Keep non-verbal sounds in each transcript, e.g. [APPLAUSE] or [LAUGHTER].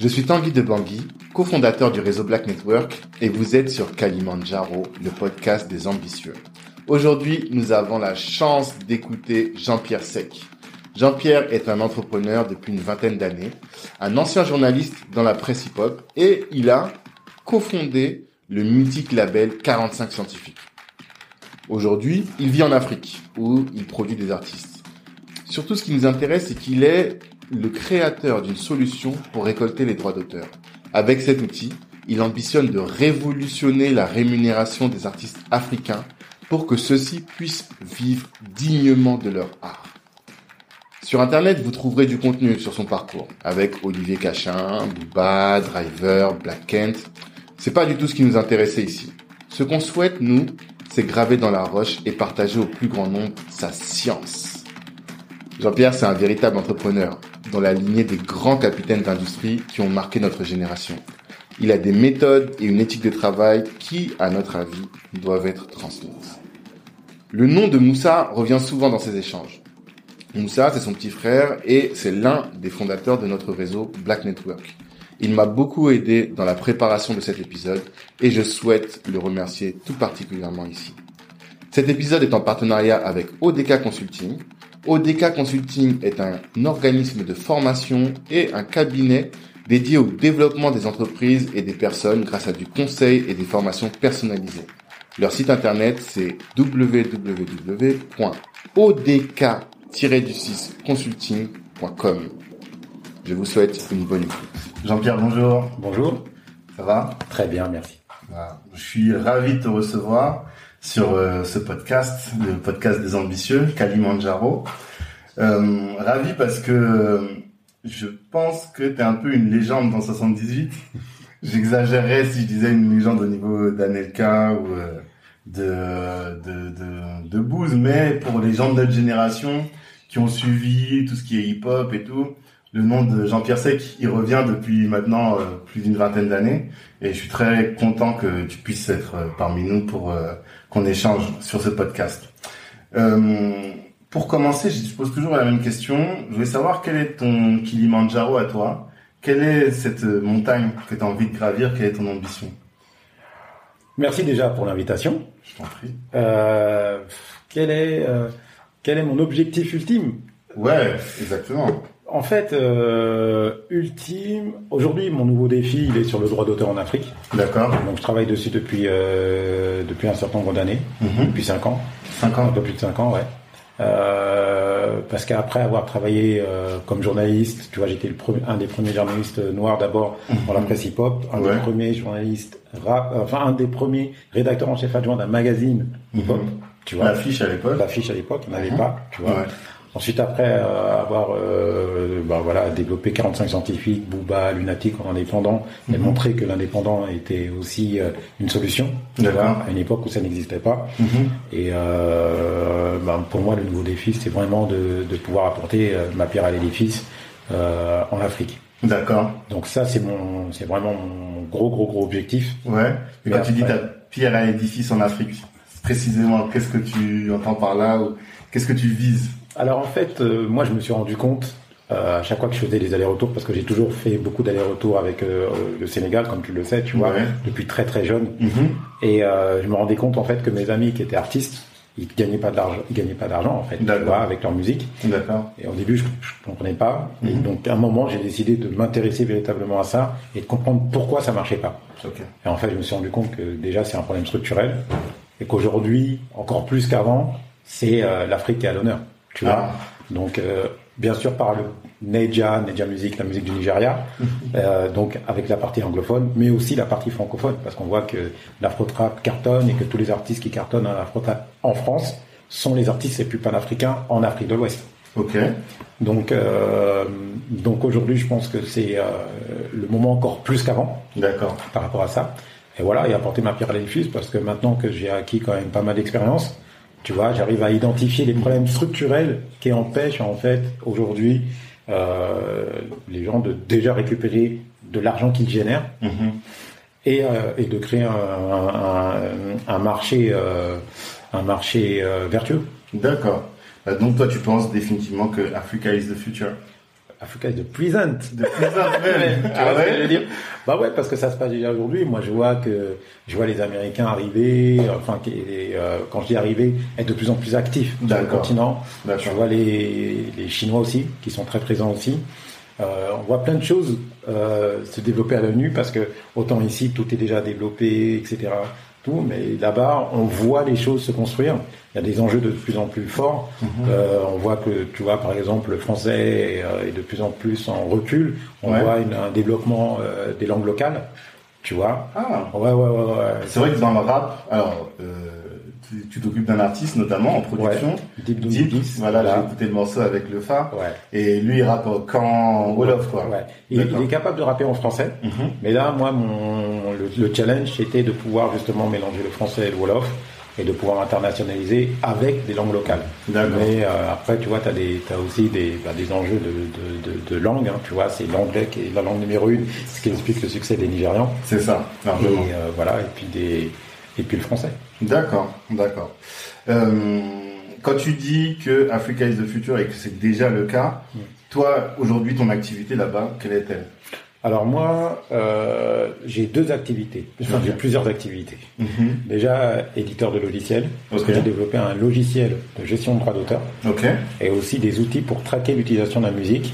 Je suis Tanguy de Bangui, cofondateur du réseau Black Network et vous êtes sur Kalimandjaro, le podcast des ambitieux. Aujourd'hui, nous avons la chance d'écouter Jean-Pierre Sec. Jean-Pierre est un entrepreneur depuis une vingtaine d'années, un ancien journaliste dans la presse hip-hop et il a cofondé le mythique label 45 Scientifiques. Aujourd'hui, il vit en Afrique où il produit des artistes. Surtout, ce qui nous intéresse, c'est qu'il est le créateur d'une solution pour récolter les droits d'auteur. Avec cet outil, il ambitionne de révolutionner la rémunération des artistes africains pour que ceux-ci puissent vivre dignement de leur art. Sur Internet, vous trouverez du contenu sur son parcours, avec Olivier Cachin, Booba, Driver, Black Kent. C'est pas du tout ce qui nous intéressait ici. Ce qu'on souhaite, nous, c'est graver dans la roche et partager au plus grand nombre sa science. Jean-Pierre, c'est un véritable entrepreneur dans la lignée des grands capitaines d'industrie qui ont marqué notre génération. Il a des méthodes et une éthique de travail qui, à notre avis, doivent être transmises. Le nom de Moussa revient souvent dans ces échanges. Moussa, c'est son petit frère et c'est l'un des fondateurs de notre réseau Black Network. Il m'a beaucoup aidé dans la préparation de cet épisode et je souhaite le remercier tout particulièrement ici. Cet épisode est en partenariat avec ODK Consulting, ODK Consulting est un organisme de formation et un cabinet dédié au développement des entreprises et des personnes grâce à du conseil et des formations personnalisées. Leur site internet c'est www.odk-consulting.com. Je vous souhaite une bonne écoute. Jean-Pierre, bonjour. Bonjour. Ça va? Très bien, merci. Je suis ravi de te recevoir sur euh, ce podcast, le podcast des ambitieux, Kalimandjaro. Euh, ravi parce que euh, je pense que tu es un peu une légende dans 78. J'exagérerais si je disais une légende au niveau d'Anelka ou euh, de, de, de, de Booz, mais pour les gens de notre génération qui ont suivi tout ce qui est hip-hop et tout, le nom de Jean-Pierre Sec, il revient depuis maintenant plus d'une vingtaine d'années. Et je suis très content que tu puisses être parmi nous pour qu'on échange sur ce podcast. Euh, pour commencer, je pose toujours la même question. Je voulais savoir quel est ton Kilimanjaro à toi. Quelle est cette montagne que tu as envie de gravir? Quelle est ton ambition? Merci déjà pour l'invitation. Je t'en prie. Euh, quel est euh, quel est mon objectif ultime? Ouais, exactement en fait, euh, ultime, aujourd'hui, mon nouveau défi, il est sur le droit d'auteur en Afrique. D'accord. Donc, je travaille dessus depuis euh, depuis un certain nombre d'années, Mhm. depuis cinq ans, Cinq un ans. peu plus de cinq ans, ouais. Euh, parce qu'après avoir travaillé euh, comme journaliste, tu vois, j'étais le premier- un des premiers journalistes noirs d'abord dans la presse hip-hop, un Ouais. des premiers journalistes rap, euh, enfin un des premiers rédacteurs en chef adjoint d'un magazine hip-hop, Mhm. tu vois. L'affiche à l'époque. L'affiche à l'époque, on n'avait Mhm. pas, tu vois. Ouais. Ensuite, après euh, avoir euh, bah, voilà, développé 45 scientifiques, Booba, Lunatic en indépendant, et Mhm. montré que l'indépendant était aussi euh, une solution, à une époque où ça n'existait pas. Mhm. Et euh, bah, pour moi, le nouveau défi, c'est vraiment de, de pouvoir apporter ma pierre à l'édifice euh, en Afrique. D'accord. Donc ça, c'est mon, c'est vraiment mon gros, gros, gros objectif. Ouais. Et Mais quand tu dis ta pierre à l'édifice en Afrique, précisément, qu'est-ce que tu entends par là ou qu'est-ce que tu vises Alors en fait, euh, moi je me suis rendu compte euh, à chaque fois que je faisais des allers-retours, parce que j'ai toujours fait beaucoup d'allers-retours avec euh, le Sénégal, comme tu le sais, tu vois, Ouais. depuis très très jeune. Mhm. Et je me rendais compte en fait que mes amis qui étaient artistes, ils gagnaient pas d'argent, ils gagnaient pas d'argent en fait, tu vois, avec leur musique. D'accord. Et au début, je, je comprenais pas. Et Mhm. donc à un moment, j'ai décidé de m'intéresser véritablement à ça et de comprendre pourquoi ça marchait pas. Et en fait, je me suis rendu compte que déjà c'est un problème structurel et qu'aujourd'hui, encore plus qu'avant, c'est euh, l'Afrique qui est à l'honneur. Tu vois. Ah. Donc, euh, bien sûr, par le Neja, Neja Music, la musique du Nigeria, [LAUGHS] euh, donc avec la partie anglophone, mais aussi la partie francophone, parce qu'on voit que l'afro-trap cartonne et que tous les artistes qui cartonnent en afro-trap en France sont les artistes les plus panafricains en Afrique de l'Ouest. Ok. Donc, euh, donc aujourd'hui, je pense que c'est euh, le moment encore plus qu'avant D'accord. par rapport à ça. Et voilà, et apporter ma pierre à l'édifice parce que maintenant que j'ai acquis quand même pas mal d'expérience, tu vois, j'arrive à identifier les problèmes structurels qui empêchent en fait aujourd'hui euh, les gens de déjà récupérer de l'argent qu'ils génèrent Mhm. et, euh, et de créer un, un, un marché, euh, un marché euh, vertueux. D'accord. Euh, Donc toi, tu penses définitivement que Africa is the future? Africa is the present. De présent [LAUGHS] même. tu vois Ah ce que je ouais veux dire? Bah ouais, parce que ça se passe déjà aujourd'hui. Moi, je vois que je vois les Américains arriver, enfin, euh, quand je dis arriver, être de plus en plus actifs sur le continent. Je vois les, les Chinois aussi, qui sont très présents aussi. Euh, on voit plein de choses euh, se développer à l'ONU parce que autant ici tout est déjà développé, etc. Tout, mais là-bas on voit les choses se construire. Il y a des enjeux de plus en plus forts. Euh, on voit que tu vois par exemple le français est, euh, est de plus en plus en recul. On Ouais. voit une- un développement euh, des langues locales. Tu vois. Ah. Ouais ouais ouais ouais. C'est vrai que dans le rap, alors, tu- tu t'occupes d'un artiste notamment en production. Deep Doom Deep, Boogies, voilà, j'ai écouté le morceau avec le. Ouais. Et lui, il rappe camp Wolof, quoi. Ouais. Il, il est capable de rapper en français. Mhm. Mais là, moi, mon, le, le challenge, c'était de pouvoir justement mélanger le français et le Wolof et de pouvoir internationaliser avec des langues locales. Mais euh, après, tu vois, tu as, aussi des, bah, des enjeux de, de, de, de langue. Hein, tu vois, c'est l'anglais qui est la langue numéro une, ce qui explique le succès des Nigérians. C'est ça, Et largement. euh, voilà, et puis des et puis le français. D'accord, d'accord. Euh, quand tu dis que Africa is the future et que c'est déjà le cas, Mm. toi, aujourd'hui, ton activité là-bas, quelle est-elle? Alors moi, euh, j'ai deux activités. Enfin, j'ai plusieurs activités. Mhm. Déjà, éditeur de logiciels. parce que Ok. J'ai développé un logiciel de gestion de droits d'auteur. Et aussi des outils pour traquer l'utilisation de la musique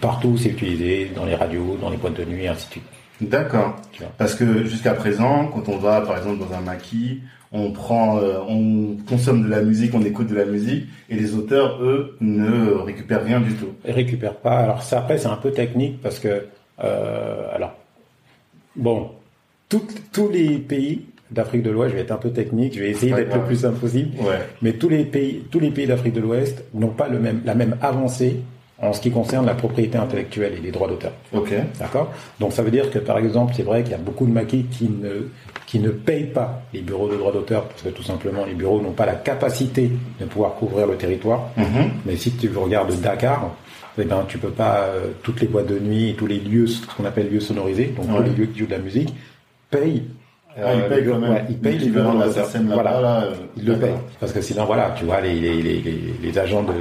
partout où c'est utilisé, dans les radios, dans les boîtes de nuit, et ainsi de suite. d'accord. Parce que jusqu'à présent, quand on va, par exemple, dans un maquis, on prend, euh, on consomme de la musique, on écoute de la musique, et les auteurs, eux, ne récupèrent rien du tout. Et récupère pas. Alors ça après c'est un peu technique parce que alors bon tous les pays d'Afrique de l'Ouest, je vais être un peu technique, je vais essayer d'être le plus simple possible, Ouais. mais tous les pays tous les pays d'Afrique de l'Ouest n'ont pas le même la même avancée en ce qui concerne la propriété intellectuelle et les droits d'auteur. Ok. D'accord? Donc ça veut dire que par exemple, c'est vrai qu'il y a beaucoup de maquis qui ne, qui ne payent pas les bureaux de droits d'auteur parce que tout simplement les bureaux n'ont pas la capacité de pouvoir couvrir le territoire. Mhm. Mais si tu regardes Dakar, eh ben, tu peux pas, euh, toutes les boîtes de nuit, tous les lieux, ce qu'on appelle lieux sonorisés, donc tous les lieux qui jouent de la musique, payent. Ah, euh, payent le- quand même. ouais, L'équivalent bureaux de la SACEM là-bas, Voilà. là, euh, Ils le payent. Parce que sinon, voilà, tu vois, les, les, les, les, les agents de,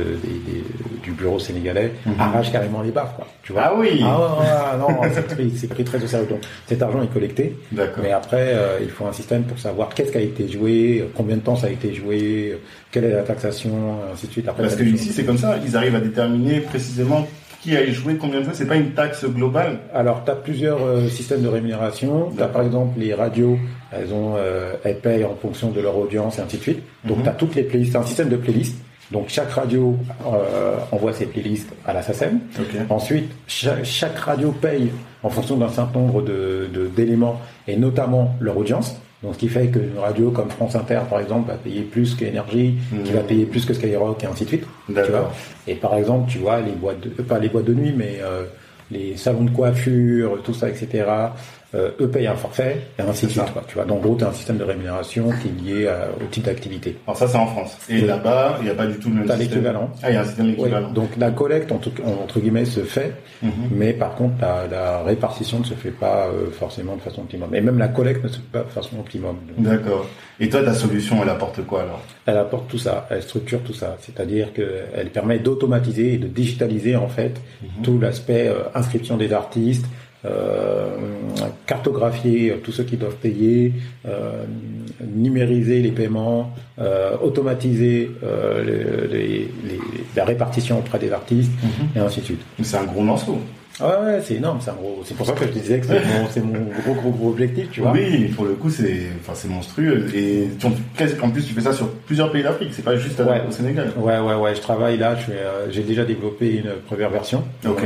du bureau sénégalais arrachent carrément les baffes, quoi. Tu vois. Mhm. Ah oui. Ah non, c'est pris, très au sérieux. Donc, cet argent est collecté. D'accord. Mais après, euh, il faut un système pour savoir qu'est-ce qui a été joué, combien de temps ça a été joué, quelle est la taxation, ainsi de suite. Après, Parce que ici, c'est comme ça, ils arrivent à déterminer précisément qui a échoué, combien de fois? C'est pas une taxe globale? Alors, tu as plusieurs euh, systèmes de rémunération. Tu as par exemple les radios, elles, ont, euh, elles payent en fonction de leur audience et ainsi de suite. Donc, Mhm. tu as toutes les playlists, c'est un système de playlists. Donc, chaque radio euh, envoie ses playlists à la SACEM. Ok. Ensuite, chaque, chaque radio paye en fonction d'un certain nombre de- de- d'éléments, et notamment leur audience. Donc, ce qui fait qu'une radio comme France Inter, par exemple, va payer plus qu'Énergie, qui va payer plus que Skyrock, et ainsi de suite. Tu D'accord. vois et par exemple, tu vois, les boîtes de, pas les boîtes de nuit, mais euh, les salons de coiffure, tout ça, etc., euh, eux payent un forfait, et ainsi de suite. Quoi, tu vois. Donc, en gros, tu as un système de rémunération qui est lié à- au type d'activité. Alors ça, c'est en France. Et là-bas, il n'y a pas du tout le même T'as système. l'équivalent. Ah, il y a un système Ouais, équivalent. donc la collecte entre, entre guillemets se fait, Mhm. mais par contre la, la répartition ne se fait pas euh, forcément de façon optimum. Et même la collecte ne se fait pas de façon optimum. D'accord. Et toi, ta solution, elle apporte quoi alors? Elle apporte tout ça, elle structure tout ça, c'est-à-dire qu'elle permet d'automatiser et de digitaliser en fait tout l'aspect euh, inscription des artistes, euh, cartographier euh, tous ceux qui doivent payer, euh, numériser les paiements, euh, automatiser euh, les- les- les- la répartition auprès des artistes et ainsi de suite. C'est un gros morceau. Ah ouais, c'est énorme, c'est gros. C'est pour ça que je te disais que c'est mon, gros gros gros objectif, tu vois. Oui, pour le coup, c'est, enfin, c'est monstrueux. Et tu- en plus, tu fais ça sur plusieurs pays d'Afrique. C'est pas juste Ouais. au Sénégal. Ouais, ouais, ouais, je travaille là, euh, j'ai déjà développé une première version de Ok.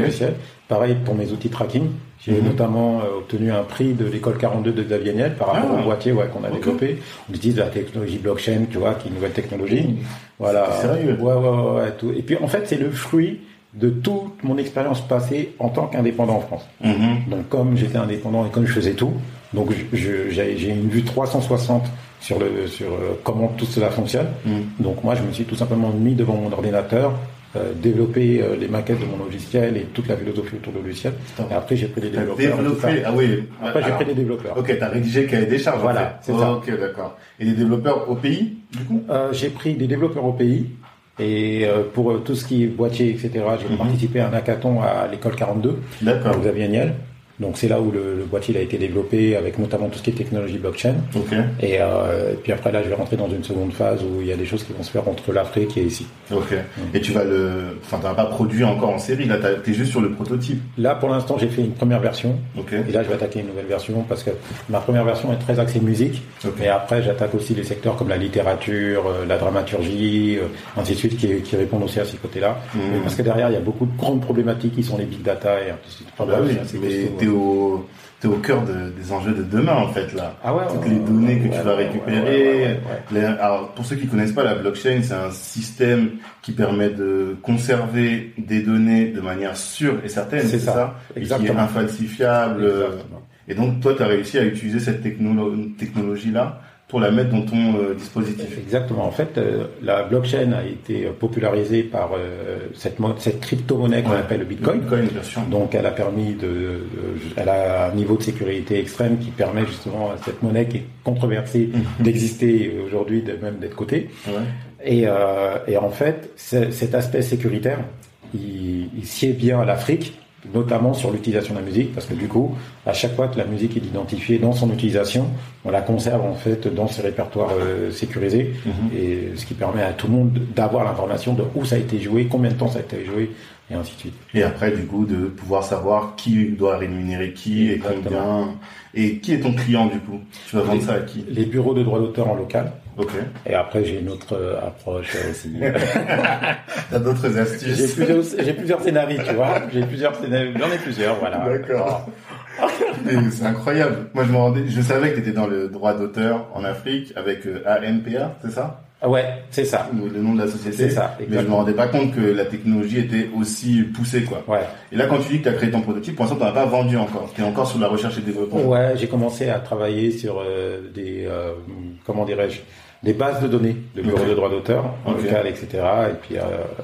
Pareil pour mes outils tracking. J'ai Mhm. notamment euh, obtenu un prix de l'école 42 de Xavier Niel par rapport Ah. au boîtier ouais, qu'on a développé. On utilise la technologie blockchain, tu vois, qui est une nouvelle technologie. Voilà. Sérieux Ouais, ouais, ouais, tout. Et puis en fait, c'est le fruit de toute mon expérience passée en tant qu'indépendant en France. Mhm. Donc comme j'étais indépendant et comme je faisais tout, donc j'ai une vue 360 sur le sur euh, comment tout cela fonctionne. Mhm. Donc moi je me suis tout simplement mis devant mon ordinateur, euh, développé euh, les maquettes de mon logiciel et toute la philosophie autour du logiciel. Et après j'ai pris des développeurs. développé. Ah oui. Après j'ai Alors, pris des développeurs. Ok, t'as rédigé cahier des charges. Voilà, c'est ça. Ok, d'accord. Et des développeurs au pays, du coup? Euh, j'ai pris des développeurs au pays Et pour tout ce qui est boîtier, etc., j'ai Mhm. participé à un hackathon à l'école 42, D'accord. à Xavier Niel? Donc c'est là où le, le boîtier a été développé avec notamment tout ce qui est technologie blockchain. Ok. Et, euh, et puis après là, je vais rentrer dans une seconde phase où il y a des choses qui vont se faire entre l'Afrique et ici. Ok. Et tu vas le, enfin, t'as pas produit encore en série. Là, t'es juste sur le prototype. Là, pour l'instant, j'ai fait une première version. Ok. Et là, je vais attaquer une nouvelle version parce que ma première version est très axée musique. Ok. Et après, j'attaque aussi les secteurs comme la littérature, euh, la dramaturgie, euh, ainsi de suite, qui, qui répondent aussi à ces côtés-là. Et Parce que derrière, il y a beaucoup de grandes problématiques qui sont les big data et ainsi de suite. Enfin, Bah oui, au, t'es au cœur de- des enjeux de demain en fait là. Ah ouais, Toutes les données que ouais, tu vas récupérer. ouais. Les- alors pour ceux qui connaissent pas la blockchain, c'est un système qui permet de conserver des données de manière sûre et certaine, C'est ça, et qui est exactement. infalsifiable. Exactement. Et donc toi, tu as réussi à utiliser cette technolo- technologie-là pour la mettre dans ton euh, dispositif. Exactement. En fait, euh, la blockchain a été euh, popularisée par euh, cette, cette crypto-monnaie qu'on Ouais. appelle le Bitcoin. Bitcoin, bien sûr. Donc, elle a permis de, de- elle a un niveau de sécurité extrême qui permet justement à cette monnaie qui est controversée [LAUGHS] Mhm. d'exister aujourd'hui, de même d'être cotée. Ouais. Et, et en fait, cet aspect sécuritaire, il, il sied bien à l'Afrique, notamment sur l'utilisation de la musique, parce que du coup, à chaque fois que la musique est identifiée dans son utilisation, on la conserve en fait dans ses répertoires euh, sécurisés, Mhm. et ce qui permet à tout le monde d'avoir l'information de où ça a été joué, combien de temps ça a été joué, et ainsi de suite. Et après, du coup, de pouvoir savoir qui doit rémunérer qui et Exactement. combien. Et qui est ton client, du coup? Tu vas vendre Les- ça à qui? Les bureaux de droit d'auteur en local, Ok. et après j'ai une autre euh, approche euh, aussi. [LAUGHS] T'as d'autres J'ai astuces plusieurs, j'ai plusieurs scénarios, tu vois. J'ai plusieurs scénarios, j'en ai plusieurs, voilà. D'accord. [LAUGHS] Mais C'est incroyable. Moi, je me rendais, je savais que tu étais dans le droit d'auteur en Afrique avec euh, ANPA, c'est ça? Ouais, c'est ça. Le le nom de la société. C'est ça, Mais je me exactement. rendais pas compte que la technologie était aussi poussée, quoi. Ouais. Et là, quand tu dis que tu as créé ton prototype, pour l'instant, tu n'as pas vendu encore. Tu es encore sur la recherche et développement. Ouais, j'ai commencé à travailler sur euh, des, euh, comment dirais-je, des bases de données de bureaux Ok. de droit d'auteur, en Ok. local, etc. Et puis, euh,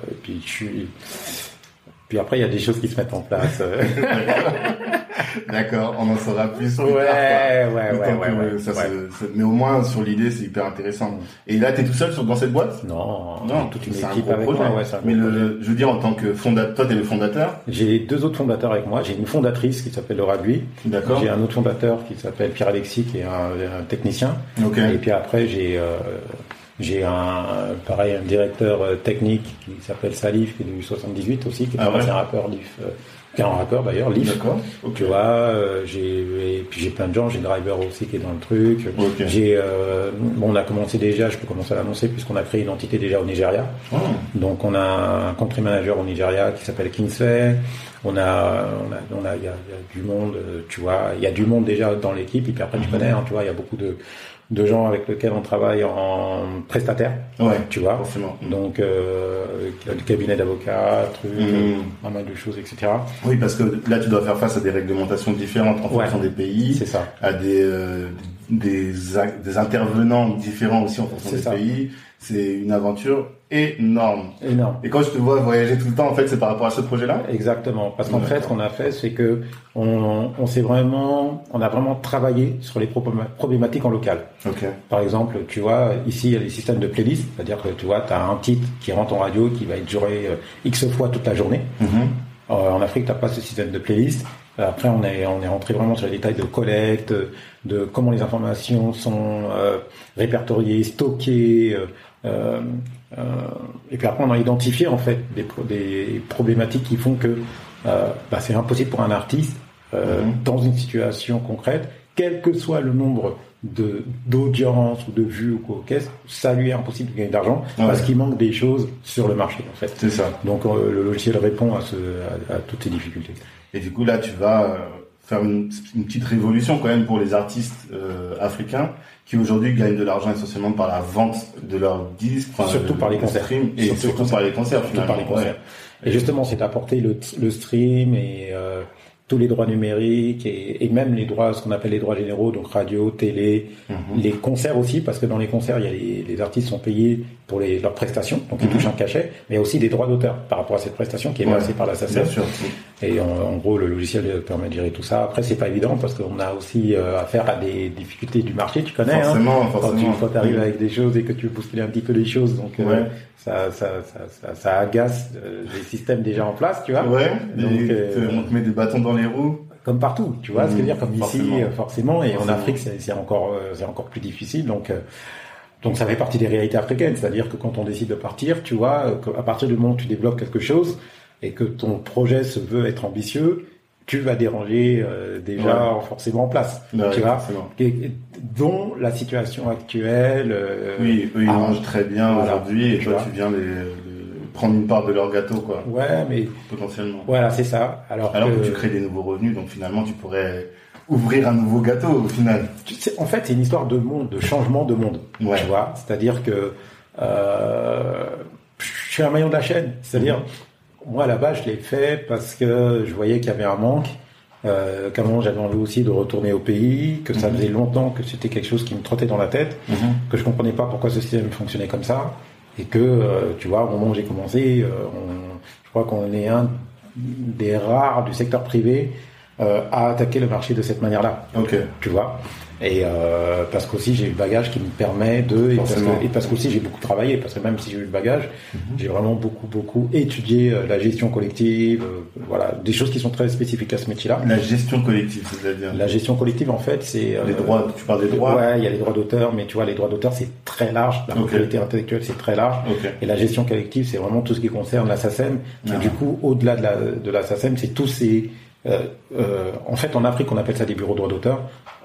et puis je suis, puis après il y a des choses qui se mettent en place. [LAUGHS] D'accord, on en saura plus plus ouais, tard, ouais, ouais, ouais, que ça ouais. Mais au moins, sur l'idée, c'est hyper intéressant. Et là, tu es tout seul sur, dans cette boîte? Non, Non, toute une c'est un équipe gros avec projet. moi. Ouais, c'est un Mais gros projet. le, je veux dire, en tant que fondateur, toi, tu es le fondateur, J'ai deux autres fondateurs avec moi. J'ai une fondatrice qui s'appelle Laura Gui. d'accord J'ai un autre fondateur qui s'appelle Pierre Alexis, qui est un, un technicien. Ok. Et puis après, j'ai euh, j'ai un pareil un directeur euh, technique qui s'appelle Salif, qui est du 78 aussi, qui est Ah un ouais ancien rappeur, Lif, euh, qui est un rappeur d'ailleurs, Lif. D'accord. Ok. Tu vois, euh, j'ai et puis j'ai plein de gens, j'ai Driver aussi qui est dans le truc. Ok. J'ai euh, bon, on a commencé déjà, je peux commencer à l'annoncer puisqu'on a créé une entité déjà au Nigeria. Oh. Donc on a un country manager au Nigeria qui s'appelle Kingsley. On a, on a, on a, il y a, il y a du monde, euh, tu vois, il y a du monde déjà dans l'équipe. Et puis après, tu connais, hein, tu vois, il y a beaucoup de, de gens avec lesquels on travaille en prestataire, Ouais, tu vois. forcément. Donc, euh, du cabinet d'avocats, trucs, Mhm. euh, pas mal de choses, etc. Oui, parce que là, tu dois faire face à des réglementations différentes en Ouais. fonction des pays, C'est ça. à des, euh, des, des intervenants différents aussi en fonction des ça. pays. C'est une aventure énorme. Énorme. Et quand je te vois voyager tout le temps, en fait, c'est par rapport à ce projet-là? Exactement. Parce qu'en fait, ce qu'on a fait, c'est que on, on s'est vraiment, on a vraiment travaillé sur les problém- problématiques en local. Par exemple, tu vois, ici, il y a les systèmes de playlist. C'est-à-dire que tu vois, tu as un titre qui rentre en radio qui va être joué euh, X fois toute la journée. Mhm. Euh, en Afrique, tu pas ce système de playlist. Après, on est, on est rentré vraiment sur les détails de collecte, de comment les informations sont euh, répertoriées, stockées. euh, euh, euh, et puis après, on a identifié en fait des, pro- des problématiques qui font que euh, bah, c'est impossible pour un artiste Mhm. dans une situation concrète, quel que soit le nombre de d'audience ou de vues ou quoi qu'est-ce, ça lui est impossible de gagner d'argent Ouais. parce qu'il manque des choses sur le marché en fait. C'est ça. Donc le logiciel répond à, ce, à, à toutes ces difficultés. Et du coup, là, tu vas faire une, une petite révolution quand même pour les artistes africains qui aujourd'hui gagnent de l'argent essentiellement par la vente de leurs disques, enfin, Surtout le- par les le concerts. stream, et Surtout par les concerts Surtout par les concerts. Ouais. Et justement, c'est d'apporter le, le stream et euh, tous les droits numériques et, et même les droits, ce qu'on appelle les droits généraux, donc radio, télé, Mhm. les concerts aussi, parce que dans les concerts, il y a les, les artistes sont payés pour les, leurs prestations, donc ils Mhm. touchent un cachet, mais il y a aussi des droits d'auteur par rapport à cette prestation qui est Ouais. versée par la SACEM. Et en, en, gros, le logiciel permet de gérer tout ça. Après, c'est pas évident parce qu'on a aussi euh, affaire à des difficultés du marché, tu connais. Forcément, hein, forcément. Quand tu arrives avec des choses et que tu bouscules un petit peu les choses, donc euh, Ouais. Ça, ça, ça, ça agace euh, les systèmes déjà en place, tu vois. Ouais, Donc, et euh, on te met des bâtons dans les roues. Comme partout, tu vois ce que je veux dire, comme ici, Forcément. euh, et en. Afrique, c'est encore, c'est encore plus difficile. Donc, donc ça fait partie des réalités africaines, c'est-à-dire que quand on décide de partir, tu vois, à partir du moment où tu développes quelque chose et que ton projet se veut être ambitieux, tu vas déranger euh, déjà forcément en place, Ouais, tu vois. dont la situation actuelle. euh, Oui, eux, ils ah, mangent très bien voilà. aujourd'hui et Tu toi, vois. tu viens les, les- prendre une part de leur gâteau, quoi, Ouais, mais potentiellement. voilà, c'est ça. Alors, Alors que que- tu crées des nouveaux revenus, donc finalement, tu pourrais ouvrir un nouveau gâteau au final. Tu sais, en fait, c'est une histoire de monde, de changement de monde. Ouais. Tu vois, c'est-à-dire que euh, je suis un maillon de la chaîne. C'est-à-dire, moi là-bas, je l'ai fait parce que je voyais qu'il y avait un manque. Euh, qu'à un moment j'avais envie aussi de retourner au pays, que ça Mhm. faisait longtemps que c'était quelque chose qui me trottait dans la tête, que je comprenais pas pourquoi ce système fonctionnait comme ça, et que euh, tu vois, au moment où j'ai commencé, euh, on- je crois qu'on est un des rares du secteur privé à attaquer le marché de cette manière-là Ok. tu vois? Et euh, parce qu'aussi j'ai eu le bagage qui me permet de et parce, que, et parce qu'aussi j'ai beaucoup travaillé parce que même si j'ai eu le bagage, j'ai vraiment beaucoup beaucoup étudié euh, la gestion collective, euh, voilà, des choses qui sont très spécifiques à ce métier-là. La gestion collective, c'est-à-dire La gestion collective en fait c'est euh, les droits. Tu parles des droits? Ouais, il y a les droits d'auteur, mais tu vois les droits d'auteur c'est très large, la propriété intellectuelle c'est très large. Ok. Et la gestion collective, c'est vraiment tout ce qui concerne la SACEM. Ah. Et du coup, au-delà de la, de la SACEM, c'est tous ces... euh, euh, en fait, en Afrique, on appelle ça des bureaux de droits d'auteur.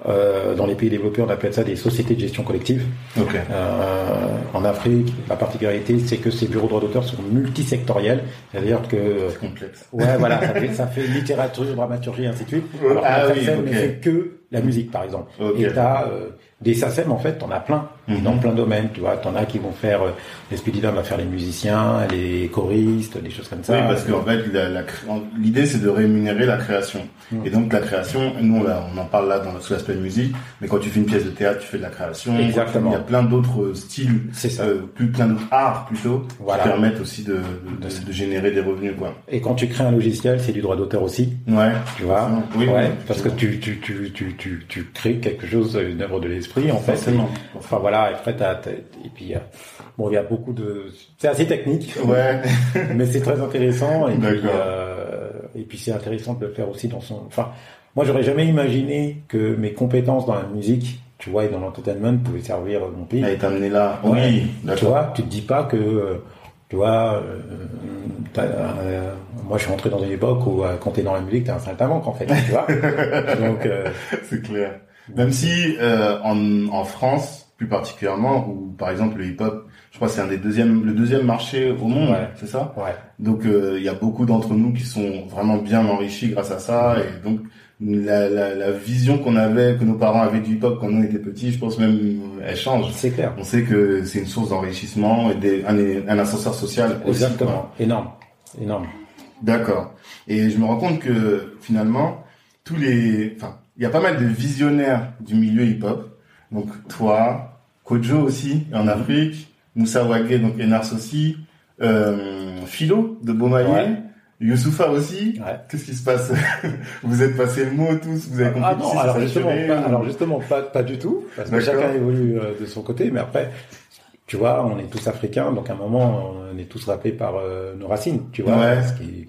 Euh, dans les pays développés, on appelle ça des sociétés de gestion collective. Ok. Euh, en Afrique, la particularité, c'est que ces bureaux de droits d'auteur sont multisectoriels. C'est-à-dire que... C'est complexe. Ouais, voilà, ça [LAUGHS] fait, ça fait littérature, dramaturgie, ainsi de suite. Alors ah oui, SACEM ok. ne fait que la musique, par exemple. Ok. Et t'as euh, des SACEM, en fait, t'en as plein. Mhm. Dans plein de domaines, tu vois. T'en as qui vont faire... Euh, les Speedidam va faire les musiciens, les choristes, des choses comme ça. Oui, parce qu'en fait, la cré- l'idée, c'est de rémunérer la création. Et donc, la création, nous, l'a- on en parle là dans, sous l'aspect musique, mais quand tu fais une pièce de théâtre, tu fais de la création. Exactement. Il y a plein d'autres styles, C'est ça. euh, plus plein d'autres arts plutôt, Voilà. qui permettent aussi de, de, de- de générer des revenus, quoi. Et quand tu crées un logiciel, c'est du droit d'auteur aussi. Ouais. Tu vois. Oui, ouais, oui, parce que tu, tu, tu, tu, tu, tu crées quelque chose, une œuvre de l'esprit, en fait. Forcément. Enfin voilà, et après t'as, t'as- et puis euh, bon, il y a beaucoup de, c'est assez technique, Ouais. [LAUGHS] mais c'est très intéressant. Et puis, euh, et puis c'est intéressant de le faire aussi dans son. Enfin, moi j'aurais jamais imaginé que mes compétences dans la musique, tu vois, et dans l'entertainment pouvaient servir mon pays. Elle est amenée là. Ouais. Oui, Tu vois, tu te dis pas que, euh, tu vois, euh, euh, moi je suis rentré dans une époque où euh, quand t'es dans la musique, t'es un saltimbanque en fait, tu vois. [LAUGHS] Donc, C'est clair. Même si en, en France, plus particulièrement, où par exemple le hip-hop, je crois que c'est un des deuxièmes, le deuxième marché au monde, Ouais. c'est ça? Ouais. Donc euh, il y a beaucoup d'entre nous qui sont vraiment bien enrichis grâce à ça et donc la, la, la vision qu'on avait, que nos parents avaient du hip-hop quand nous étions petits, je pense même euh, elle change. C'est clair. On sait que c'est une source d'enrichissement et des, un, un ascenseur social aussi. Exactement. Énorme. Énorme. D'accord. Et je me rends compte que finalement, tous les, enfin, il y a pas mal de visionnaires du milieu hip-hop. Donc toi, Kojo aussi en Afrique, Moussa Wagé donc Enars aussi, euh, Philo de Beaumaillé, Ouais. Youssoufa aussi. Ouais. Qu'est-ce qui se passe [LAUGHS] Vous êtes passé le mot tous, vous avez compris Ah non, alors justement, pas, ou- alors justement, pas, pas du tout, parce que chacun évolue euh, de son côté, mais après, tu vois, on est tous africains, donc à un moment, on est tous rappelés par euh, nos racines, tu vois. Ouais. Ce qui,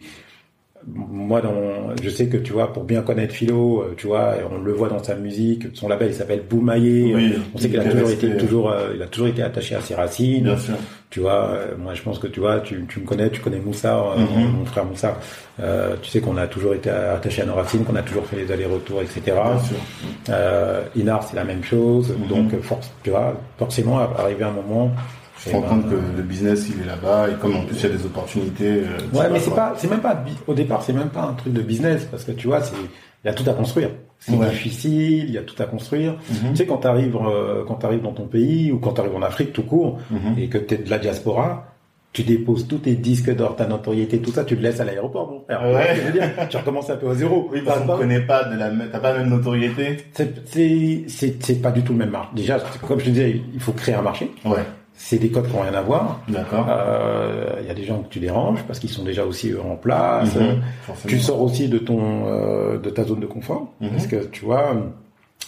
moi, dans, je sais que tu vois, pour bien connaître Philo, euh, tu vois, on le voit dans sa musique, son label il s'appelle Boumaillé. Oui, on sait qu'il a toujours été, toujours, euh, il a toujours été attaché à ses racines. Bien sûr. Tu vois, euh, moi je pense que tu vois, tu, tu me connais, tu connais Moussa, euh, Mhm. mon frère Moussa. Euh, tu sais qu'on a toujours été attaché à nos racines, qu'on a toujours fait les allers-retours, etc. Bien sûr. Euh, Inar, c'est la même chose. Mhm. Donc, force, tu vois, forcément, arrivé un moment. Je me rends compte que le business il est là-bas et comme en plus il y a des opportunités. euh, Ouais, mais c'est pas, c'est même pas, au départ, c'est même pas un truc de business parce que tu vois, c'est, il y a tout à construire. C'est Ouais. difficile, il y a tout à construire. Mhm. Tu sais, quand t'arrives, euh, quand t'arrives dans ton pays ou quand t'arrives en Afrique tout court Mhm. et que t'es de la diaspora, tu déposes tous tes disques d'or, ta notoriété, tout ça, tu le laisses à l'aéroport, mon frère. Ouais. Je veux dire tu recommences un peu à zéro. Oui, parce qu'on ne connaît pas de la, même- t'as pas la même notoriété. c'est, c'est, c'est, pas du tout le même marché. Déjà, comme je te disais, il faut créer un marché. Ouais. C'est des codes qui n'ont rien à voir. D'accord. Euh, Il y a des gens que tu déranges parce qu'ils sont déjà aussi eux, en place. Mhm, Tu forcément. sors aussi de ton euh, de ta zone de confort Mhm. parce que tu vois,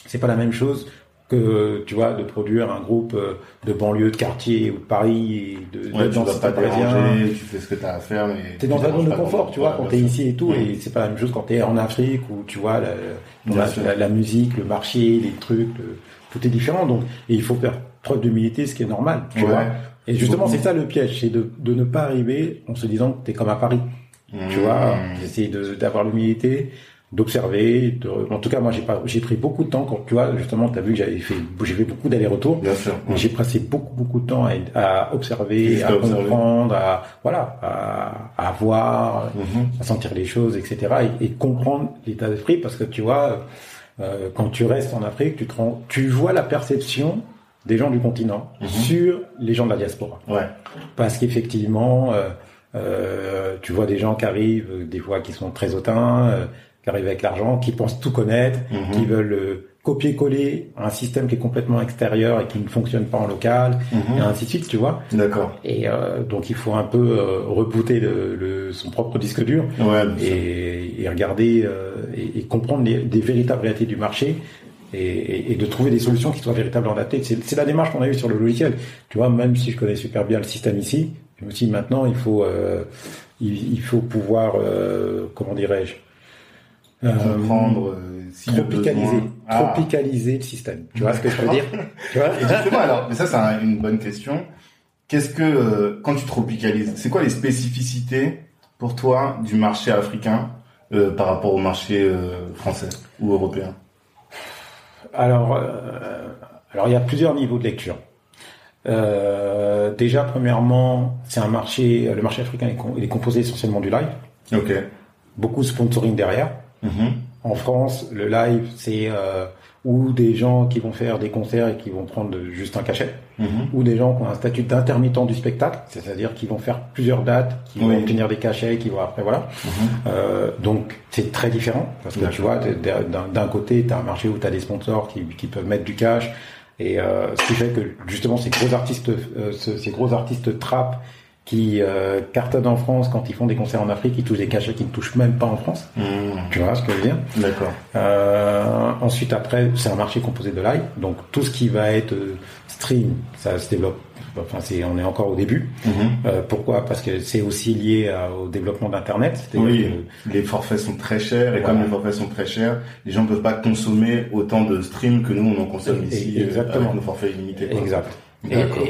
c'est pas la même chose que tu vois de produire un groupe euh, de banlieue, de quartier ou de Paris de, Ouais, de tu vas pas déranger, tu fais ce que tu as à faire, mais. T'es dans tu ta zone de confort, tu vois, Ouais, quand t'es ici et tout, Mhm. et c'est pas la même chose quand t'es en Afrique où tu vois la, Bien la, sûr. la- la musique, le marché, les trucs, le- tout est différent. Donc, et il faut faire preuve d'humilité, ce qui est normal, tu Ouais. vois. Et justement, c'est ça le piège, c'est de, de ne pas arriver en se disant que t'es comme à Paris, tu vois. Mhm. Essayer d'avoir l'humilité, d'observer. de- En tout cas, moi, j'ai pas, j'ai pris beaucoup de temps quand, tu vois, justement, t'as vu que j'avais fait, j'ai fait beaucoup d'allers-retours. Bien sûr. Mais j'ai passé beaucoup beaucoup de temps à, à observer, à, comprendre, à voilà, à, à voir, Mhm. à sentir les choses, etc. Et, et comprendre l'état d'esprit parce que tu vois, euh, quand tu restes en Afrique, tu te rends, tu vois la perception des gens du continent Mhm. sur les gens de la diaspora. Ouais. Parce qu'effectivement, euh, euh, tu vois des gens qui arrivent, euh, des fois qui sont très hautains, euh, qui arrivent avec l'argent, qui pensent tout connaître, Mhm. qui veulent euh, copier-coller un système qui est complètement extérieur et qui ne fonctionne pas en local, Mhm. et ainsi de suite, tu vois. D'accord. Et euh, donc il faut un peu euh, rebooter le, le- son propre disque dur Ouais, et, et regarder euh, et, et comprendre les, des véritables réalités du marché et, de trouver des solutions qui soient véritablement adaptées. C'est c'est la démarche qu'on a eue sur le logiciel. Tu vois, même si je connais super bien le système ici, je me suis dit maintenant il faut euh, il, il faut pouvoir euh, comment dirais-je euh, Comprendre si tropicaliser Ah. tropicaliser le système. Tu vois ce que je veux dire? [LAUGHS] Tu vois? Et justement, alors, mais ça, c'est un- une bonne question. Qu'est-ce que, quand tu tropicalises, c'est quoi les spécificités pour toi du marché africain par rapport au marché français ou européen? Alors, euh, alors il y a plusieurs niveaux de lecture. Euh, déjà, premièrement, c'est un marché, le marché africain est, com- il est composé essentiellement du live, Ok. beaucoup de sponsoring derrière. Mhm. En France, le live, c'est euh, ou des gens qui vont faire des concerts et qui vont prendre juste un cachet, Mhm. ou des gens qui ont un statut d'intermittent du spectacle, c'est-à-dire qui vont faire plusieurs dates, qui Oui. vont obtenir des cachets, qui vont après voilà. Mhm. Euh, donc c'est très différent parce que tu vois, d'un côté, tu as un marché où tu as des sponsors qui, qui peuvent mettre du cash et euh, ce qui fait que justement ces gros artistes, euh, ce- ces gros artistes trap qui euh, cartonnent en France quand ils font des concerts en Afrique, ils touchent des cachets qui ne touchent même pas en France. Mhm. Tu vois ce que je veux dire? D'accord. euh, Ensuite, après, c'est un marché composé de live, donc tout ce qui va être euh, stream, ça se développe. Enfin, c'est, on est encore au début. Mhm. Euh, pourquoi? Parce que c'est aussi lié à- au développement d'Internet. Oui, que- les forfaits sont très chers et Voilà. comme les forfaits sont très chers, les gens ne peuvent pas consommer autant de streams que nous on en consomme Et- ici euh, exactement. avec nos forfaits illimités. quoi. Exact.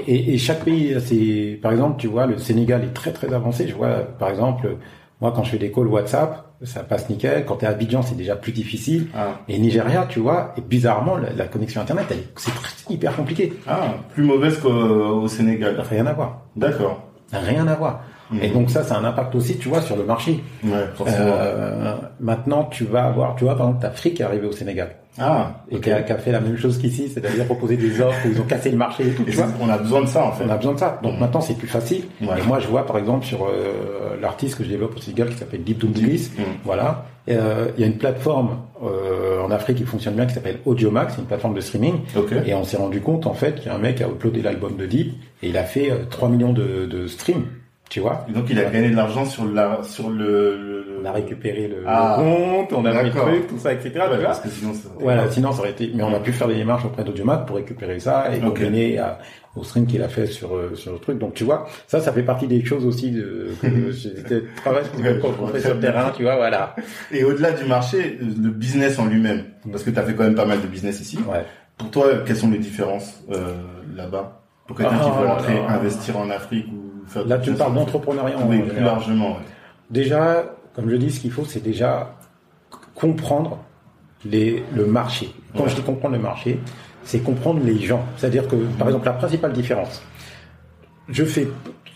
Et, chaque pays, ses- par exemple, tu vois, le Sénégal est très très avancé. Je vois, par exemple, moi quand je fais des calls WhatsApp, ça passe nickel. Quand tu es à Abidjan, c'est déjà plus difficile. Ah. Et Nigeria, tu vois, et bizarrement, la, la connexion Internet, c'est hyper compliqué. ah, plus mauvaise qu'au au Sénégal. Rien à voir. D'accord. Rien à voir. Mhm. Et donc ça, ça a un impact aussi, tu vois, sur le marché. Ouais. Euh, maintenant, tu vas avoir, tu vois, par exemple, Free qui est arrivé au Sénégal ah, et qui, a, qui a fait la même chose qu'ici, c'est-à-dire proposer des offres où ils ont cassé le marché et tout, Et tu vois. c'est- on a besoin de ça en fait. On a besoin de ça. Donc Mhm. maintenant, c'est plus facile. Ouais. Et moi, je vois, par exemple, sur euh, l'artiste que je développe au Sénégal qui s'appelle Deep Doomdilis, Mhm. voilà. Euh, Il y a une plateforme euh, en Afrique qui fonctionne bien qui s'appelle Audiomax, c'est une plateforme de streaming. Ok. Et on s'est rendu compte, en fait, qu'il y a un mec qui a uploadé l'album de Deep et il a fait euh, 3 millions de, de streams, tu vois. Et donc il a gagné de l'argent sur la sur le. le- On a récupéré le, Ah, le compte, on a mis le d'accord. truc, tout ça, etc. Ouais, tu vois. parce que sinon ça. Voilà, sinon ça aurait été. Mais on a pu faire des démarches auprès d'Audiomac pour récupérer ça et Ok. combiner à- au stream qu'il a fait sur euh, sur le truc. Donc tu vois, ça, ça fait partie des choses aussi de que [LAUGHS] travail Ouais, qu'on je vois fait très sur le bien. terrain, tu vois, voilà. Et au-delà du marché, le business en lui-même, parce que tu as fait quand même pas mal de business ici. Ouais. Pour toi, quelles sont les différences euh, là-bas? Pour quelqu'un qui Ah, veut entrer, là. investir en Afrique ou faire. Là, tu parles d'entrepreneuriat en Oui, plus général. largement. Ouais. Déjà, comme je dis, ce qu'il faut, c'est déjà comprendre les, le marché. Quand Ouais. je dis comprendre le marché, c'est comprendre les gens. C'est-à-dire que, par exemple, la principale différence, je fais,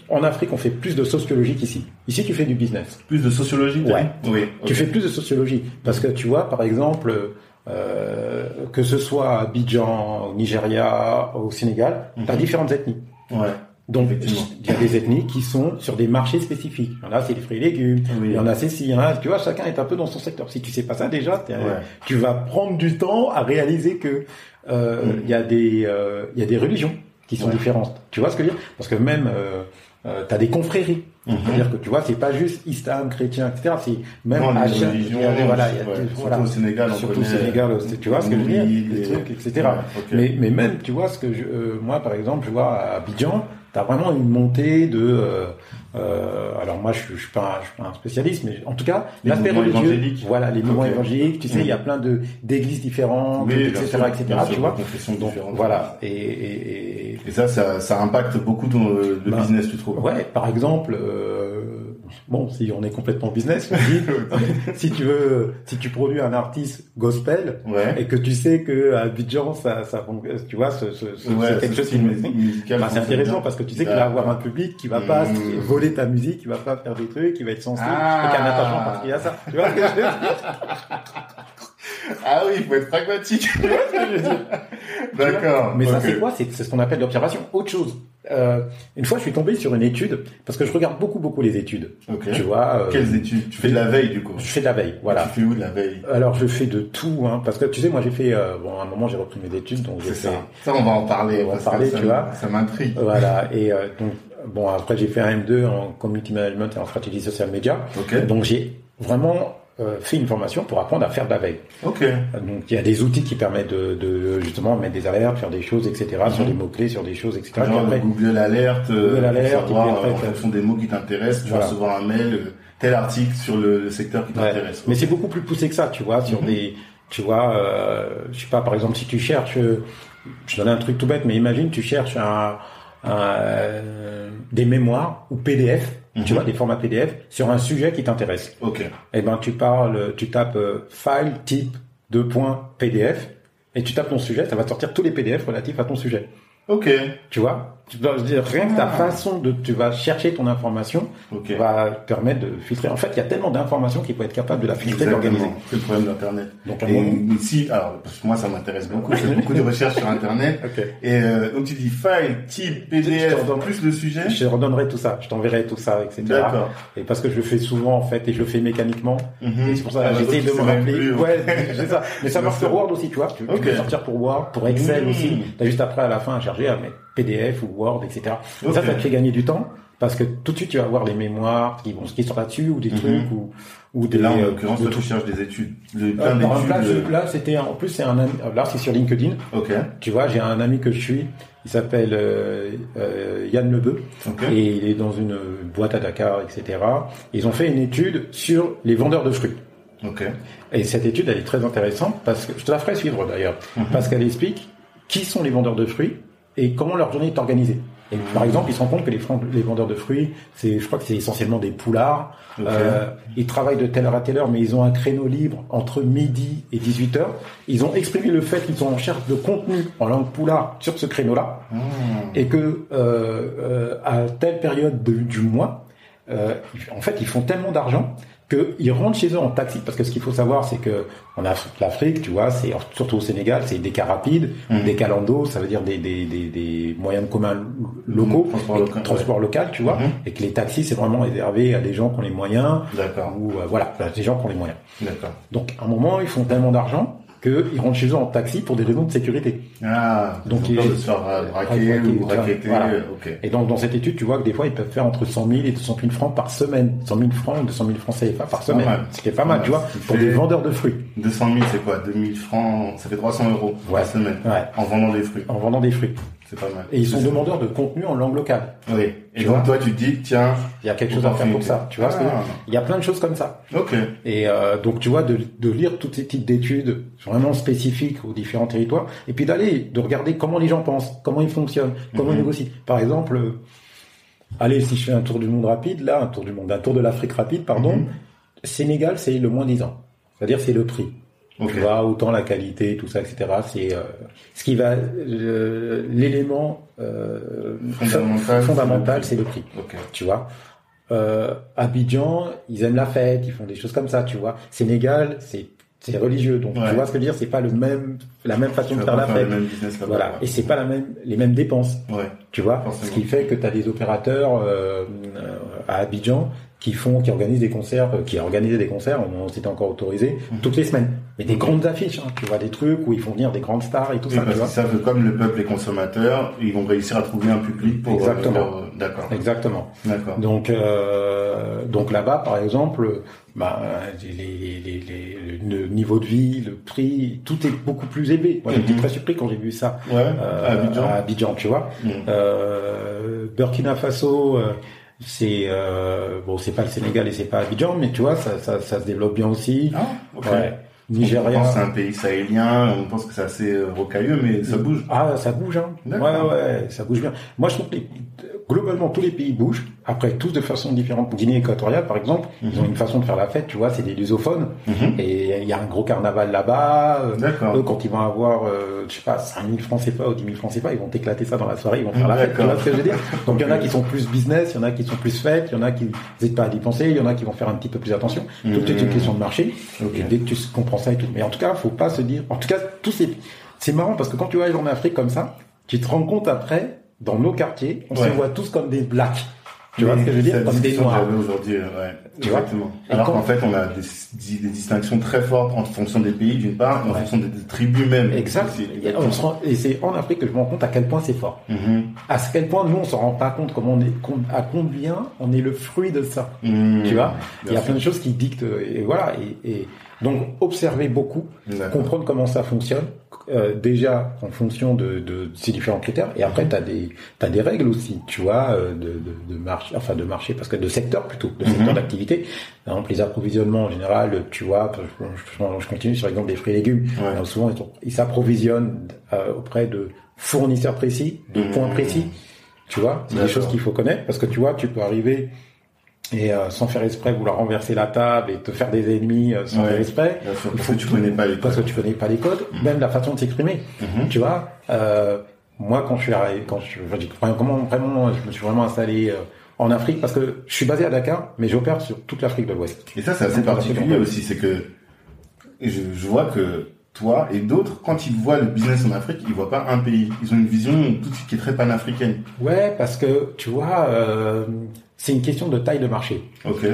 en Afrique, on fait plus de sociologie qu'ici. Ici, tu fais du business. Plus de sociologie. Ouais. Oui. Tu fais plus de sociologie. Parce que tu vois, par exemple, euh, que ce soit à Abidjan, au Nigeria, au Sénégal, tu as Mhm. différentes ethnies. Ouais. Donc, il y a des ethnies qui sont sur des marchés spécifiques. Il y en a, c'est les fruits et légumes. Oui. Il y en a, c'est ci. Il y en a, tu vois, chacun est un peu dans son secteur. Si tu sais pas ça déjà, Ouais. tu vas prendre du temps à réaliser que euh, Mhm. il y a des euh, il y a des religions qui sont Ouais. différentes. Tu vois ce que je veux dire? Parce que même euh, euh, t'as des confréries. Mhm. C'est-à-dire que tu vois, c'est pas juste islam, chrétien, etc. C'est même Non, les à chaque- religions, il y a des- voilà, il y a ouais, des- surtout voilà. au Sénégal, surtout au Sénégal, tu vois ce que je veux dire, et- trucs, etc. Ouais, ok. Mais mais même, tu vois ce que je, euh, moi par exemple, je vois à Abidjan, t'as vraiment une montée de. euh, euh, alors moi, je, suis- je suis pas, un- je suis pas un spécialiste, mais en tout cas, l'aspect religieux, voilà, les mouvements évangéliques. Tu sais, il y a Mhm. plein de d'églises différentes, etc., sûr, etc. sûr, tu vois. Donc voilà. Et, et, et- Et ça, ça, ça impacte beaucoup ton, le Bah, business, tu trouves Ouais, par exemple, euh, bon, si on est complètement business, on dit, si tu veux, si tu produis un artiste gospel Ouais. et que tu sais que à Abidjan, ça, ça, tu vois, ce, ce, ce- Ouais, c'est quelque chose qui musical bah, c'est intéressant bien. parce que tu sais qu'il va avoir un public qui va pas Mmh. voler ta musique, qui va pas faire des trucs, qui va être sensible, Ah. et qui a un attachement particulier à ça. Tu vois ce que je veux dire? Ah oui, il faut être pragmatique. D'accord. Mais ça, c'est quoi? C'est ce qu'on appelle l'observation. Autre chose. Euh, une fois, je suis tombé sur une étude parce que je regarde beaucoup, beaucoup les études. Ok. Tu vois. euh, Quelles études? Tu fais de la veille, du coup? Je fais de la veille, voilà. Tu fais où de la veille? Alors je fais de tout, hein, parce que tu sais, moi j'ai fait, euh, bon, à un moment j'ai repris mes études, donc C'est fait, ça. Ça, on va en parler. On va en parler, ça tu vois. Ça m'intrigue. voilà, et euh, donc bon après j'ai fait un M2 en community management et en stratégie social media, Ok. donc j'ai vraiment fait une formation pour apprendre à faire de la veille. Ok. Donc il y a des outils qui permettent de, de justement mettre des alertes, faire des choses, etc. sur Mhm. des mots clés, sur des choses, etc. Puis Genre après, Google Alert, euh, Google Alert, pour savoir, puis après, en fonction des mots qui t'intéressent, tu Voilà. vas recevoir un mail, euh, tel article sur le, le secteur qui Ouais. t'intéresse. Mais c'est beaucoup plus poussé que ça, tu vois, sur Mhm. des, tu vois, euh, je sais pas, par exemple, si tu cherches, euh, je donne un truc tout bête, mais imagine, tu cherches un, un, euh, des mémoires ou PDF, Mhm. tu vois, des formats PDF sur un sujet qui t'intéresse. Ok. Eh ben, tu parles, tu tapes euh, file type de points PDF et tu tapes ton sujet, ça va te sortir tous les PDF relatifs à ton sujet. Ok. Tu vois, tu je veux dire rien que ta Ah. façon de, tu vas chercher ton information Ok. va te permettre de filtrer. En fait, il y a tellement d'informations qu'il faut être capable de la filtrer. Exactement. C'est le problème d'Internet. Donc, Et moment- si, alors, parce que moi, ça m'intéresse beaucoup, je fais beaucoup de recherches sur Internet. [LAUGHS] Ok. Et euh, donc, tu dis file, type, Je PDF, te redonne- plus le sujet. Je te redonnerai tout ça, je t'enverrai tout ça, etc. D'accord. Et parce que je le fais souvent en fait et je le fais mécaniquement. Mhm. Et c'est pour ça Ah, que j'essaie donc, de tu me rappeler. plus, ouais, c'est ça. [LAUGHS] Mais ça marche pour Word aussi, tu vois. Tu, tu Ok. peux sortir pour Word, pour Excel Mhm. aussi. T'as juste après à la fin à charger à mettre PDF ou Word, etc. Ça, ça te fait gagner du temps parce que tout de suite tu vas avoir les mémoires qui vont qui sont là-dessus ou des Mhm. trucs ou ou Et des là, en euh, l'occurrence, tu cherches des études. Euh, plein exemple, là, c'était en plus c'est un ami, là c'est sur LinkedIn. Ok. Tu vois, j'ai un ami que je suis, il s'appelle euh, euh, Yann Lebeu. Et il est dans une boîte à Dakar, etc. Ils ont fait une étude sur les vendeurs de fruits. Ok. Et cette étude, elle est très intéressante parce que je te la ferai suivre d'ailleurs, Mhm. parce qu'elle explique qui sont les vendeurs de fruits et comment leur journée est organisée. Et par exemple, ils se rendent compte que les, les vendeurs de fruits, c'est, je crois que c'est essentiellement des poulards. Euh, ils travaillent de telle heure à telle heure, mais ils ont un créneau libre entre midi et 18 heures. Ils ont exprimé le fait qu'ils sont en recherche de contenu en langue poulard sur ce créneau-là Hmm. et que euh, euh, à telle période de- du mois, en fait, ils font tellement d'argent qu'ils rentrent chez eux en taxi. Parce que ce qu'il faut savoir, c'est que en Afrique, l'Afrique, tu vois, c'est surtout au Sénégal, c'est des cars rapides, Mhm. des calandos, ça veut dire des, des, des, des moyens de commun locaux, Mhm, transport local, transport local, tu vois, Mhm. et que les taxis, c'est vraiment réservé à des gens qui ont les moyens, ou euh, voilà, des gens qui ont les moyens. D'accord. Donc, à un moment, ils font tellement d'argent qu'ils rentrent chez eux en taxi pour des raisons de sécurité. Ah, Donc, ils ont peur de se faire ou voilà. Ok. Et donc, dans cette étude, tu vois que des fois, ils peuvent faire entre 100 000 et 200 000 francs par semaine. 100 000 francs, 200 000 francs CFA par semaine. Ce qui est pas mal, Ouais, tu vois, pour des vendeurs de fruits. 200 000, c'est quoi? 2000 francs, ça fait 300 euros Ouais. par semaine. Ouais. En vendant des fruits. En vendant des fruits. C'est pas mal. Et ils sont demandeurs de contenu en langue locale. Oui. Et donc, toi, tu te dis, tiens. Il y a quelque chose à faire pour ça. Tu vois Ah. Il y a plein de choses comme ça. Ok. Et euh, donc, tu vois, de, de lire toutes ces types d'études vraiment spécifiques aux différents territoires, et puis d'aller, de regarder comment les gens pensent, comment ils fonctionnent, comment Mhm. ils négocient. Par exemple, euh, allez, si je fais un tour du monde rapide, là, un tour du monde, un tour de l'Afrique rapide, pardon, Mhm. Sénégal, c'est le moins disant. C'est-à-dire, c'est le prix. Tu vois, autant la qualité, tout ça, etc. C'est euh, ce qui va, euh, l'élément euh, Fondamental, fondamental, c'est le prix tu vois? Euh, Abidjan, ils aiment la fête, ils font des choses comme ça, tu vois. Sénégal, c'est c'est religieux. Donc Ouais. tu vois ce que je veux dire, c'est pas le même, la même façon de faire la fête. Voilà, et c'est pas la même, les mêmes dépenses. Ouais. Tu vois, Forcément. ce qui fait que tu as des opérateurs euh, euh, à Abidjan qui font, qui organisent des concerts, euh, qui organisaient des concerts, on c'était encore autorisé, Mhm. toutes les semaines. Mais des grandes affiches, hein, tu vois, des trucs où ils font venir des grandes stars et tout Oui, ça, tu parce vois. savent que comme le peuple est consommateur, ils vont réussir à trouver un public pour. euh, Exactement. leur- D'accord. Exactement. D'accord. Donc, euh, donc là-bas, par exemple, bah, les, les, les, les- le niveau de vie, le prix, tout est beaucoup plus élevé. Moi, j'étais Mhm. très surpris quand j'ai vu ça Ouais. euh, à Abidjan. à Abidjan, tu vois. Mm. Euh, Burkina Faso, euh, c'est euh, bon, c'est pas le Sénégal et c'est pas Abidjan, mais tu vois, ça, ça, ça se développe bien aussi. Ah, ok. Ouais. On Nigeria. pense que c'est un pays sahélien, on pense que c'est assez rocailleux, mais ça bouge. Ah, ça bouge, hein. Ouais, ouais, ça bouge bien. Moi, je trouve que les- globalement, tous les pays bougent. Après, tous de façon différente. Guinée équatoriale, par exemple, ils ont une façon de faire la fête, tu vois, c'est des lusophones. Mhm. Et il y a un gros carnaval là-bas. Euh, D'accord. Eux, quand ils vont avoir, euh, je sais pas, 5000 francs CFA ou 10 000 francs CFA, ils vont éclater ça dans la soirée, ils vont faire la fête, tu D'accord. vois ce que je veux dire? Donc il y en a qui sont plus business, il y en a qui sont plus fêtes, il y en a qui n'hésitent pas à dépenser, il y en a qui vont faire un petit peu plus attention. Tout est une Mhm. question de marché. Ok. Et dès que tu comprends ça et tout. Mais en tout cas, faut pas se dire... En tout cas, tous ces... C'est marrant parce que quand tu voyages en Afrique comme ça, tu te rends compte après, dans nos quartiers, on se voit tous comme des blacks. Tu vois ce que je veux dire? Comme des noirs. aujourd'hui, euh, ouais. Tu vois? Exactement. Et Alors qu'en fait, on a des, di- des distinctions très fortes en fonction des pays, d'une part, et en Ouais. fonction des, des tribus même. Exact. Et, c'est en Afrique que je me rends compte à quel point c'est fort. Mhm. À quel point nous on s'en rend pas compte comment on est, à combien on est le fruit de ça. Mhm. Tu vois, il y a plein de choses qui dictent et voilà et, et donc observer beaucoup, comprendre comment ça fonctionne euh, déjà en fonction de, de ces différents critères. Et après t'as des t'as des règles aussi tu vois euh, de, de, de marché enfin de marché parce que de secteur plutôt de secteur Mhm. d'activité. Par exemple les approvisionnements en général tu vois je, je- je continue sur l'exemple des fruits et légumes. Ouais. Souvent ils s'approvisionnent euh, auprès de fournisseurs précis de Mhm. points précis tu vois. C'est des choses qu'il faut connaître parce que tu vois tu peux arriver et euh, sans faire exprès vouloir renverser la table et te faire des ennemis euh, sans Ouais. faire exprès il parce faut que tu connais pas les parce que tu connais pas les codes même la façon de s'exprimer. Mhm. tu vois euh, moi quand je suis arrivé quand je j'ai- enfin, comment vraiment je me suis vraiment installé euh, en Afrique parce que je suis basé à Dakar mais j'opère sur toute l'Afrique de l'Ouest. Et ça, c'est assez particulier aussi, c'est que je, je vois que toi et d'autres, quand ils voient le business en Afrique, ils voient pas un pays. Ils ont une vision tout de suite qui est très panafricaine. ouais parce que tu vois euh, c'est une question de taille de marché Ok.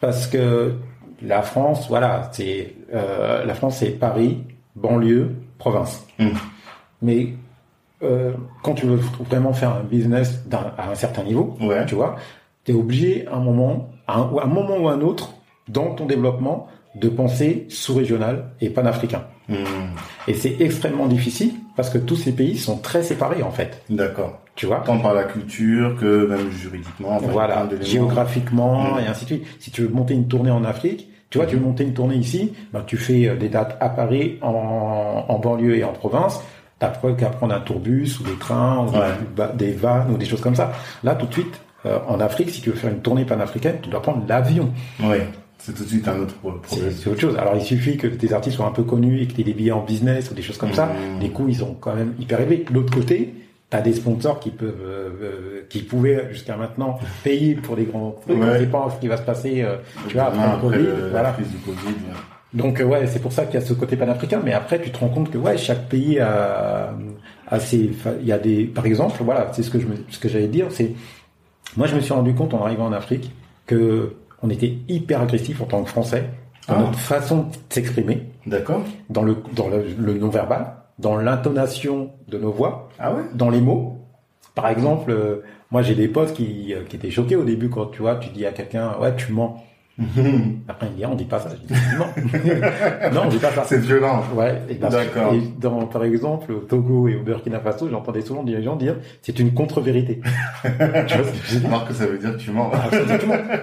parce que la France voilà c'est euh, la France c'est Paris banlieue province Mm. mais euh, quand tu veux vraiment faire un business à un certain niveau Ouais. tu vois, tu es obligé à un moment, à un, ou à un moment ou à un autre, dans ton développement, de penser sous-régional et panafricain. Hmm. Et c'est extrêmement difficile parce que tous ces pays sont très séparés en fait. D'accord. Tu vois Tant par la culture que même juridiquement. enfin, Voilà, géographiquement Mm. et ainsi de suite. Si tu veux monter une tournée en Afrique, tu vois, tu veux monter une tournée ici, ben, tu fais euh, des dates à Paris, en, en banlieue et en province. T'as pas qu'à prendre un tourbus ou des trains ou des- Ouais. ba- des vannes ou des choses comme ça. Là, tout de suite, euh, en Afrique, si tu veux faire une tournée panafricaine, tu dois prendre l'avion. Ouais. C'est tout de suite un autre problème. c'est autre chose. Alors, il suffit que tes artistes soient un peu connus et que tu aies des billets en business ou des choses comme ça. Mm. Les coûts, ils sont quand même hyper élevés. De l'autre côté, tu as des sponsors qui peuvent, euh, euh, qui pouvaient jusqu'à maintenant [LAUGHS] payer pour des grands trucs. Ouais. On sait pas ce qui va se passer, euh, tu vois, après, Demain, le après Covid. le- la voilà. crise du Covid. ouais. Donc, euh, ouais, c'est pour ça qu'il y a ce côté panafricain. Mais après, tu te rends compte que, ouais, chaque pays a, a ses, il y a des, par exemple, voilà, c'est ce que je me, ce que j'allais dire, c'est, moi, je me suis rendu compte en arrivant en Afrique que on était hyper agressif en tant que Français dans Ah. notre façon de s'exprimer D'accord. dans le dans le, le non-verbal, dans l'intonation de nos voix, Ah ouais? dans les mots. Par exemple, euh, moi j'ai des potes qui, euh, qui étaient choqués au début quand tu vois, tu dis à quelqu'un ouais tu mens. Après il dit on dit pas ça. Dis non, [LAUGHS] non on dit pas ça. C'est violent. Ouais. D'accord. et dans par exemple au Togo et au Burkina Faso, j'entendais souvent des gens dire c'est une contre-vérité. [LAUGHS] tu vois ce que ça veut dire que tu mens. Ah,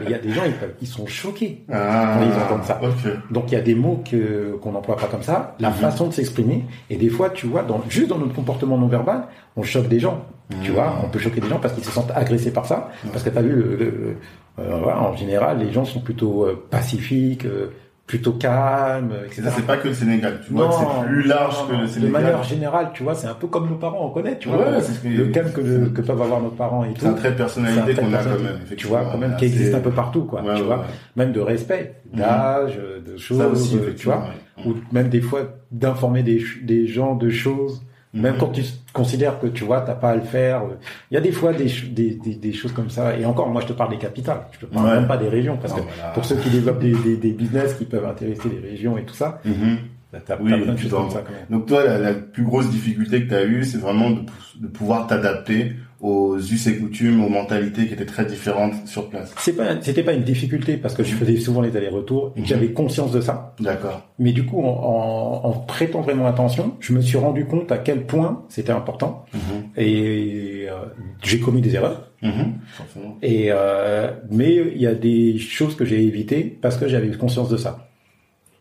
il y a des gens ils, ils sont choqués. Ah, Quand ils entendent ça. Ok. Donc il y a des mots que qu'on n'emploie pas comme ça, la Mhm. façon de s'exprimer, et des fois tu vois, dans, juste dans notre comportement non verbal, on choque des gens. Tu Mhm. vois, on peut choquer des gens parce qu'ils se sentent agressés par ça, parce que tu as vu, le, le- voilà, en général, les gens sont plutôt euh, pacifiques, euh, plutôt calme, etc. C'est pas que le Sénégal, tu vois, c'est plus large que le Sénégal. De manière générale, tu vois, c'est un peu comme nos parents, on connaît, tu vois, Ouais, que- le calme que, le- que peuvent avoir nos parents et tout. C'est un trait de personnalité qu'on a quand même, Tu vois, quand même, qui existe un peu partout, quoi. Ouais, tu ouais, vois, même de respect, d'âge, de choses, Ça aussi, euh, tu vois, ou même des fois d'informer des, des gens de choses. Même Mhm. quand tu considères que tu vois, t'as pas à le faire, euh, il y a des fois des, des, des, des choses comme ça. Et encore, moi, je te parle des capitales. Je te parle Ouais. même pas des régions, parce Non, que voilà. pour ceux qui développent des, des, des business qui peuvent intéresser les régions et tout ça, Mhm. t'as t'as Oui, plein de choses dans- comme ça quand même. Donc toi, la, la plus grosse difficulté que tu as eue, c'est vraiment de pouvoir t'adapter aux us et coutumes, aux mentalités qui étaient très différentes sur place. C'est pas, c'était pas une difficulté parce que je faisais souvent les allers-retours et que j'avais conscience de ça. D'accord. Mais du coup, en, en, en prêtant vraiment attention, je me suis rendu compte à quel point c'était important Mhm. et euh, j'ai commis des erreurs. Mhm. Forcément. Et euh, mais il y a des choses que j'ai évitées parce que j'avais conscience de ça.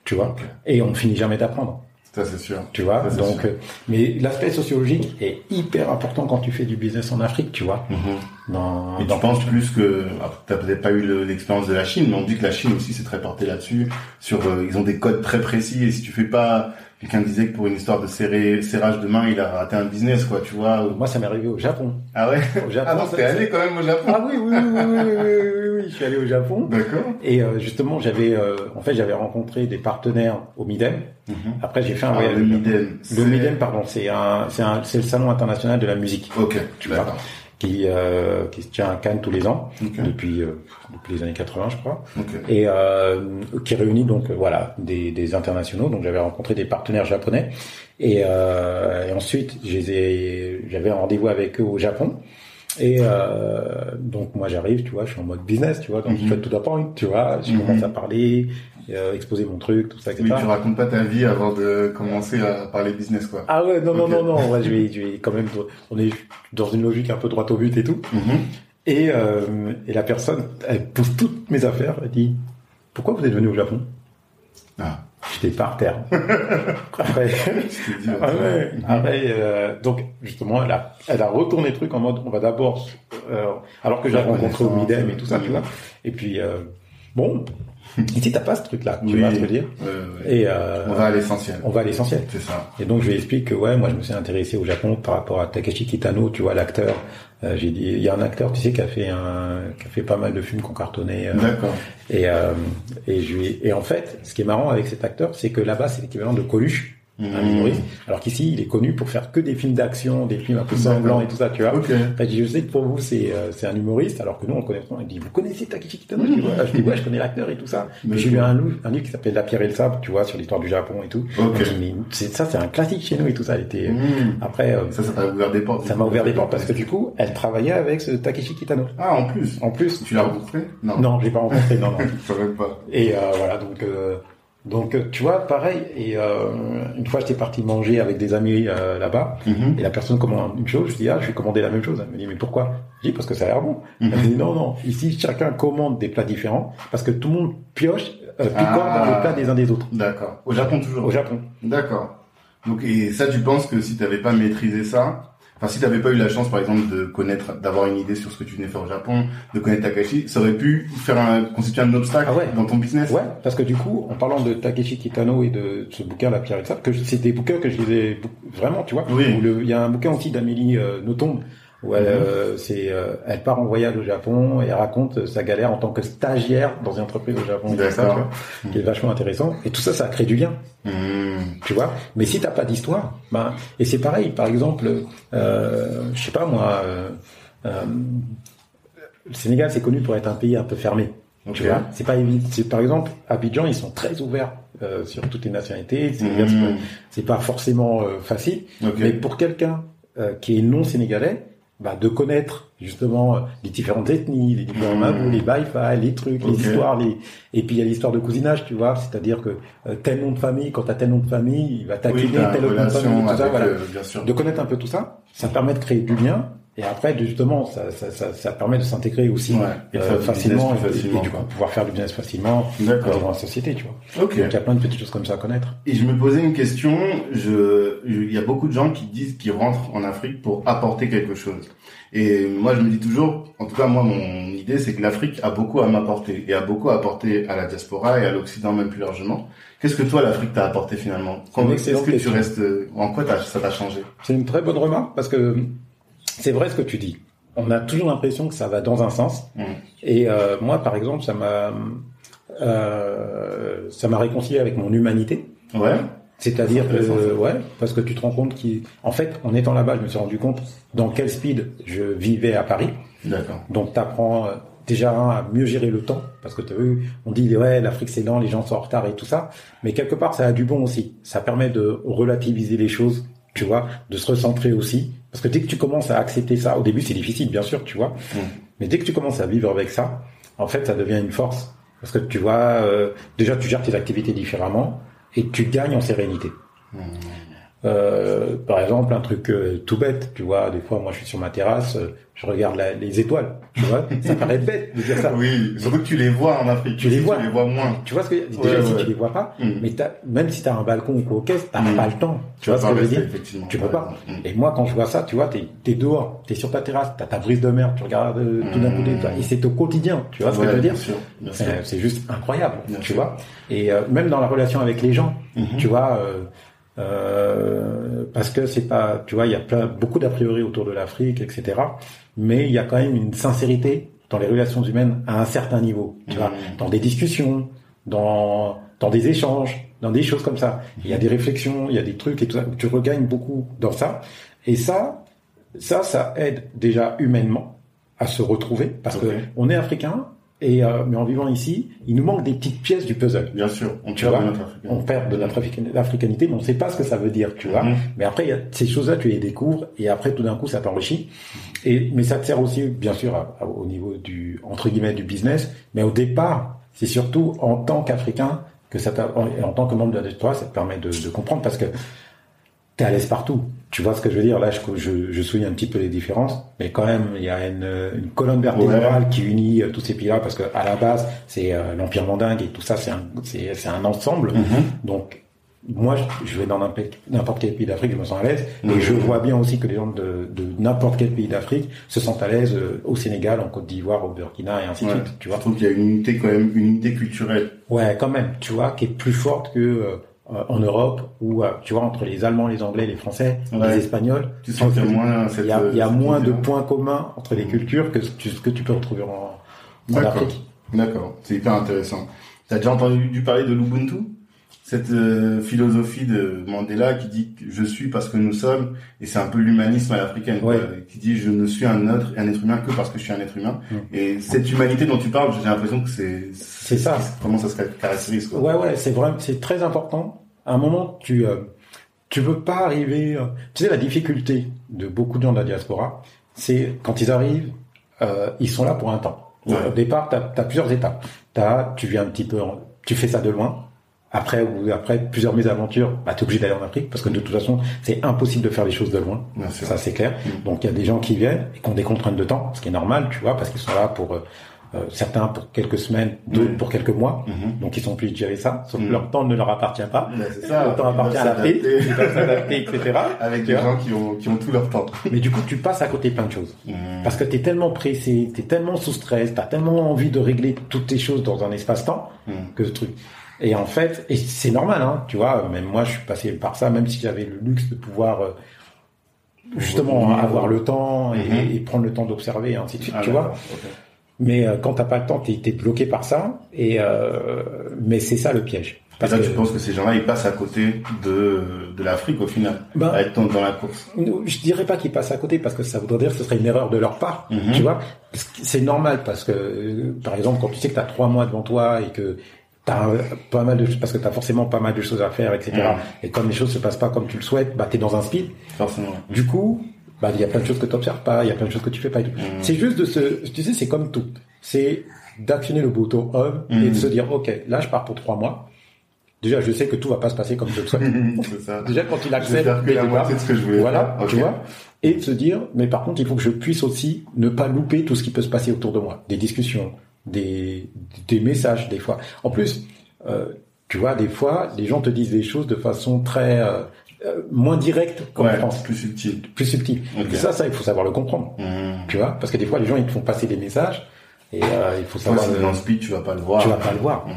Tu vois? Et on finit jamais d'apprendre. Ça, c'est sûr. Tu vois. Ça, Donc, sûr. euh, mais l'aspect sociologique est hyper important quand tu fais du business en Afrique. Tu vois. Mhm. Dans, Et dans- tu penses plus que, alors, t'as peut-être pas eu le- l'expérience de la Chine, mais on dit que la Chine aussi s'est très portée là-dessus. Sur, euh, ils ont des codes très précis et si tu fais pas, quelqu'un disait que pour une histoire de serrer, serrage de main, il a raté un business, quoi, tu vois. ou- Moi, ça m'est arrivé au Japon. Ah ouais? Au Japon, Ah non, ça- t'es allé quand même au Japon. Ah oui, oui, oui, oui, oui, oui, oui, oui, oui, je suis allé au Japon. D'accord. Et euh, justement, j'avais, euh, en fait, j'avais rencontré des partenaires au Midem. Mhm. Après, j'ai fait un Ah, voyage. le. Midem. Le Midem, pardon, c'est un, c'est un, c'est le salon international de la musique Ok, d'accord. Qui, euh, qui se tient à Cannes tous les ans depuis, euh, depuis les années 80, je crois, et euh, qui réunit donc euh, voilà des, des internationaux. Donc j'avais rencontré des partenaires japonais et, euh, et ensuite j'avais un rendez-vous avec eux au Japon. Et euh, donc moi j'arrive, tu vois, je suis en mode business, tu vois, donc je Mhm. fais tout à point, tu vois, je Mhm. commence à parler, euh, exposer mon truc, tout ça, etc. Oui, tu racontes pas ta vie avant de commencer à parler business, quoi. Ah ouais, non, non, non, non, ouais, je vais, je vais quand même, on est dans une logique un peu droite au but et tout. Mhm. Et, euh, et la personne, elle pousse toutes mes affaires, elle dit, pourquoi vous êtes venu au Japon? Ah, J'étais par terre. [LAUGHS] Après, dit, ah ouais, après, euh, donc justement, elle a, elle a retourné le truc en mode, on va d'abord, euh, alors que j'ai rencontré au Midem et tout ça, tu vois. Et puis, euh, bon, ici t'as pas ce truc-là, tu Oui. vois ce que je veux dire Ouais, ouais. Et euh, On va à l'essentiel. on va à l'essentiel. C'est ça. Et donc je lui explique que ouais, moi je me suis intéressé au Japon par rapport à Takeshi Kitano, tu vois l'acteur. Euh, j'ai dit, il y a un acteur, tu sais, qui a fait un, qui a fait pas mal de films qu'on cartonnait. euh, D'accord. et euh, et je lui, et en fait, ce qui est marrant avec cet acteur, c'est que là-bas c'est l'équivalent de Coluche, un Mhm. humoriste, alors qu'ici il est connu pour faire que des films d'action, des films un peu sanglants et tout ça, tu vois. Ok. Enfin, je sais que pour vous c'est euh, c'est un humoriste, alors que nous on connaît pas. Il dit, vous connaissez Takeshi Kitano? Je dis, ouais, je dis, ouais, je connais l'acteur et tout ça. [LAUGHS] Mais j'ai lu un, un livre qui s'appelle La pierre et le sable, tu vois, sur l'histoire du Japon et tout. Ok. Je dis, mais c'est ça, c'est un classique chez nous et tout ça. Elle était Mhm. après. euh, Ça, ça t'a ouvert des portes. ça m'a ouvert des portes parce que du coup, elle travaillait avec ce Takeshi Kitano. Ah, en plus. En plus, Tu l'as rencontré? Non. non, je l'ai pas rencontré, non, non. [LAUGHS] Je pas. Et euh, voilà, donc euh, donc euh, tu vois, pareil. Et euh, une fois, j'étais parti manger avec des amis euh, là-bas, Mhm. et la personne commande une chose. Je dis ah, je vais commander la même chose. Elle me dit mais pourquoi? Je dis parce que ça a l'air bon. Elle me dit non, non. Ici, chacun commande des plats différents parce que tout le monde pioche, euh, picore Ah. dans les plats des uns des autres. D'accord. Au Japon toujours. Au Japon. D'accord. Donc et ça, tu penses que si t'avais pas maîtrisé ça, enfin si t'avais pas eu la chance, par exemple, de connaître, d'avoir une idée sur ce que tu venais faire au Japon, de connaître Takashi, ça aurait pu faire un constituer un obstacle Ah ouais. dans ton business. Ouais, parce que du coup, en parlant de Takeshi Kitano et de ce bouquin La Pierre et Sable, que c'est des bouquins que je lisais vraiment, tu vois. Oui. Où le- Il y a un bouquin aussi d'Amélie euh, Nothomb où elle, Mhm. euh, c'est, euh, elle part en voyage au Japon et elle raconte sa galère en tant que stagiaire dans une entreprise au Japon. ça, D'accord. vois, qui est vachement intéressant. Et tout ça, ça crée du lien, Mhm. tu vois? Mais si t'as pas d'histoire, ben, et c'est pareil. Par exemple, euh, je sais pas moi, euh, euh, le Sénégal c'est connu pour être un pays un peu fermé. Tu vois, c'est pas évident. C'est par exemple Abidjan, ils sont très ouverts euh, sur toutes les nationalités. C'est Mhm. c'est pas- forcément euh, facile, mais pour quelqu'un euh, qui est non sénégalais, bah, de connaître justement euh, les différentes ethnies, les différents Mhm. mabous, les baïfas, les trucs, les histoires, les et puis il y a l'histoire de cousinage, tu vois, c'est-à-dire que euh, tel nom de famille, quand t'as tel nom de famille, il va Oui, taquiner t'as tel autre nom de famille, tout ça, voilà. euh, bien sûr. De connaître un peu tout ça, ça permet de créer du lien Et après, justement, ça, ça, ça, ça permet de s'intégrer aussi Ouais, et de faire euh, du facilement, et- facilement, et, du quoi. coup pouvoir faire du business facilement dans la société, tu vois. Ok. Donc il y a plein de petites choses comme ça à connaître. Et je me posais une question. Je, il y a beaucoup de gens qui disent qu'ils rentrent en Afrique pour apporter quelque chose. Et moi, je me dis toujours, en tout cas, moi, mon idée, c'est que l'Afrique a beaucoup à m'apporter et a beaucoup à apporter à la diaspora et à l'Occident même plus largement. Qu'est-ce que toi, l'Afrique t'a apporté finalement? Est-ce que tu restes, en quoi ça t'a changé? C'est une très bonne remarque parce que c'est vrai ce que tu dis. On a toujours l'impression que ça va dans un sens. Et euh, moi, par exemple, ça m'a euh, ça m'a réconcilié avec mon humanité. Ouais. C'est-à-dire que, ouais, parce que tu te rends compte qu'en fait, en étant là-bas, je me suis rendu compte dans quel speed je vivais à Paris. D'accord. Donc, tu apprends déjà un, à mieux gérer le temps, parce que tu as vu, on dit ouais, l'Afrique c'est lent, les gens sont en retard et tout ça, mais quelque part ça a du bon aussi. Ça permet de relativiser les choses, tu vois, de se recentrer aussi, parce que dès que tu commences à accepter ça, au début c'est difficile bien sûr, tu vois, Mm. mais dès que tu commences à vivre avec ça, en fait ça devient une force, parce que tu vois, euh, déjà tu gères tes activités différemment et tu gagnes en sérénité. Mm. Euh, par exemple, un truc euh, tout bête, tu vois, des fois, moi, je suis sur ma terrasse, euh, je regarde la- les étoiles, tu vois, [LAUGHS] ça paraît bête de dire ça. Oui, surtout que tu les vois en Afrique. Tu les vois. Tu les vois moins. Tu vois ce que déjà Ouais, si ouais. tu les vois pas, Mm. mais t'as- même si tu as un balcon ou quoi caisse, t'as Mm. pas le temps. Tu vois ce que je veux dire. Tu peux T'as pas. Et moi, quand je vois ça, tu vois, t'es es dehors, t'es sur ta terrasse, t'as ta brise de mer, tu regardes euh, tout d'un coup, et c'est au quotidien. Tu vois ce que je veux dire C'est juste incroyable, Bien tu sûr. vois. Et euh, même dans la relation avec les gens, Mhm. tu vois, euh, parce que c'est pas, tu vois, il y a plein, beaucoup d'a priori autour de l'Afrique, etc. Mais il y a quand même une sincérité dans les relations humaines à un certain niveau, tu vois, Mhm. dans des discussions, dans dans des échanges, dans des choses comme ça. Il y a des réflexions, il y a des trucs et tout ça. Tu regagnes beaucoup dans ça. Et ça, ça, ça aide déjà humainement à se retrouver parce Ok. que on est africain et euh, mais en vivant ici, il nous manque des petites pièces du puzzle. Bien sûr. On Tu perd vois, de notre. On perd de notre african- africanité, mais on ne sait pas ce que ça veut dire, tu vois. Mhm. Mais après, il y a ces choses-là, tu les découvres et après, tout d'un coup, ça t'enrichit. Et mais ça te sert aussi, bien sûr, à- à- au niveau du entre guillemets du business. Mais au départ, c'est surtout en tant qu'Africain que ça en, en tant que membre de la diaspora, ça te permet de, de comprendre parce que t'es à l'aise partout. Tu vois ce que je veux dire? Là, je, je, je souligne un petit peu les différences, mais quand même, il y a une, une colonne vertébrale qui unit euh, tous ces pays-là parce que à la base, c'est euh, l'empire mandingue et tout ça, c'est un, c'est, c'est un ensemble. Mhm. Donc, moi, je- je vais dans n'importe quel pays d'Afrique, je me sens à l'aise. Et je vois bien aussi que les gens de, de n'importe quel pays d'Afrique se sentent à l'aise euh, au Sénégal, en Côte d'Ivoire, au Burkina et ainsi de Ouais. suite. Tu Je vois trouve qu'il y a une unité quand même, une unité culturelle. Ouais, quand même. Tu vois, qui est plus forte que en Europe où, euh, tu vois, entre les Allemands, les Anglais, les Français, Ouais. les Espagnols, Tu sens qu'il y a moins il y a, il y a cette moins de points communs entre les cultures que ce que, tu peux retrouver en. Afrique. D'accord, c'est hyper intéressant. T'as déjà entendu parler de l'Ubuntu? Cette euh, philosophie de Mandela qui dit que je suis parce que nous sommes, et c'est un peu l'humanisme à l'africaine, Ouais. qui dit je ne suis un autre, un être humain que parce que je suis un être humain. Mm. Et cette humanité dont tu parles, j'ai l'impression que c'est C'est ça. Comment ça se caractérise quoi. Ouais, ouais, c'est vrai, c'est très important. À un moment, tu euh, tu peux pas arriver. euh, tu sais, la difficulté de beaucoup de gens de la diaspora, c'est quand ils arrivent, euh, ils sont là pour un temps. Ouais. Au départ, tu as, plusieurs étapes. T'as, tu viens un petit peu, tu fais ça de loin. Après ou après plusieurs mésaventures, bah, tu es obligé d'aller en Afrique parce que de toute façon, c'est impossible de faire les choses de loin. Bien. Ça, c'est clair. Mm. Donc, il y a des gens qui viennent et qui ont des contraintes de temps, ce qui est normal, tu vois, parce qu'ils sont là pour euh, certains pour quelques semaines, d'autres Mm. pour quelques mois. Mhm. Donc ils sont de gérer ça, sauf Mm. que leur temps ne leur appartient pas. Ben, ça. Le temps appartient à doivent l'Afrique, s'adapter ils doivent s'adapter, etc. [LAUGHS] Avec des gens qui ont, qui ont tout leur temps. [LAUGHS] Mais du coup, tu passes à côté plein de choses. Parce que tu es tellement pressé, tu es tellement sous stress, tu as tellement envie de régler toutes tes choses dans un espace-temps que ce truc. Et en fait, et c'est normal, hein, tu vois, même moi je suis passé par ça, même si j'avais le luxe de pouvoir euh, justement avoir le temps et, et prendre le temps d'observer et ainsi de suite, Ah, tu vois. Mais euh, quand t'as pas le temps, t'es es bloqué par ça. Et euh, mais c'est ça le piège. Et Parce là, que tu penses que ces gens-là, ils passent à côté de, de l'Afrique au final, Ben- à être dans, la course? je dirais pas qu'ils passent à côté parce que ça voudrait dire que ce serait une erreur de leur part. Mhm. Tu vois, c'est normal parce que par exemple quand tu sais que t'as trois mois devant toi et que t'as euh, pas mal de parce que t'as forcément pas mal de choses à faire, etc. Mhm. Et comme les choses se passent pas comme tu le souhaites, bah t'es dans un speed. Forcément. Du coup, bah il y a plein de choses que tu observes pas, il y a plein de choses que tu fais pas. Mhm. C'est juste de se, tu sais, c'est comme tout. C'est d'actionner le bouton on et de Mhm. se dire, ok, là je pars pour trois mois. déjà, je sais que tout va pas se passer comme je le souhaite. [LAUGHS] ça. déjà, quand il accepte que la moitié de ce que je voulais voilà, tu vois, et de se dire, mais par contre, il faut que je puisse aussi ne pas louper tout ce qui peut se passer autour de moi, des discussions, des, des messages des fois. En plus, euh, tu vois, des fois, les gens te disent des choses de façon très euh, euh, moins directe qu'en Ouais, France, plus subtil. plus. Et ça, ça, il faut savoir le comprendre. Mmh. Tu vois, parce que des fois, les gens ils te font passer des messages et euh, il faut savoir. si le- dans le speed, tu vas pas le voir. tu vas pas le voir. Mhm.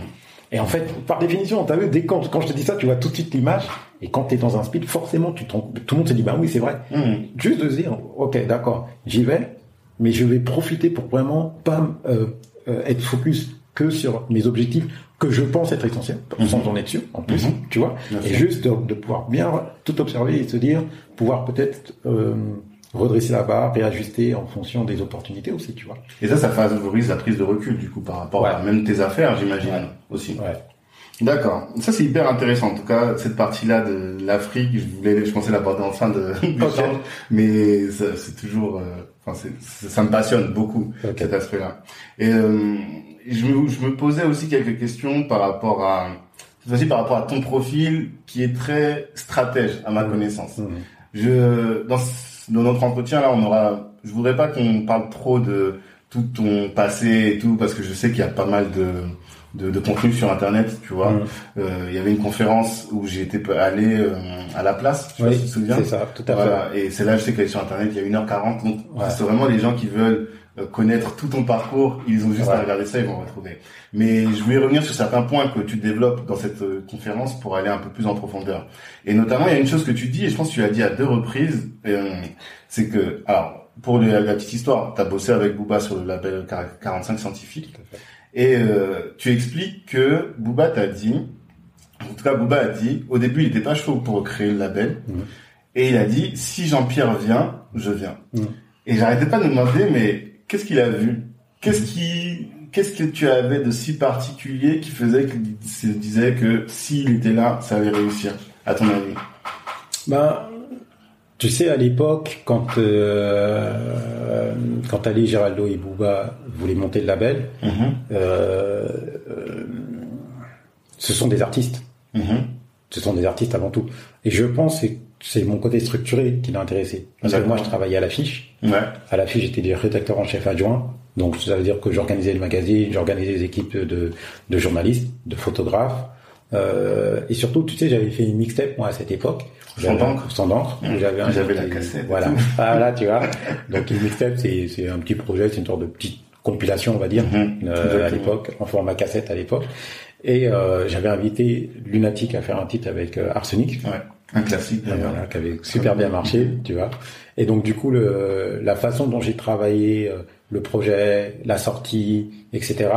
Et en fait, par définition, t'as vu, dès quand, quand je te dis ça, tu vois tout de suite l'image. Et quand t'es dans un speed, forcément, tu tout le monde se dit, bah oui, c'est vrai. Mmh. Juste de se dire, ok, d'accord, j'y vais, mais je vais profiter pour vraiment pas euh, euh, être focus que sur mes objectifs que je pense être essentiels, sans en être sûr, en plus, Mhm. tu vois. Bien et juste de, de pouvoir bien tout observer et se dire, pouvoir peut-être euh, redresser la barre, réajuster en fonction des opportunités aussi, tu vois. Et ça, ça favorise la prise de recul, du coup, par rapport Ouais. à même tes affaires, j'imagine, Ouais. aussi. Ouais. D'accord. Ça, c'est hyper intéressant. En tout cas, cette partie-là de l'Afrique, je voulais, je pensais l'aborder en fin de, [LAUGHS] d'échange, mais c'est toujours, euh, enfin, ça me passionne beaucoup, cet aspect-là. Et, euh, je me, je me posais aussi quelques questions par rapport à, cette fois-ci, par rapport à ton profil, qui est très stratège, à ma connaissance. Mhm. Je, dans, dans notre entretien là, on aura, je voudrais pas qu'on parle trop de tout ton passé et tout, parce que je sais qu'il y a pas mal de, de, de contenu sur Internet, tu vois. Mhm. Euh, il y avait une conférence où j'ai été allé euh, à la place, pas Oui, si tu te souviens. c'est ça, tout à fait. Voilà, et c'est là, je sais qu'elle est sur Internet, il y a 1h40, donc Ouais. c'est vraiment les gens qui veulent connaître tout ton parcours, ils ont juste Ouais. à regarder ça, ils vont retrouver. Mais je voulais revenir sur certains points que tu développes dans cette euh, conférence pour aller un peu plus en profondeur. Et notamment, il y a une chose que tu dis, et je pense que tu l'as dit à deux reprises, euh, c'est que, alors, pour la petite histoire, tu as bossé avec Booba sur le label 45 scientifique, et euh, tu expliques que Booba t'a dit, en tout cas Booba a dit, au début il était pas chaud pour créer le label, Mhm. et il a dit, si Jean-Pierre vient, je viens. Mhm. Et j'arrêtais pas de me demander, mais qu'est-ce qu'il a vu? Qu'est-ce qui, qu'est-ce que tu avais de si particulier qui faisait qu'il se disait que s'il était là, ça allait réussir, à ton avis? Ben, tu sais, à l'époque, quand euh, quand Ali Giraldo et Booba voulaient monter le label, Mhm. euh, euh, ce sont des artistes. Mhm. Ce sont des artistes avant tout. Et je pense que c'est mon côté structuré qui l'a intéressé. Parce que moi, je travaillais à l'affiche. Ouais. À l'affiche, j'étais des rédacteur en chef adjoint. Donc, ça veut dire que j'organisais le magazine, j'organisais des équipes de, de journalistes, de photographes. Euh, et surtout, tu sais, j'avais fait une mixtape, moi, à cette époque. Sans d'encre. Sans d'encre. où J'avais un- J'avais la cassette et Voilà. tout. [LAUGHS] Ah, tu vois. Donc, une mixtape, c'est, c'est un petit projet, c'est une sorte de petite compilation, on va dire, Mhm. euh, à l'époque, en format cassette à l'époque. Et euh, j'avais invité Lunatic à faire un titre avec euh, Arsenic. Ouais. Un classique. D'ailleurs. voilà, qui avait super bien marché, tu vois. Et donc du coup, le, la façon dont j'ai travaillé euh, le projet, la sortie, etc.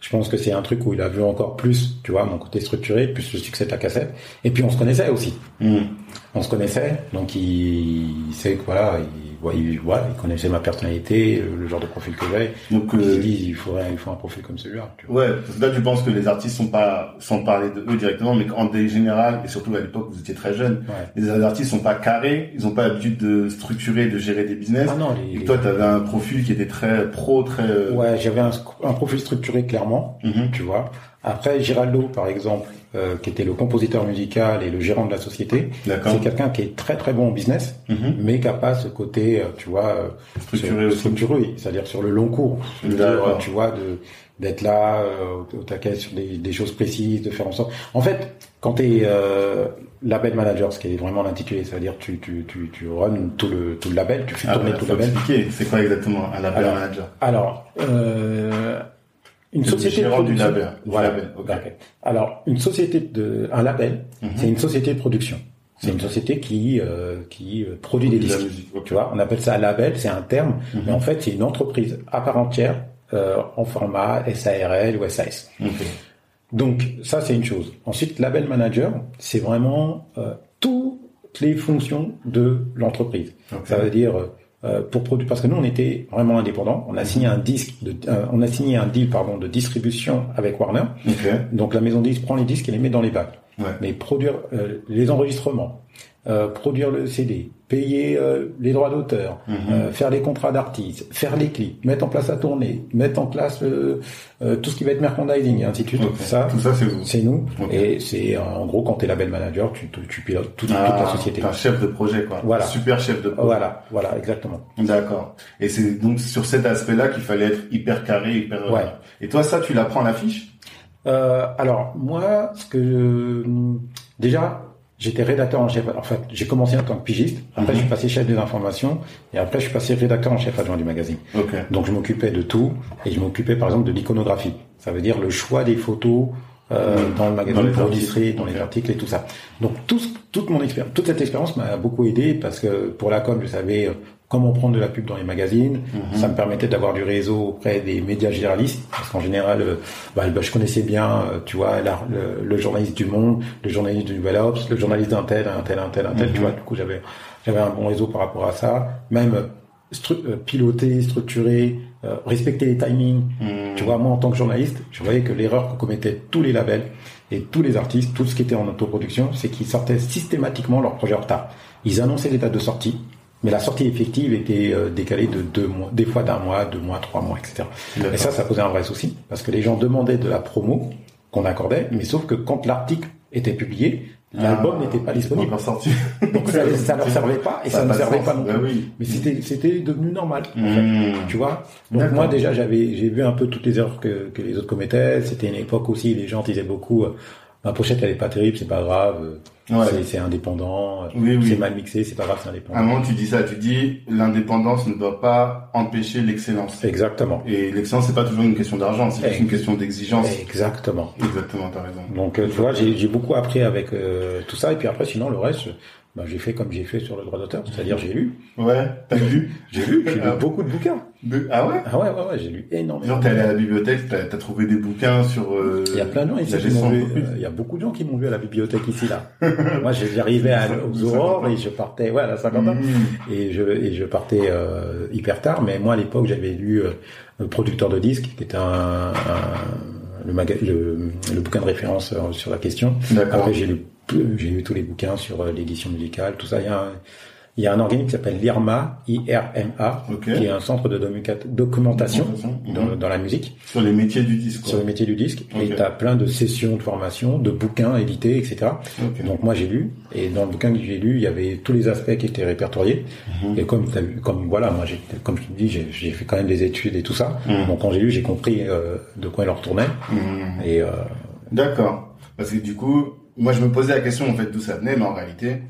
Je pense que c'est un truc où il a vu encore plus, tu vois, mon côté structuré, plus le succès de la cassette. Et puis on se connaissait aussi. Mhm. On se connaissait, donc il, il sait que voilà, il, ouais, il, voilà, il connaissait ma personnalité, euh, le genre de profil que j'avais. Donc, euh, s'est dit, il faudrait, il faut un profil comme celui-là. Ouais, parce que là tu penses que les artistes sont pas, sans parler de eux directement, mais qu'en des général, et surtout à l'époque vous étiez très jeune, Ouais. les artistes sont pas carrés, ils ont pas l'habitude de structurer, de gérer des business. Ah non, Et les, que toi, tu avais un profil qui était très pro, très. euh, ouais, j'avais un, un profil structuré clairement. mhm, tu vois. Après, Giraldo, par exemple, euh, qui était le compositeur musical et le gérant de la société, c'est quelqu'un qui est très très bon en business, Mhm. mais qui a pas ce côté, euh, tu vois, euh, Structuré structuré, c'est-à-dire sur le long cours. Dire, tu vois, de d'être là euh, au, taquet sur des, des choses précises, de faire en sorte. En fait, quand tu es euh, label manager, ce qui est vraiment l'intitulé, c'est-à-dire tu tu tu tu run tout le tout le label, tu fais Ah, tourner bah, tout le label. c'est quoi exactement un label Alors, manager? Alors, euh, une Le société de du label, du. Alors, une société de, un label, Mhm. c'est une société de production. C'est une société qui euh, qui euh, produit des disques. musique. Tu vois, on appelle ça un label, c'est un terme, Mhm. mais en fait, c'est une entreprise à part entière euh, en format SARL ou SAS. Donc ça c'est une chose. Ensuite, label manager, c'est vraiment euh, toutes les fonctions de l'entreprise. Ça veut dire euh, pour produire parce que nous on était vraiment indépendants. On a signé un disque, de, euh, on a signé un deal pardon de distribution avec Warner. Donc la maison de disques prend les disques et les met dans les bacs. Ouais. Mais produire euh, les enregistrements, euh, produire le CD, payer euh, les droits d'auteur, Mhm. euh, faire les contrats d'artistes, faire les clips, mettre en place la tournée, mettre en place euh, euh, tout ce qui va être merchandising et ainsi de suite. Ça, Tout ça, c'est vous. c'est nous. Et c'est euh, en gros quand t'es label manager, tu, tu, tu pilotes toute, toute Ah, la société. un chef de projet, quoi. Voilà. Super chef de projet. Voilà, voilà, exactement. D'accord. Et c'est donc sur cet aspect-là qu'il fallait être hyper carré, hyper. euh, Ouais. Et toi, ça, tu l'apprends à l'affiche? Euh, alors moi, ce que déjà, j'étais rédacteur en chef. En fait, j'ai commencé en tant que pigiste. Après, Mhm. je suis passé chef des informations. Et après, je suis passé rédacteur en chef adjoint du magazine. Ok. Donc, je m'occupais de tout. Et je m'occupais, par exemple, de l'iconographie. Ça veut dire le choix des photos euh, Mhm. dans le Dans magazine les pour illustrer, dans les articles et tout ça. Donc, tout, toute mon expérience, toute cette expérience m'a beaucoup aidé parce que pour la com, je savais euh, comment prendre de la pub dans les magazines. Mhm. Ça me permettait d'avoir du réseau auprès des médias généralistes, parce qu'en général, euh, bah, bah, je connaissais bien, euh, tu vois, la- le, le journaliste du Monde, le journaliste du Nouvel Obs, le journaliste d'un tel, un tel, un tel, un tel. Mhm. Tu vois, du coup, j'avais j'avais un bon réseau par rapport à ça. Même euh, stru- piloter, structurer, euh, respecter les timings. Hmm. Tu vois, moi, en tant que journaliste, je voyais que l'erreur que commettaient tous les labels et tous les artistes, tout ce qui était en autoproduction, c'est qu'ils sortaient systématiquement leur projet en retard. Ils annonçaient les dates de sortie, mais la sortie effective était euh, décalée de deux mois, des fois d'un mois, deux mois, trois mois, etc. Et ça, ça posait un vrai souci, parce que les gens demandaient de la promo qu'on accordait, mais sauf que quand l'article était publié, l'album Ah, n'était pas disponible. sorti. Donc ça, ça leur servait pas et ça, ne servait sens. pas non plus. oui. Mais c'était c'était devenu normal. en fait. Hmm. Tu vois? Donc moi déjà j'avais j'ai vu un peu toutes les erreurs que, que les autres commettaient. C'était une époque aussi les gens disaient beaucoup euh, ma pochette elle est pas terrible, c'est pas grave, euh, Ouais. c'est- indépendant, Oui, oui. c'est mal mixé, c'est pas grave, c'est À un indépendant. moment, tu dis ça, tu dis l'indépendance ne doit pas empêcher l'excellence. Exactement. Et l'excellence, c'est pas toujours une question d'argent, c'est juste une question d'exigence. Exactement. Exactement, t'as raison. Donc euh, tu vois, j'ai beaucoup appris avec euh, tout ça et puis après sinon le reste bah, j'ai fait comme j'ai fait sur le droit d'auteur, c'est-à-dire j'ai lu, Ouais, t'as lu j'ai lu, j'ai lu [LAUGHS] Ah. beaucoup de bouquins. Ah ouais? Ah ouais ouais ouais, j'ai lu énormément. Genre, t'es allé à la bibliothèque, t'as as trouvé des bouquins sur euh, Il y a plein de gens ici qui m'ont vu. euh, Il y a beaucoup de gens qui m'ont vu à la bibliothèque ici là. [LAUGHS] Moi, j'arrivais à- aux aurores et je partais, ouais, à la cinquantaine. Mmh. Et je et je partais euh, hyper tard. Mais moi, à l'époque, j'avais lu euh, le producteur de disques, qui était un, un- le, maga- le, le bouquin de référence euh, sur la question. Après, j'ai lu j'ai lu tous les bouquins sur euh, l'édition musicale, tout ça. Il y a un, il y a un organisme qui s'appelle l'IRMA, I-R-M-A, Ok. qui est un centre de documentation documentation Mhm. dans, dans la musique Sur les métiers du disque. sur le quoi. métier du disque et tu as plein de sessions de formation, de bouquins édités, etc. Donc moi j'ai lu et dans le bouquin que j'ai lu, il y avait tous les aspects qui étaient répertoriés Mhm. et comme comme voilà, moi j'ai comme je te dis, j'ai j'ai fait quand même des études et tout ça. Mhm. Donc quand j'ai lu, j'ai compris euh, de quoi il en retournait Mmh. et euh, D'accord. Parce que du coup, moi je me posais la question en fait d'où ça venait, mais en réalité,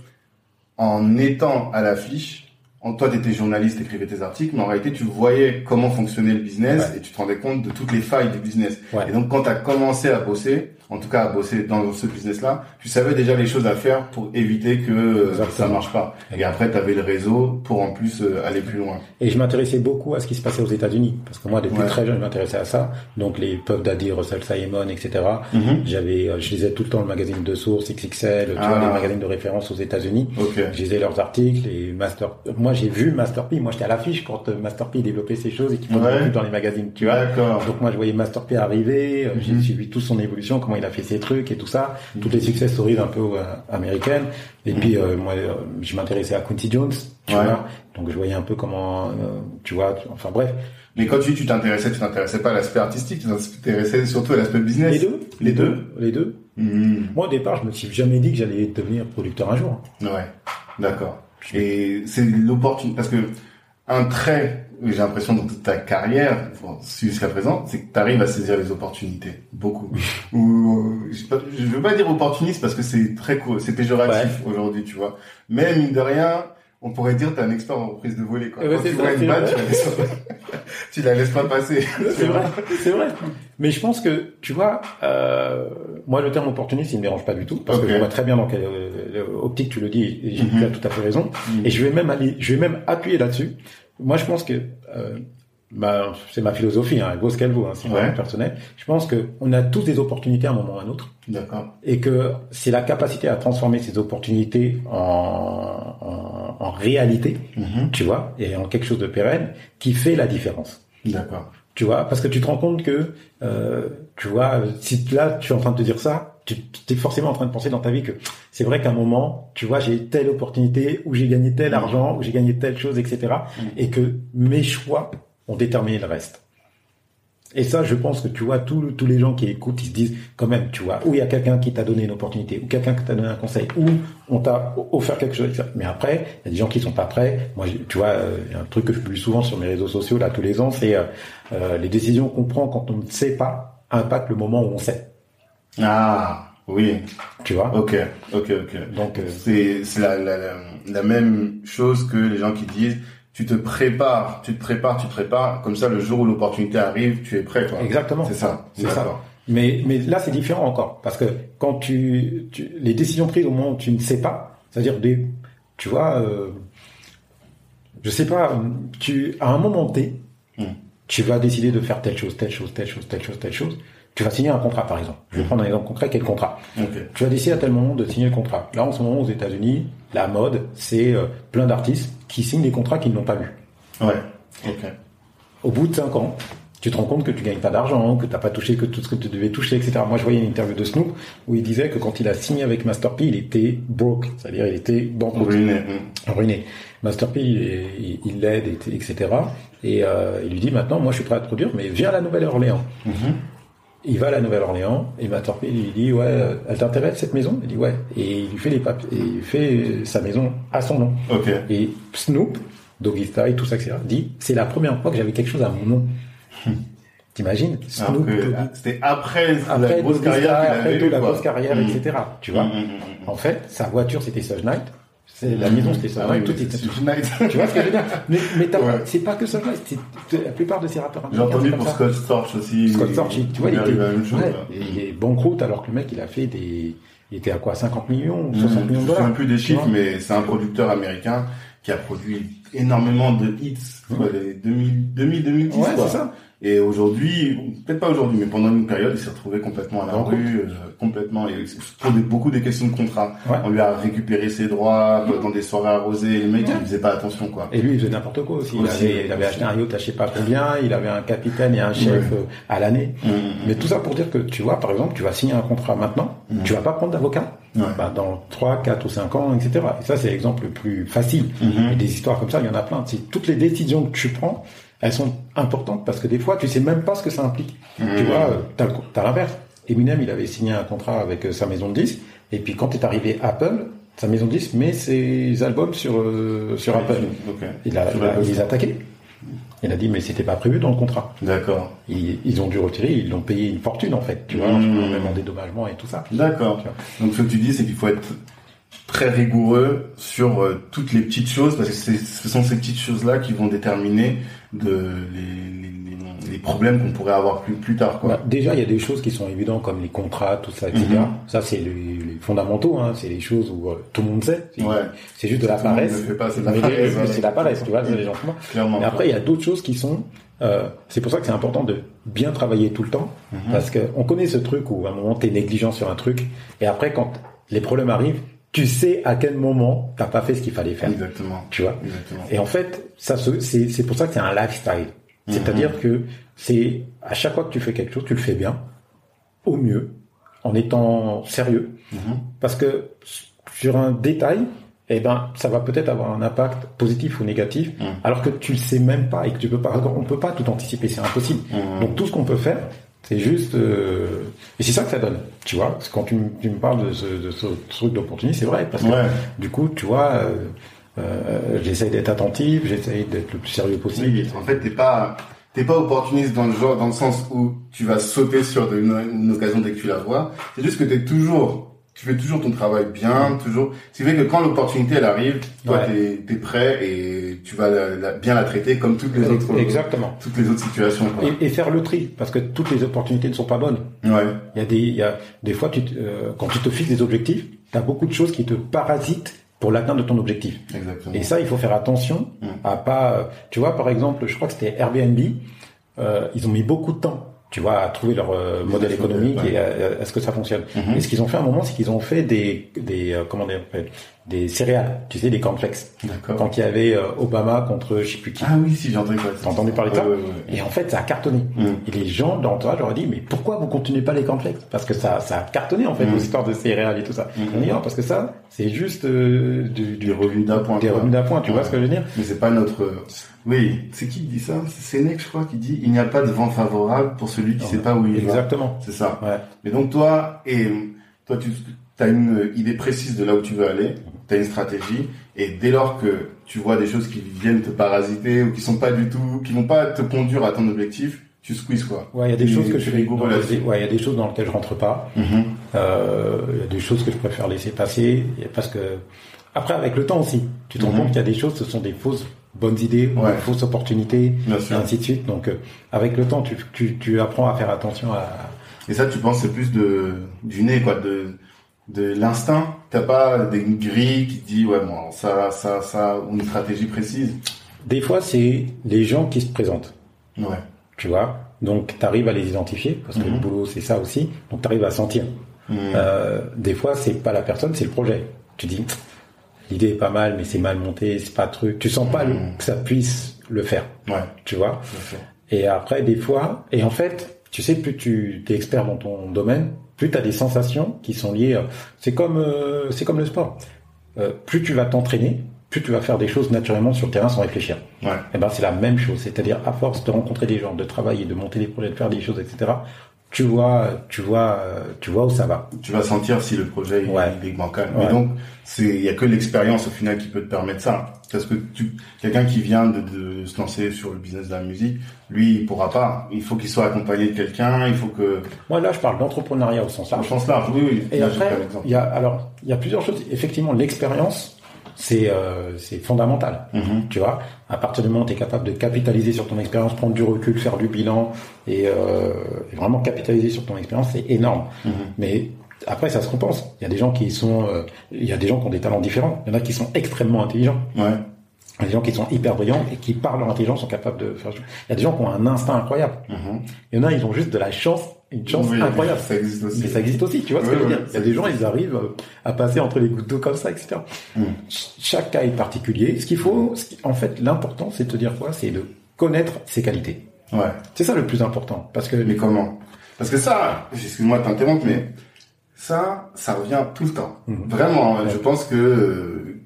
en étant à l'affiche, en toi t'étais journaliste, t'écrivais tes articles, mais en réalité tu voyais comment fonctionnait le business et tu te rendais compte de toutes les failles du business. Ouais. Et donc quand t'as commencé à bosser, en tout cas à bosser dans ce business-là, tu savais déjà les choses à faire pour éviter que euh, ça Exactement. marche pas. Et après t'avais le réseau pour en plus euh, aller plus loin. Et je m'intéressais beaucoup à ce qui se passait aux États-Unis, parce que moi, depuis Ouais. très jeune, je m'intéressais à ça. Donc les Puff Daddy, Russell Simon, etc. Mhm. J'avais, euh, je lisais tout le temps le magazine de source, XXL, tu Ah. vois, les magazines de référence aux États-Unis. Ok. Je lisais leurs articles et Master. Moi, j'ai vu Master P. Moi, j'étais à l'affiche quand Master P développait ses choses et qu'il faisait Ouais. dans les magazines, tu vois. Donc moi, je voyais Master P arriver. J'ai Mhm. suivi toute son évolution, comment il a fait ses trucs et tout ça, toutes les success stories un peu euh, américaines. Et puis euh, moi, je m'intéressais à Quincy Jones, tu Ouais. vois. Donc je voyais un peu comment, euh, tu vois. Enfin bref, Mais quand tu dis tu t'intéressais, tu t'intéressais pas à l'aspect artistique, tu t'intéressais surtout à l'aspect business. les deux, Les deux les deux. Mhm. Moi, au départ, je me suis jamais dit que j'allais devenir producteur un jour. Ouais, d'accord. Et c'est l'opportunité, parce que un trait, j'ai l'impression dans toute ta carrière, jusqu'à présent, c'est que tu arrives à saisir les opportunités, beaucoup. [LAUGHS] Ou, euh, je veux pas dire opportuniste parce que c'est très c'est péjoratif aujourd'hui, tu vois. Mais mine de rien, on pourrait dire t'es un expert en prise de volée, quoi. Eh ben, Quand tu vois une balle, tu la laisses pas, tu la laisses pas passer. [LAUGHS] [LAUGHS] C'est vrai, c'est vrai. Mais je pense que, tu vois, euh, moi le terme opportuniste, il me dérange pas du tout, parce Ok. que je vois très bien dans quelle euh, optique tu le dis, et j'ai Mhm. as tout à fait raison. Mhm. Et je vais même aller, je vais même appuyer là-dessus. Moi, je pense que, euh, bah, c'est ma philosophie, hein, elle vaut ce qu'elle vaut, hein, c'est Ouais. vraiment personnel. Je pense que on a tous des opportunités à un moment ou à un autre, D'accord. et que c'est la capacité à transformer ces opportunités en, en, en réalité, Mhm. tu vois, et en quelque chose de pérenne, qui fait la différence. D'accord. Tu vois, parce que tu te rends compte que, euh, tu vois, si là tu es en train de te dire ça, tu es forcément en train de penser dans ta vie que c'est vrai qu'à un moment, tu vois, j'ai telle opportunité, où j'ai gagné tel argent, où j'ai gagné telle chose, etc. Et que mes choix ont déterminé le reste. Et ça, je pense que tu vois, tous, tous les gens qui écoutent, ils se disent quand même, tu vois, où il y a quelqu'un qui t'a donné une opportunité, ou quelqu'un qui t'a donné un conseil, ou on t'a offert quelque chose. Mais après, il y a des gens qui sont pas prêts. Moi, tu vois, euh, un truc que je publie souvent sur mes réseaux sociaux là tous les ans, c'est euh, euh, les décisions qu'on prend quand on ne sait pas impactent le moment où on sait. Ah oui. Tu vois. Ok, ok, ok. Donc c'est c'est la, la, la même chose que les gens qui disent tu te prépares, tu te prépares, tu te prépares. Comme ça, le jour où l'opportunité arrive, tu es prêt. Quoi. Exactement. C'est ça. C'est ça. Mais, mais là, c'est différent encore. Parce que quand tu, tu, les décisions prises au moment où tu ne sais pas, c'est-à-dire des, tu vois, euh, je sais pas, tu, à un moment T, hmm. tu vas décider de faire telle chose, telle chose, telle chose, telle chose, telle chose. Tu vas signer un contrat, par exemple. Je vais prendre un exemple concret. Quel contrat Tu vas décider à tel moment de signer le contrat. Là, en ce moment, aux États-Unis, la mode, c'est euh, plein d'artistes qui signent des contrats qu'ils n'ont pas vus. Ouais. Ok. Au bout de cinq ans, tu te rends compte que tu gagnes pas d'argent, que tu n'as pas touché que tout ce que tu devais toucher, etc. Moi, je voyais une interview de Snoop où il disait que quand il a signé avec Master P, il était broke, c'est-à-dire il était banqueroute. Ruiné. Ruiné. Master P, il l'aide, etc. Et euh, il lui dit maintenant, moi, je suis prêt à te produire, mais viens à la Nouvelle-Orléans. Mm-hmm. Il va à la Nouvelle-Orléans et Matorpi lui dit ouais, elle t'intéresse cette maison? Il dit ouais. Et il lui fait les papiers, et il fait sa maison à son nom. Ok. Et Snoop, Doggy Style, tout ça, etc. dit c'est la première fois que j'avais quelque chose à mon nom. [LAUGHS] T'imagines? Snoop. C'était après, la grosse carrière, après la grosse carrière, etc. Tu vois. Mm, mm, mm, en fait, sa voiture c'était Sage Knight. C'est la maison, c'était ça. Ah tout était [LAUGHS] tu vois ce que je veux dire? Mais, mais c'est pas que ça. La plupart de ces rappeurs. J'ai entendu pour Scott Storch aussi. Scott Storch, tu vois, il, était, ouais, il est banqueroute alors que le mec, il a fait des, il était à quoi 50 millions, 60 millions de dollars. Je ne plus des chiffres, mais c'est un producteur américain qui a produit énormément de hits, les 2000, 2000, 2010. Ouais, c'est ça. Et aujourd'hui, peut-être pas aujourd'hui, mais pendant une période, il s'est retrouvé complètement à la rue, euh, complètement, et pour beaucoup des questions de contrat. On lui a récupéré ses droits dans des soirées arrosées, le mec, il faisait pas attention, quoi. Et lui, il faisait n'importe quoi aussi. Il, avait, il avait acheté un yacht à je sais pas combien, il avait un capitaine et un chef euh, à l'année. Mmh, mmh, mmh. Mais tout ça pour dire que, tu vois, par exemple, tu vas signer un contrat maintenant, tu vas pas prendre d'avocat. Bah, dans 3, 4 ou 5 ans, etc. Et ça, c'est l'exemple le plus facile. Et des histoires comme ça, il y en a plein. C'est toutes les décisions que tu prends, elles sont importantes parce que des fois, tu sais même pas ce que ça implique. Tu mmh. vois, t'as, t'as l'inverse. Eminem, il avait signé un contrat avec euh, sa maison de disques, et puis quand est arrivé Apple, sa maison de disques met ses albums sur euh, sur Apple. Il a, il, a, les a attaqués. Il a dit mais c'était pas prévu dans le contrat. D'accord. Ils, ont dû retirer, ils l'ont payé une fortune en fait, tu vois, mmh. même en dédommagement et tout ça. D'accord. Donc ce que tu dis c'est qu'il faut être très rigoureux sur euh, toutes les petites choses parce que ce sont ces petites choses là qui vont déterminer de les, les, les problèmes qu'on pourrait avoir plus, plus tard. Quoi. Bah, déjà, il y a des choses qui sont évidentes comme les contrats, tout ça, etc. Mhm. Ça, c'est les, les, fondamentaux. Hein. C'est les choses où euh, tout le monde sait. C'est juste de la paresse. C'est de la paresse. tu vois, les gens Mais après, il y a d'autres choses qui sont. Euh, c'est pour ça que c'est important de bien travailler tout le temps, mhm. parce que on connaît ce truc où à un moment t'es négligent sur un truc, et après quand les problèmes arrivent, tu sais à quel moment t'as pas fait ce qu'il fallait faire. Exactement. Tu vois? Et en fait, ça c'est c'est pour ça que c'est un lifestyle. C'est-à-dire mhm. que c'est à chaque fois que tu fais quelque chose, tu le fais bien, au mieux, en étant sérieux, mhm. parce que sur un détail, eh ben, ça va peut-être avoir un impact positif ou négatif, mhm. alors que tu le sais même pas et que tu peux pas. On peut pas tout anticiper, c'est impossible. Donc tout ce qu'on peut faire, c'est juste, euh... et c'est ça que ça donne, tu vois. Quand tu, tu me parles de ce, de ce truc d'opportunité, c'est vrai, parce que du coup, tu vois, euh, euh, j'essaye d'être attentif, j'essaye d'être le plus sérieux possible. Oui, en fait, t'es pas, t'es pas opportuniste dans le genre, dans le sens où tu vas sauter sur une, une occasion dès que tu la vois. C'est juste que t'es toujours tu fais toujours ton travail bien, toujours. C'est vrai que quand l'opportunité elle arrive, toi t'es es prêt et tu vas bien la traiter comme toutes les autres. Exactement. Toutes les autres situations. Et, et, faire le tri, parce que toutes les opportunités ne sont pas bonnes. Ouais. Il y a des, il y a des fois, tu, euh, quand tu te fixes des objectifs, t'as beaucoup de choses qui te parasitent pour l'atteinte de ton objectif. Exactement. Et ça, il faut faire attention à pas. Tu vois, par exemple, je crois que c'était Airbnb. Euh, ils ont mis beaucoup de temps tu vois, à trouver leur euh, modèle économique et à, ce que ça fonctionne. Mm-hmm. Et ce qu'ils ont fait à un moment, c'est qu'ils ont fait des, des euh, comment appelle, des céréales, tu sais, des cornflakes. D'accord. Quand il y avait euh, Obama contre je sais plus qui. Ah oui, si, j'ai entendu parler. T'as entendu parler de ça Ouais, ouais, ouais. Et en fait, ça a cartonné. Mm. Et les gens dans l'entourage leur ont dit, mais pourquoi vous continuez pas les cornflakes? Parce que ça, ça a cartonné en fait, Mm. vos histoires de céréales et tout ça. Mhm. On dit, non, parce que ça, c'est juste euh, du, Des revenus d'appoint. des quoi. revenus d'appoint, tu vois ce que je veux dire? Mais c'est pas notre. Oui, c'est qui qui dit ça? C'est Sénèque, je crois, qui dit il n'y a pas de vent favorable pour celui qui Non, sait pas où il va. Exactement. C'est ça. Ouais. Mais donc toi, et toi, tu as une idée précise de là où tu veux aller, tu as une stratégie, et dès lors que tu vois des choses qui viennent te parasiter ou qui sont pas du tout, qui vont pas te conduire à ton objectif, tu squeezes quoi. Ouais, il y a des choses que je fais. là-dessus. Ouais, il y a des choses dans lesquelles je rentre pas. Euh, Il y a des choses que je préfère laisser passer parce que après avec le temps aussi, tu te rends Mhm. compte qu'il y a des choses, ce sont des fausses bonnes idées, ou Ouais. des fausses opportunités, Bien et ainsi de suite. Donc euh, avec le temps, tu, tu, tu apprends à faire attention à. Et ça, tu penses c'est plus de du nez quoi, de de l'instinct. T'as pas des grilles qui te dit ouais bon ça ça ça ou une stratégie précise. Des fois, c'est les gens qui se présentent, Ouais. tu vois? Donc tu arrives à les identifier parce que Mhm. le boulot c'est ça aussi. Donc tu arrives à sentir. Mhm. Euh, des fois, c'est pas la personne, c'est le projet. Tu dis, l'idée est pas mal, mais c'est mal monté, c'est pas truc. Tu sens pas le- Mhm. que ça puisse le faire, Ouais. tu vois? Et après, des fois, et en fait, tu sais, plus tu es expert dans ton domaine, plus tu as des sensations qui sont liées. euh, C'est comme, euh, c'est comme le sport. Euh, plus tu vas t'entraîner, plus tu vas faire des choses naturellement sur le terrain sans réfléchir. Ouais. Et ben c'est la même chose, c'est-à-dire à force de rencontrer des gens, de travailler, de monter des projets, de faire des choses, etc. Tu vois, tu vois, tu vois où ça va. Tu vas sentir si le projet Ouais. est bancal. Ouais. Mais donc, c'est il y a que l'expérience au final qui peut te permettre ça. Parce que tu quelqu'un qui vient de, de se lancer sur le business de la musique, lui, il pourra pas. Il faut qu'il soit accompagné de quelqu'un. Il faut que. Moi là, je parle d'entrepreneuriat au sens Au large. sens large, oui, oui. Et Là, après, il y a alors il y a plusieurs choses. Effectivement, l'expérience, c'est euh, c'est fondamental. Mhm. Tu vois, à partir du moment où tu es capable de capitaliser sur ton expérience, prendre du recul, faire du bilan et, euh, et vraiment capitaliser sur ton expérience, c'est énorme. Mhm. Mais après, ça se compense. Il y a des gens qui sont, euh, il y a des gens qui ont des talents différents. Il y en a qui sont extrêmement intelligents. Ouais. Il y a des gens qui sont hyper brillants et qui, par leur intelligence, sont capables de faire. Il y a des gens qui ont un instinct incroyable. Mhm. Il y en a, ils ont juste de la chance, une chance Oui, incroyable. Ça existe aussi. Mais ça existe aussi, tu vois ce que je veux dire Il y a des gens, ils arrivent euh, à passer entre les gouttes d'eau comme ça, etc. Mm. Ch- Chaque cas est particulier. Ce qu'il faut, ce qui- en fait, l'important, c'est de te dire quoi? C'est de connaître ses qualités. Ouais. C'est ça le plus important, parce que Mais comment? Parce que ça, excuse-moi de t'interrompre, mais ça, ça revient tout le temps. Mhm. Vraiment, hein, Ouais. je pense que euh,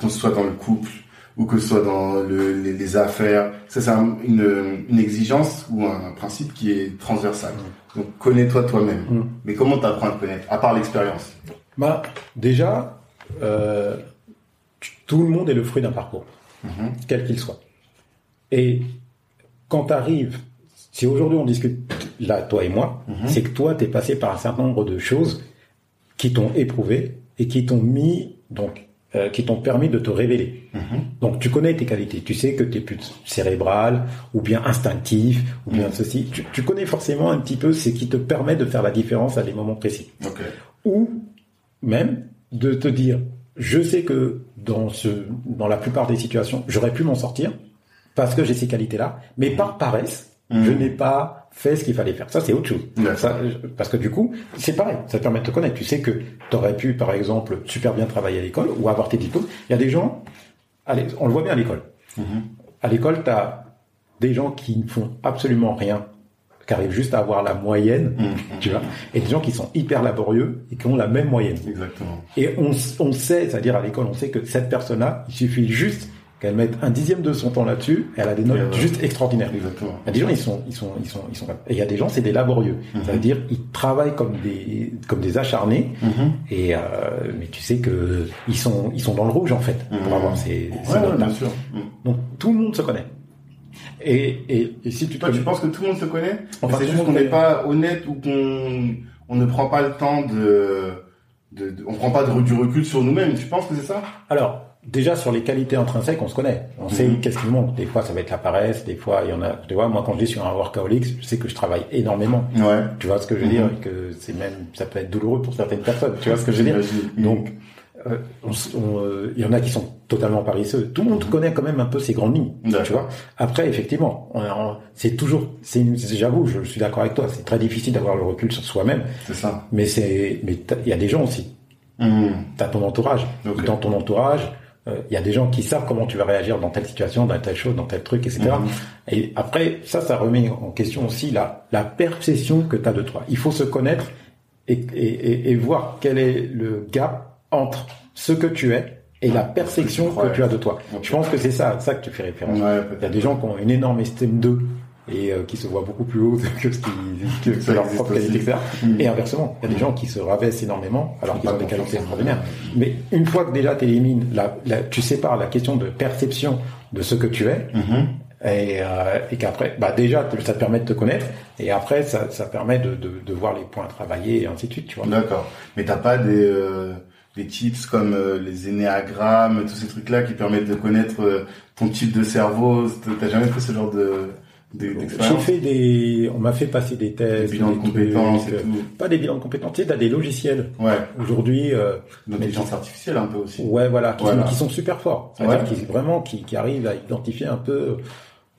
qu'on soit dans le couple ou que ce soit dans le, les, les affaires, ça c'est un- une, une exigence ou un principe qui est transversal. Donc connais-toi toi-même. Mhm. Mais comment t'apprends à te connaître À part l'expérience? bah, déjà, euh, tout le monde est le fruit d'un parcours, Mhm. quel qu'il soit. Et quand tu arrives, si aujourd'hui on discute, là, toi et moi, Mhm. c'est que toi, tu es passé par un certain nombre de choses qui t'ont éprouvé et qui t'ont mis, donc, euh, qui t'ont permis de te révéler. Mhm. Donc, tu connais tes qualités. Tu sais que tu es plus cérébral, ou bien instinctif, ou bien Mhm. ceci. Tu, tu connais forcément un petit peu ce qui te permet de faire la différence à des moments précis. Ok. Ou même de te dire, je sais que dans ce, dans la plupart des situations, j'aurais pu m'en sortir parce que j'ai ces qualités-là, mais par paresse, Mhm. je n'ai pas fait ce qu'il fallait faire. Ça, c'est autre chose. Ça, parce que du coup, c'est pareil. Ça te permet de te connaître. Tu sais que tu aurais pu, par exemple, super bien travailler à l'école ou avoir tes diplômes. Il y a des gens, allez, on le voit bien à l'école. Mhm. À l'école, tu as des gens qui ne font absolument rien, qui arrivent juste à avoir la moyenne, Mhm. tu vois, et des gens qui sont hyper laborieux et qui ont la même moyenne. Exactement. Et on, on sait, c'est-à-dire à l'école, on sait que cette personne-là, il suffit juste qu'elle mette un dixième de son temps là-dessus, elle a des notes juste extraordinaires. Exactement. Il y a des gens, ils sont, ils sont, ils sont, ils sont. Et il y a des gens, c'est des laborieux. Mhm. Ça veut dire, ils travaillent comme des, comme des acharnés. Mhm. Et euh, mais tu sais que ils sont, ils sont dans le rouge en fait pour Mhm. avoir ces, ces Ouais, notes-là. bien sûr. Mhm. Donc tout le monde se connaît. Et, et, et si tu Toi, tu penses que tout le monde se connaît Enfin, C'est juste qu'on n'est pas honnête ou qu'on on ne prend pas le temps de, de, de- on prend pas de, du recul sur nous-mêmes. Tu penses que c'est ça? Alors, déjà sur les qualités intrinsèques, on se connaît. On sait Mhm. qu'est-ce qui manque. Des fois, ça va être la paresse. Des fois, il y en a. Tu vois, moi, quand je dis sur un workaholic, je sais que je travaille énormément. Ouais. Tu vois ce que je veux Mhm. dire? Et que c'est même, ça peut être douloureux pour certaines personnes. Tu vois ce que je veux dire? J'imagine. Donc, euh, on s- on, euh, il y en a qui sont totalement paresseux. Tout le monde connaît quand même un peu ses grandes lignes. Tu vois? Après, effectivement, on- on- c'est toujours, c'est, j'avoue, je suis d'accord avec toi. C'est très difficile d'avoir le recul sur soi-même. C'est ça. Mais c'est, mais t'as- il y a des gens aussi Mhm. Tu as ton entourage. Dans ton entourage, euh, il y a des gens qui savent comment tu vas réagir dans telle situation, dans telle chose, dans tel truc, etc. Mhm. Et après, ça, ça remet en question aussi la, la perception que tu as de toi. Il faut se connaître et, et, et, voir quel est le gap entre ce que tu es et la perception que tu as de toi. Je pense que c'est ça, ça que tu fais référence. Il y a des gens qui ont une énorme estime d'eux et euh, qui se voient beaucoup plus haut [LAUGHS] que ce qui que, leur propre qualité, etc. Mm. Et inversement, il y a des gens qui se rabaissent énormément alors Ils qu'ils ont des qualités extraordinaires. Mais une fois que déjà tu élimines, la, la, tu sépares la question de perception de ce que tu es, Mhm. et, euh, et qu'après, bah déjà, ça te permet de te connaître, et après, ça, ça permet de, de, de voir les points à travailler, et ainsi de suite, tu vois. D'accord. Mais t'as pas des, euh, des tips comme euh, les énéagrammes, tous ces trucs-là qui permettent de connaître euh, ton type de cerveau? T'as jamais fait ce genre de- J'ai fait des, on m'a fait passer des Des tests, bilans de des trucs, compétences et euh, tout. pas des bilans de compétences, tu sais, t'as des logiciels. Ouais. Aujourd'hui, euh, L'intelligence artificielle un peu aussi. ouais, voilà, qui, Voilà. qui sont super forts. Ouais. qui vraiment, qui, qui arrivent à identifier un peu,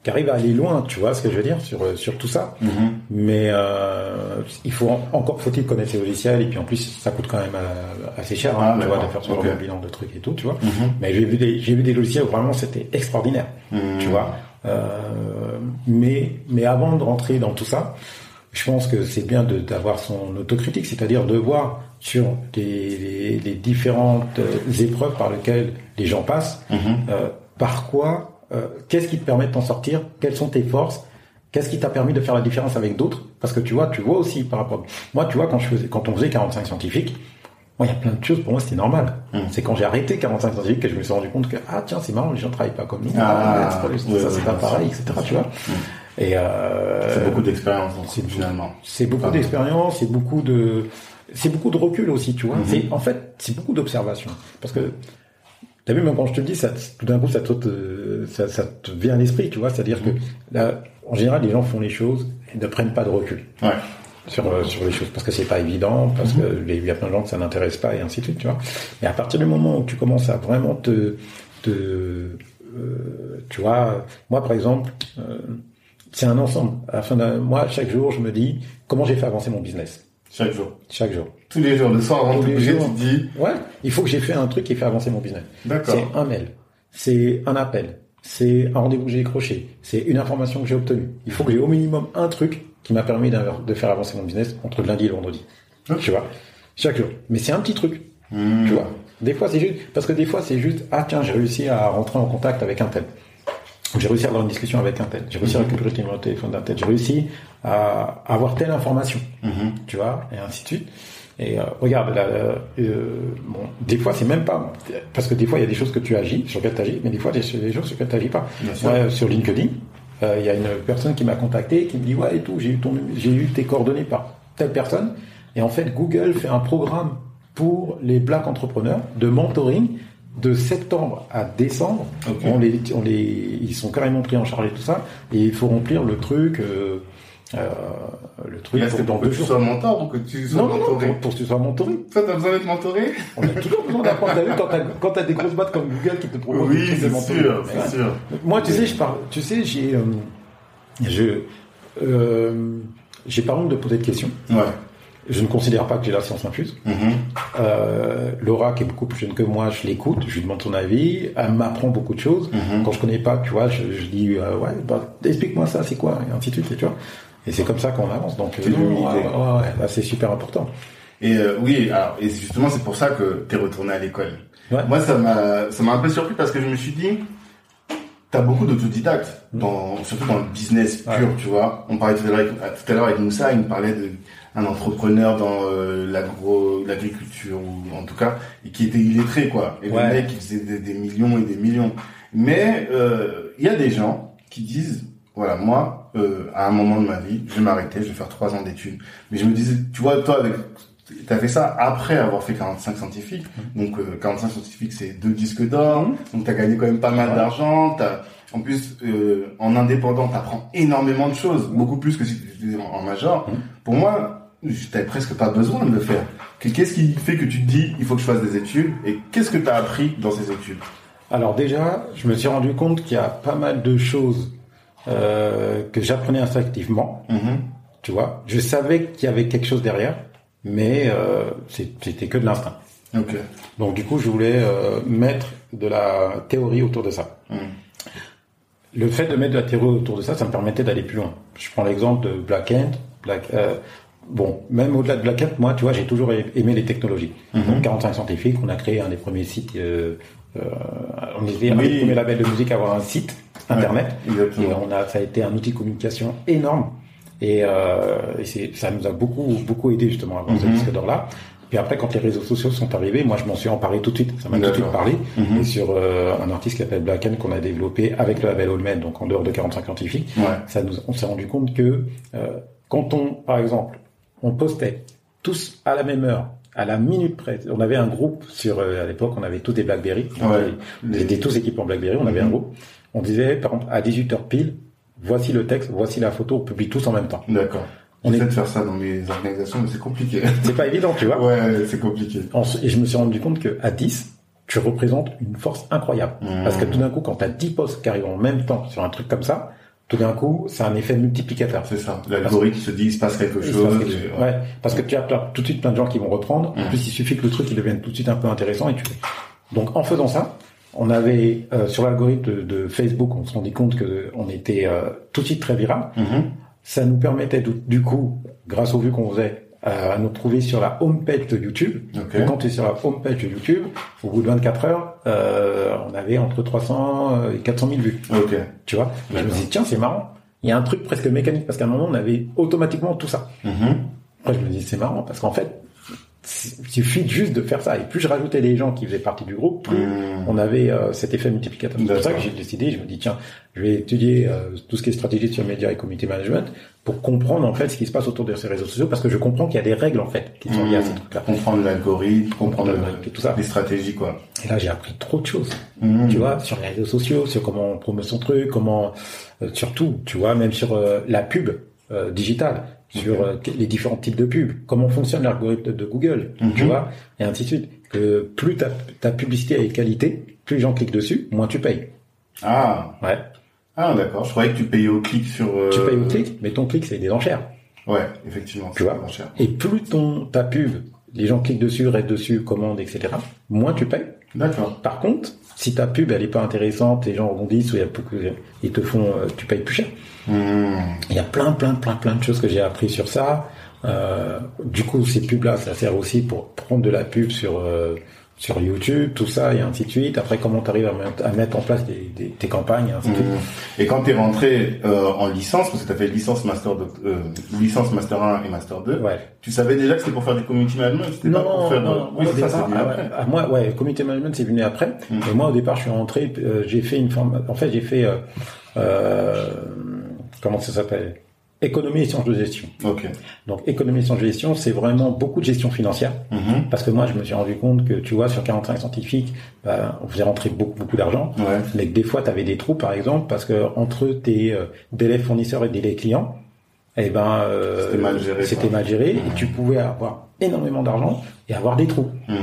qui arrivent à aller loin, tu vois ce que je veux dire sur sur tout ça. Mhm. Mais euh, il faut en- encore faut-il connaître ces logiciels et puis en plus ça coûte quand même euh, assez cher, hein, Ah, tu vois, de faire ce genre de bilan de trucs et tout, tu vois. Mhm. Mais j'ai vu des j'ai vu des logiciels où vraiment c'était extraordinaire, Mhm. tu vois. Euh, mais mais avant de rentrer dans tout ça, je pense que c'est bien d'avoir son autocritique, c'est-à-dire de voir sur les, les, les différentes euh, épreuves par lesquelles les gens passent, Mhm. euh, par quoi, euh, qu'est-ce qui te permet de t'en sortir, quelles sont tes forces, qu'est-ce qui t'a permis de faire la différence avec d'autres, parce que tu vois, tu vois aussi par rapport, moi tu vois quand je faisais, quand on faisait 45 scientifiques, moi il y a plein de choses pour moi c'était normal. Mhm. C'est quand j'ai arrêté 45 scientifiques que je me suis rendu compte que ah tiens c'est marrant les gens travaillent pas comme nous, Ah, Ah, c'est pas- ouais, ça ouais, c'est pas pareil, etc. Tu vois. Et euh, C'est beaucoup d'expérience finalement. c'est beaucoup Ah. d'expérience, c'est beaucoup de, c'est beaucoup de recul aussi, tu vois. Mhm. C'est, en fait, c'est beaucoup d'observation. Parce que, t'as vu, même quand je te le dis, ça, tout d'un coup, ça te, ça, ça te vient à l'esprit, tu vois. C'est-à-dire que, là, en général, les gens font les choses et ne prennent pas de recul Ouais. Sur, euh, sur les choses parce que c'est pas évident, parce que les- il y a plein de gens que ça n'intéresse pas et ainsi de suite, tu vois. Mais à partir du moment où tu commences à vraiment te, te, euh, tu vois, moi, par exemple, euh, c'est un ensemble. À la fin d'un, moi, chaque jour, je me dis comment j'ai fait avancer mon business? Chaque jour. Chaque jour. Tous les jours. Le soir avant de Tous te les coucher, tu dis. Ouais, il faut que j'ai fait un truc qui fait avancer mon business. D'accord. C'est un mail, c'est un appel, c'est un rendez-vous que j'ai décroché, c'est une information que j'ai obtenue. Il faut que j'ai au minimum un truc qui m'a permis de faire avancer mon business entre le lundi et le vendredi. Ok. Tu vois, chaque jour. Mais c'est un petit truc. Mhm. Tu vois. Des fois, c'est juste parce que des fois, c'est juste ah tiens, j'ai réussi à rentrer en contact avec un tel. J'ai réussi à avoir une discussion avec un tel. J'ai réussi à récupérer le numéro de téléphone d'un tel. J'ai réussi à avoir telle information. Mhm. Tu vois, et ainsi de suite. Et euh, regarde, là, euh, bon, des fois, c'est même pas parce que des fois, il y a des choses que tu agis, sur lesquelles tu agis, mais des fois, il y a des choses sur lesquelles tu agis pas. Sur LinkedIn, euh, il y a une personne qui m'a contacté, qui me dit ouais et tout, j'ai eu ton, j'ai eu tes coordonnées par telle personne. Et en fait, Google fait un programme pour les black entrepreneurs de mentoring de septembre à décembre. On les, on les, ils sont carrément pris en charge et tout ça. Et il faut remplir le truc, euh, euh, le truc c'est dans pour que tu sois mentor ou que tu sois Non, non, non, mentoré pour, que tu sois mentoré. Toi, t'as besoin d'être mentoré On a toujours besoin d'apprendre. Vu, quand t'as, quand t'as des grosses boîtes comme Google qui te proposent Oui, des mentoring. sûr, c'est ouais. sûr. Moi, tu sais, je parle, tu sais, j'ai, euh, je, euh, j'ai pas honte de poser de questions. Ouais. Je ne considère pas que j'ai la science infuse. Mhm. Euh, Laura, qui est beaucoup plus jeune que moi, je l'écoute, je lui demande son avis, elle m'apprend beaucoup de choses. Mhm. Quand je connais pas, tu vois, je, je dis, ouais, bah, explique-moi ça, c'est quoi, et ainsi de suite, et tu vois. Et c'est comme ça qu'on avance. Donc, C'est euh, ouais, ouais, super important. Et euh, oui, alors et justement c'est pour ça que t'es retourné à l'école. Ouais. Moi ça m'a ça m'a un peu surpris parce que je me suis dit t'as beaucoup d'autodidactes dans surtout dans le business pur, Ouais. tu vois. On parlait tout à l'heure avec, tout à l'heure avec Moussa, il me parlait de un entrepreneur dans euh, l'agro l'agriculture ou en tout cas et qui était illettré quoi. Et Ouais. le mec il faisait des, des millions et des millions. Mais euh, il y a des gens qui disent voilà moi euh, à un moment de ma vie je vais m'arrêter, je vais faire trois ans d'études. Mais je me disais tu vois toi avec T'as fait ça après avoir fait 45 scientifiques. Donc euh, 45 scientifiques, c'est deux disques d'or. Mhm. Donc t'as gagné quand même pas mal d'argent. T'as en plus euh, en indépendant, t'apprends énormément de choses, beaucoup plus que si tu étais en, major. Pour moi, t'avais presque pas besoin de le faire. Que- Qu'est-ce qui fait que tu te dis il faut que je fasse des études et qu'est-ce que t'as appris dans ces études? Alors déjà, je me suis rendu compte qu'il y a pas mal de choses euh, que j'apprenais instinctivement. Mhm. Tu vois, je savais qu'il y avait quelque chose derrière, mais euh, c'était que de l'instinct. Donc du coup, je voulais euh, mettre de la théorie autour de ça. Hmm. Le fait de mettre de la théorie autour de ça, ça me permettait d'aller plus loin. Je prends l'exemple de Black Hand. Black, euh, bon, même au-delà de Black Hand, moi, tu vois, j'ai toujours aimé les technologies. Mhm. Donc 45 scientifiques, on a créé un des premiers sites. Euh, euh, on était un Oui. des premiers labels de musique à avoir un site internet. Ouais. Et on a, ça a été un outil de communication énorme. Et, euh, et c'est, ça nous a beaucoup, beaucoup aidé justement à avoir ce disque d'or-là. Puis après, quand les réseaux sociaux sont arrivés, moi, je m'en suis emparé tout de suite. Ça m'a tout de suite parlé. Mhm. Et sur euh, un artiste qui s'appelle Black Hand qu'on a développé avec le label Olmed, donc en dehors de 45 scientifiques, Ouais. ça nous, on s'est rendu compte que euh, quand on, par exemple, on postait tous à la même heure, à la minute près, on avait un groupe sur, euh, à l'époque, on avait tous des BlackBerry, Ouais. on était tous équipés en BlackBerry, on avait un Mhm. groupe. On disait, par exemple, à 18h pile, voici le texte, voici la photo, on publie tous en même temps. D'accord. On J'essaie est- de faire ça dans mes organisations, mais c'est compliqué. C'est pas évident, tu vois. ouais, c'est compliqué. Et je me suis rendu compte que à 10, tu représentes une force incroyable. Mhm. Parce que tout d'un coup, quand tu as 10 postes qui arrivent en même temps sur un truc comme ça, tout d'un coup, c'est un effet multiplicateur. C'est ça. L'algorithme se dit, il se passe quelque chose. passe quelque et- chose. Ouais, parce que tu as tout de suite plein de gens qui vont reprendre. En Mhm. plus, il suffit que le truc il devienne tout de suite un peu intéressant et tu. Donc, en faisant ça, on avait euh, sur l'algorithme de, de Facebook, on se rendait compte que on était euh, tout de suite très viral. Mhm. Ça nous permettait du, du coup, grâce aux vues qu'on faisait, euh, à nous trouver sur la homepage de YouTube. Ok. Et quand tu es sur la homepage de YouTube, au bout de 24 heures, euh, on avait entre 300 et 400 000 vues. Ok. Tu vois? Je me suis dit, tiens, c'est marrant. Il y a un truc presque mécanique, parce qu'à un moment, on avait automatiquement tout ça. Mhm. Après, je me dis, c'est marrant, parce qu'en fait, il suffit juste de faire ça. Et plus je rajoutais les gens qui faisaient partie du groupe, plus Mhm. on avait euh, cet effet multiplicateur. C'est pour ça que j'ai décidé, je me dis, tiens, je vais étudier euh, tout ce qui est stratégie sur médias et community management pour comprendre en fait ce qui se passe autour de ces réseaux sociaux, parce que je comprends qu'il y a des règles en fait qui sont liées à ces trucs-là. Comprendre l'algorithme, comprendre Comprendre le- tout ça. les stratégies, quoi. Et là, j'ai appris trop de choses. Mhm. tu vois, sur les réseaux sociaux, sur comment on promeut son truc, comment, euh, sur tout, tu vois, même sur la pub digitale, sur euh, les différents types de pubs, comment fonctionne l'algorithme de Google, Mhm. tu vois, et ainsi de suite. Que plus ta, ta publicité est qualité, plus les gens cliquent dessus, moins tu payes. Ah. Ouais. Ah, d'accord. Je croyais que tu payais au clic sur. euh, Tu payes au clic, mais ton clic c'est des enchères. Ouais, effectivement. Tu vois. Et plus ton ta pub, les gens cliquent dessus, restent dessus, commandent, etc. Moins tu payes. D'accord. Par contre, si ta pub elle est pas intéressante, les gens rebondissent ou il y a beaucoup, ils te font, euh, tu payes plus cher. Mhm. Il y a plein, plein, plein, plein de choses que j'ai appris sur ça. Euh, du coup, ces pubs-là, ça sert aussi pour prendre de la pub sur euh, sur YouTube, tout ça, et ainsi de suite. Après, comment tu arrives à, mettre- à mettre en place des, des, tes campagnes, et ainsi de suite. Mhm. Et quand tu es rentré euh, en licence, parce que tu as fait licence master de, euh, licence master 1 et master 2, Ouais. tu savais déjà que c'était pour faire du community management C'était Non, pas pour non, faire non, Oui, c'est ça, c'est ah, après. ah, moi, ouais, community management, c'est venu après. Mhm. Et moi, au départ, je suis rentré, euh, j'ai fait une forme, en fait, j'ai fait, euh, euh, comment ça s'appelle? Économie et sciences de gestion. Donc, économie et sciences de gestion, c'est vraiment beaucoup de gestion financière. Mhm. Parce que moi, je me suis rendu compte que, tu vois, sur 45 scientifiques, bah, on faisait rentrer beaucoup, beaucoup d'argent. Ouais. Mais que des fois, tu avais des trous, par exemple, parce que entre tes euh, délais fournisseurs et délais clients, eh ben, euh, C'était mal géré, mal géré, et tu pouvais avoir énormément d'argent et avoir des trous. Mhm.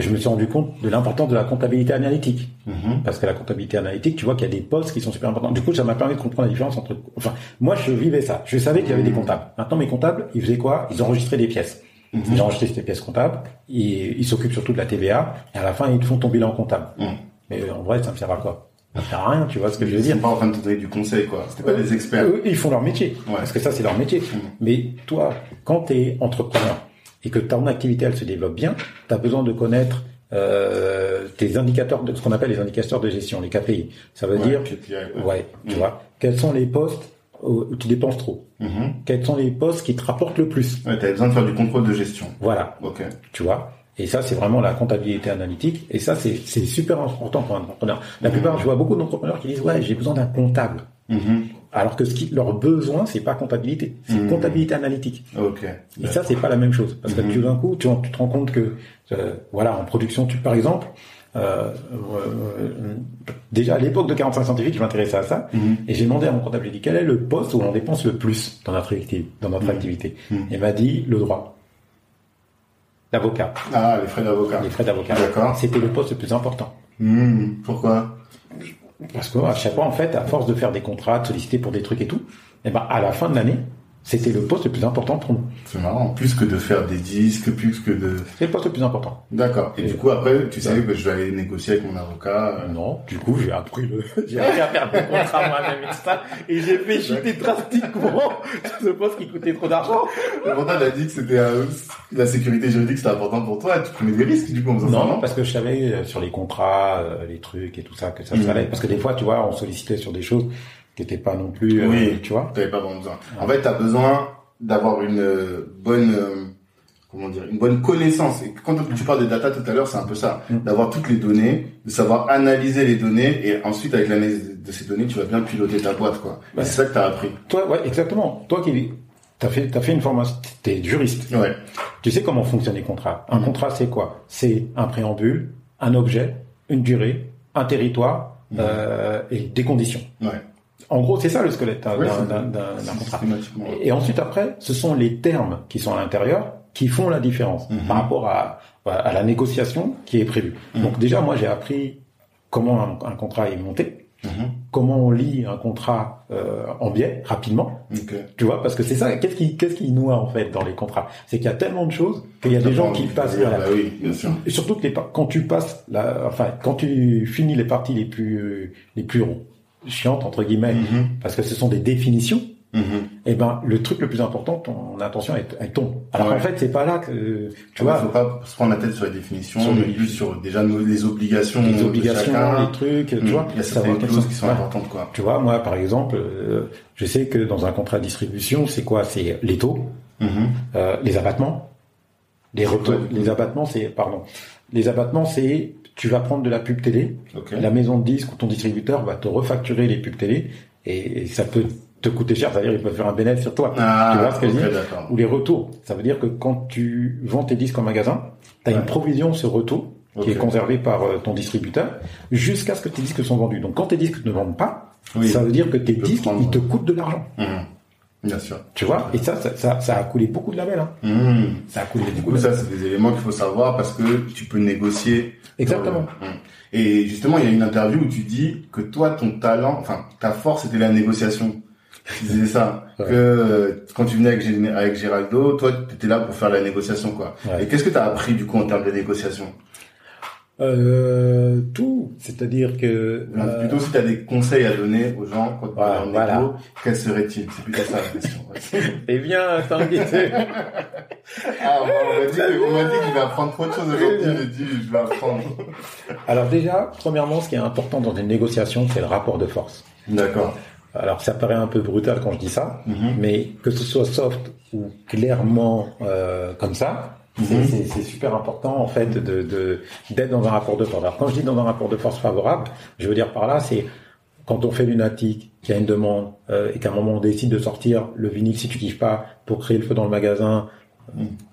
Je me suis rendu compte de l'importance de la comptabilité analytique. Mhm. Parce que la comptabilité analytique, tu vois qu'il y a des postes qui sont super importants. Du coup, ça m'a permis de comprendre la différence entre... Enfin, moi, je vivais ça. Je savais qu'il y avait des comptables. Maintenant, mes comptables, ils faisaient quoi? Ils enregistraient des pièces. Mhm. Ils enregistraient ces pièces comptables. Ils ils s'occupent surtout de la TVA. Et à la fin, ils te font ton bilan comptable. Mhm. Mais euh, en vrai, ça me sert à quoi? Ça me sert à rien, tu vois ce que je veux Ils dire? sont pas en train de te donner du conseil, quoi. C'était pas Eux- des experts. Eux, ils font leur métier. Ouais. Parce que ça, c'est leur métier. Mhm. Mais toi, quand tu es entrepreneur et que ton activité, elle se développe bien, tu as besoin de connaître euh, tes indicateurs, de ce qu'on appelle les indicateurs de gestion, les KPI. Ça veut Ouais, dire, KPI, ouais. ouais, tu Mhm. vois, quels sont les postes où tu dépenses trop? Mhm. Quels sont les postes qui te rapportent le plus? Ouais, t'avais besoin de faire du contrôle de gestion. Voilà, Ok. tu vois. Et ça, c'est vraiment la comptabilité analytique. Et ça, c'est c'est super important pour un entrepreneur. La plupart, je vois beaucoup d'entrepreneurs qui disent, ouais, j'ai besoin d'un comptable. Alors que ce qui, leur besoin, c'est pas comptabilité, c'est Mhm. comptabilité analytique. Ok. Et ça, c'est pas la même chose. Parce que Mhm. tout d'un coup, tu, tu te rends compte que, euh, voilà, en production, tu, par exemple, euh, euh, déjà à l'époque de 45 scientifiques, je m'intéressais à ça, Mhm. et j'ai demandé à mon comptable, dit, quel est le poste où on dépense le plus dans notre activité, dans notre activité? Il m'a dit, le droit. L'avocat. Ah, les frais d'avocat. Les frais d'avocat. D'accord. C'était le poste le plus important. Pourquoi? Parce que à chaque fois, en fait, à force de faire des contrats, de solliciter pour des trucs et tout, et ben, à la fin de l'année, C'était le poste le plus important pour nous. C'est marrant. Plus que de faire des disques, plus que de... C'est le poste le plus important. D'accord. Et, Et- du coup, après, tu savais que je vais aller négocier avec mon avocat. euh, Non, du coup, j'ai appris le, [LAUGHS] j'ai appris à faire des contrats moi-même et ça, et j'ai fait chuter drastiquement [LAUGHS] ce poste qui coûtait trop d'argent. Le Pourtant, elle a dit que c'était euh, la sécurité juridique, c'était important pour toi. Tu prenais des risques, du coup, en faisant Non, non, parce que je savais euh, sur les contrats, euh, les trucs et tout ça, que ça Mhm. fallait. Parce que des fois, tu vois, on sollicitait sur des choses n'étaient pas non plus, euh, Oui. tu vois. T'avais pas vraiment besoin. En fait, t'as besoin d'avoir une euh, bonne, euh, comment dire, une bonne connaissance. Et quand tu parles de data tout à l'heure, c'est un peu ça. Mm. D'avoir toutes les données, de savoir analyser les données, et ensuite, avec l'analyse de ces données, tu vas bien piloter ta boîte, quoi. Ouais. C'est ça que t'as appris. Toi, ouais, exactement. Toi qui, t'as fait, t'as fait une formation, t'es juriste. Ouais. Tu sais comment fonctionnent les contrats. Un Mhm. contrat, c'est quoi? C'est un préambule, un objet, une durée, un territoire, euh, et des conditions. Ouais. En gros, c'est ça le squelette d'un, contrat. Et, ensuite, après, ce sont les termes qui sont à l'intérieur qui font la différence Mhm. par rapport à, à la négociation qui est prévue. Mhm. Donc déjà, moi, j'ai appris comment un, un contrat est monté, Mhm. comment on lit un contrat euh, en biais rapidement. Tu vois, parce que c'est ça. Qu'est-ce qui, qu'est-ce qui noie en fait dans les contrats? C'est qu'il y a tellement de choses qu'il y a des gens qui passent. Bah voilà. oui, bien sûr. Et surtout que les, quand tu passes, la, enfin, quand tu finis les parties les plus, les plus chiantes entre guillemets, Mhm. parce que ce sont des définitions. Mhm. Eh ben, le truc le plus important, ton attention, elle, elle tombe. Alors Ouais. qu'en fait, c'est pas là que, tu Tu vois, vois, faut pas se prendre la tête sur les définitions, Sur mais les- sur déjà nos- les obligations, les de obligations, chacun. les trucs, Mhm. tu vois. Il y a certaines ça. qui sont Ouais. importantes, quoi. Tu vois, moi, par exemple, euh, je sais que dans un contrat de distribution, c'est quoi? C'est les taux, Mhm. euh, les abattements, les. Les abattements, c'est, pardon, les abattements, c'est, tu vas prendre de la pub télé, Ok. la maison de disques ou ton distributeur va te refacturer les pubs télé, et, et ça peut te coûter cher, c'est-à-dire il peut faire un bénéfice sur toi. Ah, tu vois ce que je ok, dis d'accord. Ou les retours. Ça veut dire que quand tu vends tes disques en magasin, tu as Ouais. une provision sur retour qui est conservée par euh, ton distributeur jusqu'à ce que tes disques soient vendus. Donc quand tes disques ne vendent pas, Oui. ça veut dire que tes disques, prendre- ils te coûtent de l'argent. Mhm. Bien sûr. Tu vois? Et ça, ça, ça, ça a coulé beaucoup de labels. Hein. Mhm. Ça a coulé Du beaucoup coup, de ça, c'est des éléments qu'il faut savoir parce que tu peux négocier. Exactement. Euh. Et justement, il y a une interview où tu dis que toi, ton talent, enfin, ta force, c'était la négociation. Tu disais ça. Ouais. Que euh, quand tu venais avec, Gé- avec Géraldo, toi, tu étais là pour faire la négociation, quoi. Ouais. Et qu'est-ce que tu as appris, du coup, en termes de négociation? Euh, tout. C'est-à-dire que... Euh, Plutôt si tu as des conseils à donner aux gens quand tu Ouais, en voilà. négo, quels seraient-ils? C'est plutôt ça la question. [LAUGHS] Eh bien, Tanguy, [LAUGHS] ah, on m'a dit, que- on m'a dit qu'il va apprendre trop de choses aujourd'hui. J'ai dit, je vais apprendre. [LAUGHS] Alors déjà, premièrement, ce qui est important dans une négociation, c'est le rapport de force. D'accord. Alors ça paraît un peu brutal quand je dis ça, Mhm. mais que ce soit soft ou clairement euh, comme ça, c'est- Mhm. c'est super important en fait de de- d'être dans un rapport de force. Alors quand je dis dans un rapport de force favorable, je veux dire par là, c'est quand on fait lunatique, qu'il y a une demande euh, et qu'à un moment on décide de sortir le vinyle si tu kiffes pas pour créer le feu dans le magasin,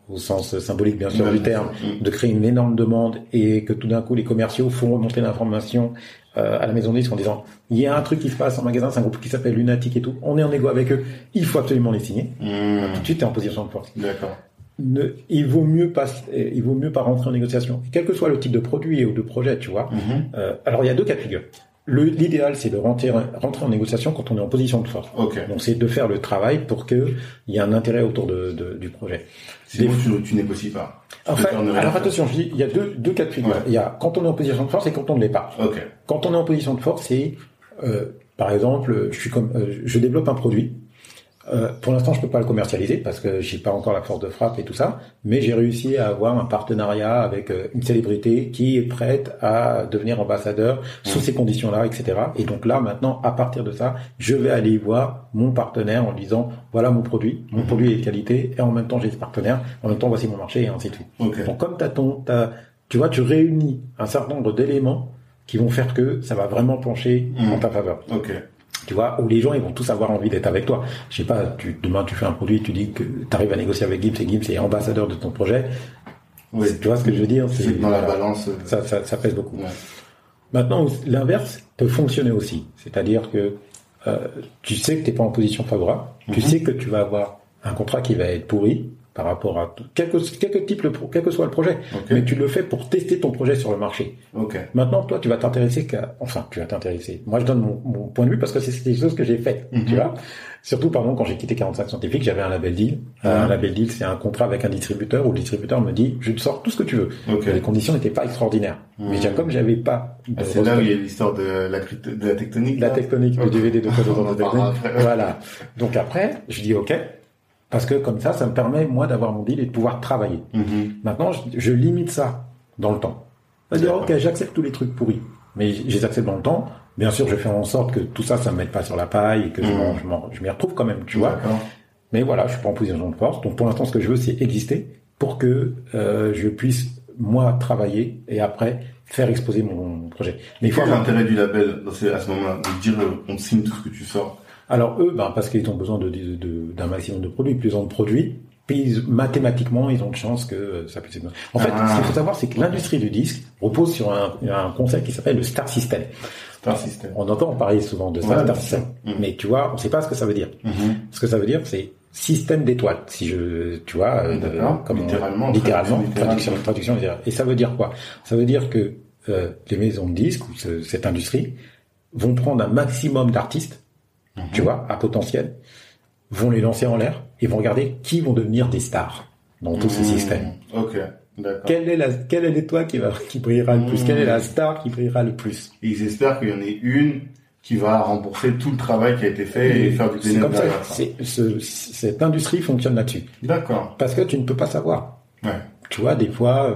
au sens symbolique bien sûr du terme, de créer une énorme demande et que tout d'un coup les commerciaux font remonter l'information euh, à la maison de disque en disant il y a un truc qui se passe en magasin, c'est un groupe qui s'appelle Lunatic et tout, on est en égo avec eux, il faut absolument les signer. Mhm. Tout de suite, tu es en position de force. D'accord. Ne, il vaut mieux pas, il vaut mieux pas rentrer en négociation, quel que soit le type de produit ou de projet, tu vois. Mhm. Euh, alors il y a deux cas de figure. L'idéal, c'est de rentrer, rentrer en négociation quand on est en position de force. Donc c'est de faire le travail pour que il y ait un intérêt autour de, de- du projet. Sinon, tu, tu négocies pas. Enfin, alors attention, je dis, il y a deux, deux cas de figure. Ouais. Il y a quand on est en position de force et quand on ne l'est pas. Quand on est en position de force, c'est, euh, par exemple, je suis comme, euh, je développe un produit. Euh, pour l'instant, je peux pas le commercialiser parce que j'ai pas encore la force de frappe et tout ça, mais j'ai réussi à avoir un partenariat avec euh, une célébrité qui est prête à devenir ambassadeur sous ces conditions-là, etc. Et donc là, maintenant, à partir de ça, je vais aller voir mon partenaire en disant voilà mon produit, mon Mhm. produit est de qualité, et en même temps j'ai ce partenaire, en même temps voici mon marché et ainsi de suite. Ok. Donc comme t'as ton, t'as, tu vois, tu réunis un certain nombre d'éléments qui vont faire que ça va vraiment pencher Mhm. en ta faveur. Ok. Tu vois, où les gens ils vont tous avoir envie d'être avec toi. Je sais pas, tu, demain tu fais un produit, tu dis que tu arrives à négocier avec Gibbs et Gibbs est ambassadeur de ton projet. Oui. Tu vois ce que je veux dire? C'est dans la voilà, balance. euh, ça, ça, ça pèse beaucoup. ouais. Maintenant, l'inverse peut fonctionner aussi. C'est-à-dire que euh, tu sais que tu n'es pas en position favorable, tu Mhm. sais que tu vas avoir un contrat qui va être pourri, par rapport à quel que, quel que type le pro- quel que soit le projet. Ok. Mais tu le fais pour tester ton projet sur le marché. Ok. Maintenant, toi, tu vas t'intéresser qu'à, enfin, tu vas t'intéresser. Moi, je donne mon, mon point de vue parce que c'est des choses que j'ai faites, Mhm. tu vois. Surtout, pardon, quand j'ai quitté 45 scientifiques, j'avais un label deal. Euh, Mhm. Un label deal, c'est un contrat avec un distributeur où le distributeur me dit, je te sors tout ce que tu veux. Ok. Les conditions n'étaient pas extraordinaires. Mhm. Mais déjà, comme j'avais pas Ah, c'est là où il y a l'histoire de la, de la tectonique. la tectonique du DVD de. Voilà. Donc après, je dis OK. Parce que comme ça, ça me permet, moi, d'avoir mon deal et de pouvoir travailler. Mhm. Maintenant, je, je limite ça dans le temps. C'est-à-dire, ok, j'accepte tous les trucs pourris, mais je les accepte dans le temps. Bien sûr, je fais en sorte que tout ça, ça me mette pas sur la paille et que je Mhm. je m'y retrouve quand même, tu vois. Mais voilà, je suis pas en position de force. Donc pour l'instant, ce que je veux, c'est exister pour que euh, je puisse moi travailler et après faire exposer mon projet. Mais il faut l'intérêt du label? Dans ce- à ce moment-là de dire on signe tout ce que tu sors Alors eux, ben, parce qu'ils ont besoin de, de- de- d'un maximum de produits. Plus ils ont de produits, puis mathématiquement, ils ont de chances que euh, ça puisse être. En fait, Ah. ce qu'il faut savoir, c'est que l'industrie du disque repose sur un, un concept qui s'appelle le Star System. Star System. On entend parler souvent de Star, Ouais, Star System, mais tu vois, on sait pas ce que ça veut dire. Mhm. Ce que ça veut dire, c'est système d'étoiles. Si je, tu vois, euh, de- D'accord. comme on- Littéralement, littéralement, traduction traduction. Et ça veut dire quoi? Ça veut dire que euh, les maisons de disques ou ce- cette industrie vont prendre un maximum d'artistes, Mhm. tu vois, à potentiel, vont les lancer en l'air et vont regarder qui vont devenir des stars dans tous ces Mhm. systèmes. Ok. D'accord. Quelle est la, quelle est l'étoile qui va, qui brillera le plus? Mhm. Quelle est la star qui brillera le plus? Et ils espèrent qu'il y en ait une qui va rembourser tout le travail qui a été fait et faire du C'est bénéfice comme ça. ce- cette industrie fonctionne là-dessus. D'accord. Parce que tu ne peux pas savoir. Ouais. Tu vois, des fois, euh,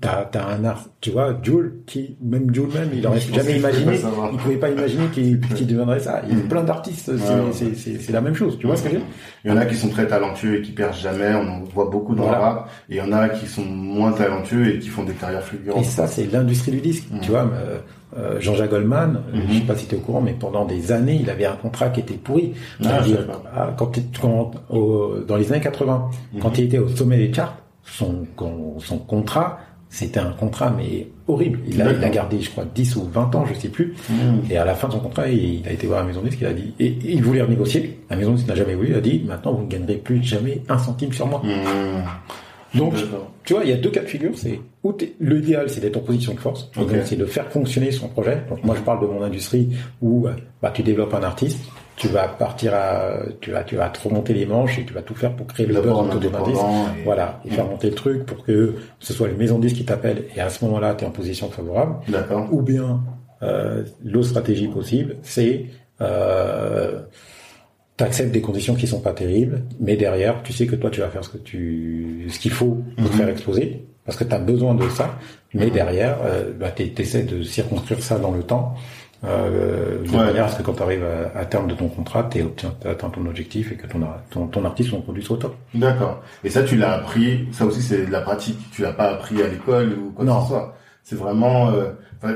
t'as, t'as un art, tu vois, Jules, qui, même Jules même, il aurait jamais imaginé, il pouvait pas imaginer qu'il, qu'il deviendrait ça. Il y a plein d'artistes, c'est, la même chose, tu vois ce que je veux dire? Il y en a qui sont très talentueux et qui percent jamais, on en voit beaucoup dans Voilà. le rap, et il y en a qui sont moins talentueux et qui font des carrières Et fulgurantes. ça, c'est l'industrie du disque. Mm. Tu vois, euh, euh, Jean-Jacques Goldman, euh, je sais pas si tu es au courant, mais pendant des années, il avait un contrat qui était pourri. Ah, ah, quand, t'es- quand au- dans les années 80, Mhm. quand il était au sommet des charts, son, con- son contrat, c'était un contrat, mais horrible. Il a, il a D'accord. gardé, je crois, 10 ou 20 ans, je sais plus. Mhm. Et à la fin de son contrat, il a été voir la maison disque, il a dit, et, et il voulait renégocier. La maison disque n'a jamais voulu, il a dit, maintenant, vous ne gagnerez plus jamais un centime sur moi. Mhm. Donc, tu vois, il y a deux cas de figure. C'est où l'idéal, c'est d'être en position de force. C'est de faire fonctionner son projet. Donc, moi, je parle de mon industrie où bah, tu développes un artiste, tu vas partir à, tu vas, tu vas te remonter les manches et tu vas tout faire pour créer le D'abord en indépendant. et- Voilà, et faire Mhm. monter le truc pour que ce soit les maisons de disques qui t'appellent et à ce moment-là, tu es en position favorable. D'accord. Ou bien, euh, l'autre stratégie possible, c'est euh, t'acceptes des conditions qui sont pas terribles, mais derrière, tu sais que toi, tu vas faire ce que tu, ce qu'il faut pour te Mhm. faire exploser, parce que tu as besoin de ça. Mais derrière, euh, bah, tu essaies de circonscrire ça dans le temps, euh, de Ouais. manière à ce que quand tu arrives à, à terme de ton contrat, tu atteint ton objectif et que ton, ton, ton artiste, son produit soit au top. D'accord. Et ça, tu l'as appris, ça aussi, c'est de la pratique. Tu l'as pas appris à l'école ou quoi que ce soit. C'est vraiment, euh,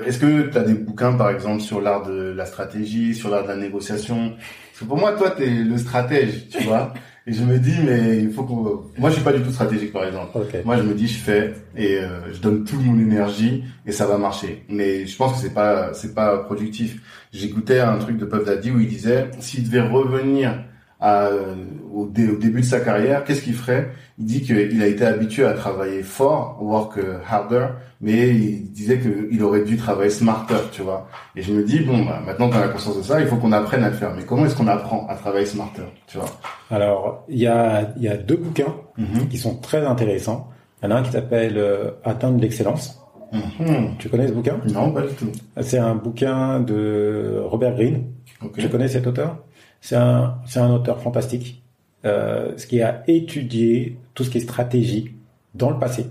est-ce que tu as des bouquins, par exemple, sur l'art de la stratégie, sur l'art de la négociation? Parce que pour moi, toi, t'es le stratège, tu [LAUGHS] vois. Et je me dis, mais il faut qu'on, moi, je suis pas du tout stratégique, par exemple. Moi, je me dis, je fais et euh, je donne toute mon énergie et ça va marcher. Mais je pense que c'est pas, c'est pas productif. J'écoutais un truc de Puff Daddy où il disait, s'il devait revenir à, euh, au, dé- au début de sa carrière, qu'est-ce qu'il ferait? Il dit qu'il a été habitué à travailler fort, work euh, harder, mais il disait qu'il aurait dû travailler smarter, tu vois. Et je me dis, bon, bah, maintenant qu'on a conscience de ça, il faut qu'on apprenne à le faire. Mais comment est-ce qu'on apprend à travailler smarter, tu vois? Alors, il y a, il y a deux bouquins Mhm. qui sont très intéressants. Il y en a un qui s'appelle euh, Atteindre l'excellence. Mhm. Tu connais ce bouquin? Non, pas du tout. C'est un bouquin de Robert Greene. Ok. Tu connais cet auteur? C'est un, c'est un auteur fantastique, euh, ce qui a étudié tout ce qui est stratégie dans le passé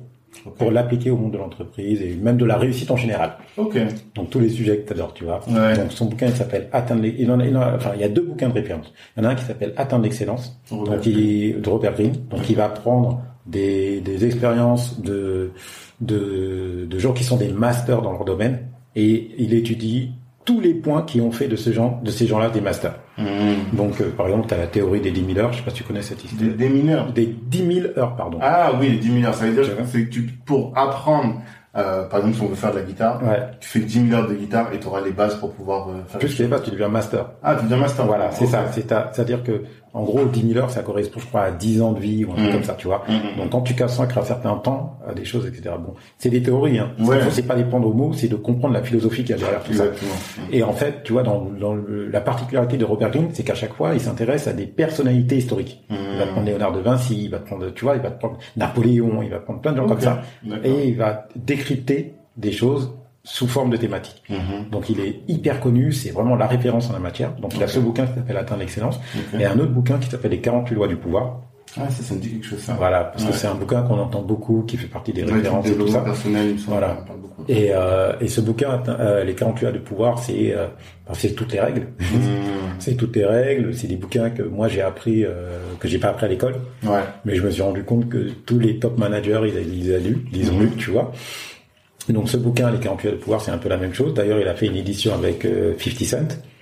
pour l'appliquer au monde de l'entreprise et même de la réussite en général. Ok. Donc tous les sujets que tu adores, tu vois. Ouais. Donc son bouquin il s'appelle Atteindre les- il en a, il en a- enfin il y a deux bouquins de référence. Il y en a un qui s'appelle Atteindre l'excellence, Robert donc il, de Robert Greene. Donc il va prendre des, des expériences de, de de gens qui sont des masters dans leur domaine et il étudie tous les points qui ont fait de ce genre de ces gens-là des masters. Mhm. Donc, euh, par exemple, tu as la théorie des 10 000 heures. Je sais pas si tu connais cette histoire. Des, des mineurs. Des 10 000 heures, pardon. Ah oui, 10 000 heures. Ça veut dire que que tu, pour apprendre, euh, par exemple, si on veut faire de la guitare, Ouais. tu fais 10 000 heures de guitare et tu auras les bases pour pouvoir euh, faire. Plus que les bases, tu deviens master. Ah, tu deviens master. Voilà, c'est Ok. ça. C'est-à-dire que En gros, 10 000 heures, ça correspond, je crois, à 10 ans de vie ou un truc Mhm. comme ça, tu vois. Mhm. Donc, quand tu consacres un certain temps à des choses, etc. Bon, c'est des théories. Hein. Ouais. c'est pas les prendre au mot, c'est de comprendre la philosophie qu'il y a derrière tout ça. Exactement. Et en fait, tu vois, dans, dans le- la particularité de Robert Greene, c'est qu'à chaque fois, il s'intéresse à des personnalités historiques. Il va prendre Léonard de Vinci, il va prendre, tu vois, il va prendre Napoléon, il va prendre plein de gens comme ça. Et il va décrypter des choses sous forme de thématiques. Mhm. Donc il est hyper connu, c'est vraiment la référence en la matière. Donc il a ce bouquin qui s'appelle Atteindre l'excellence et un autre bouquin qui s'appelle Les 48 lois du pouvoir. Ah, ça, ça me dit quelque chose, ça. Voilà, parce Ouais. que c'est un bouquin qu'on entend beaucoup, qui fait partie des Ouais, références et tout ça. personnel, il me semble. Voilà. Et, euh, et ce bouquin, euh, Les 48 lois du pouvoir, c'est euh, ben, c'est toutes les règles. Mhm. C'est toutes les règles, c'est des bouquins que moi j'ai appris, que j'ai pas appris à l'école, Ouais. mais je me suis rendu compte que tous les top managers, ils, ils les ont lus, ils les ont Mhm. lus, tu vois. Donc ce bouquin, Les 48 lois du pouvoir, c'est un peu la même chose. D'ailleurs, il a fait une édition avec euh, 50 Cent,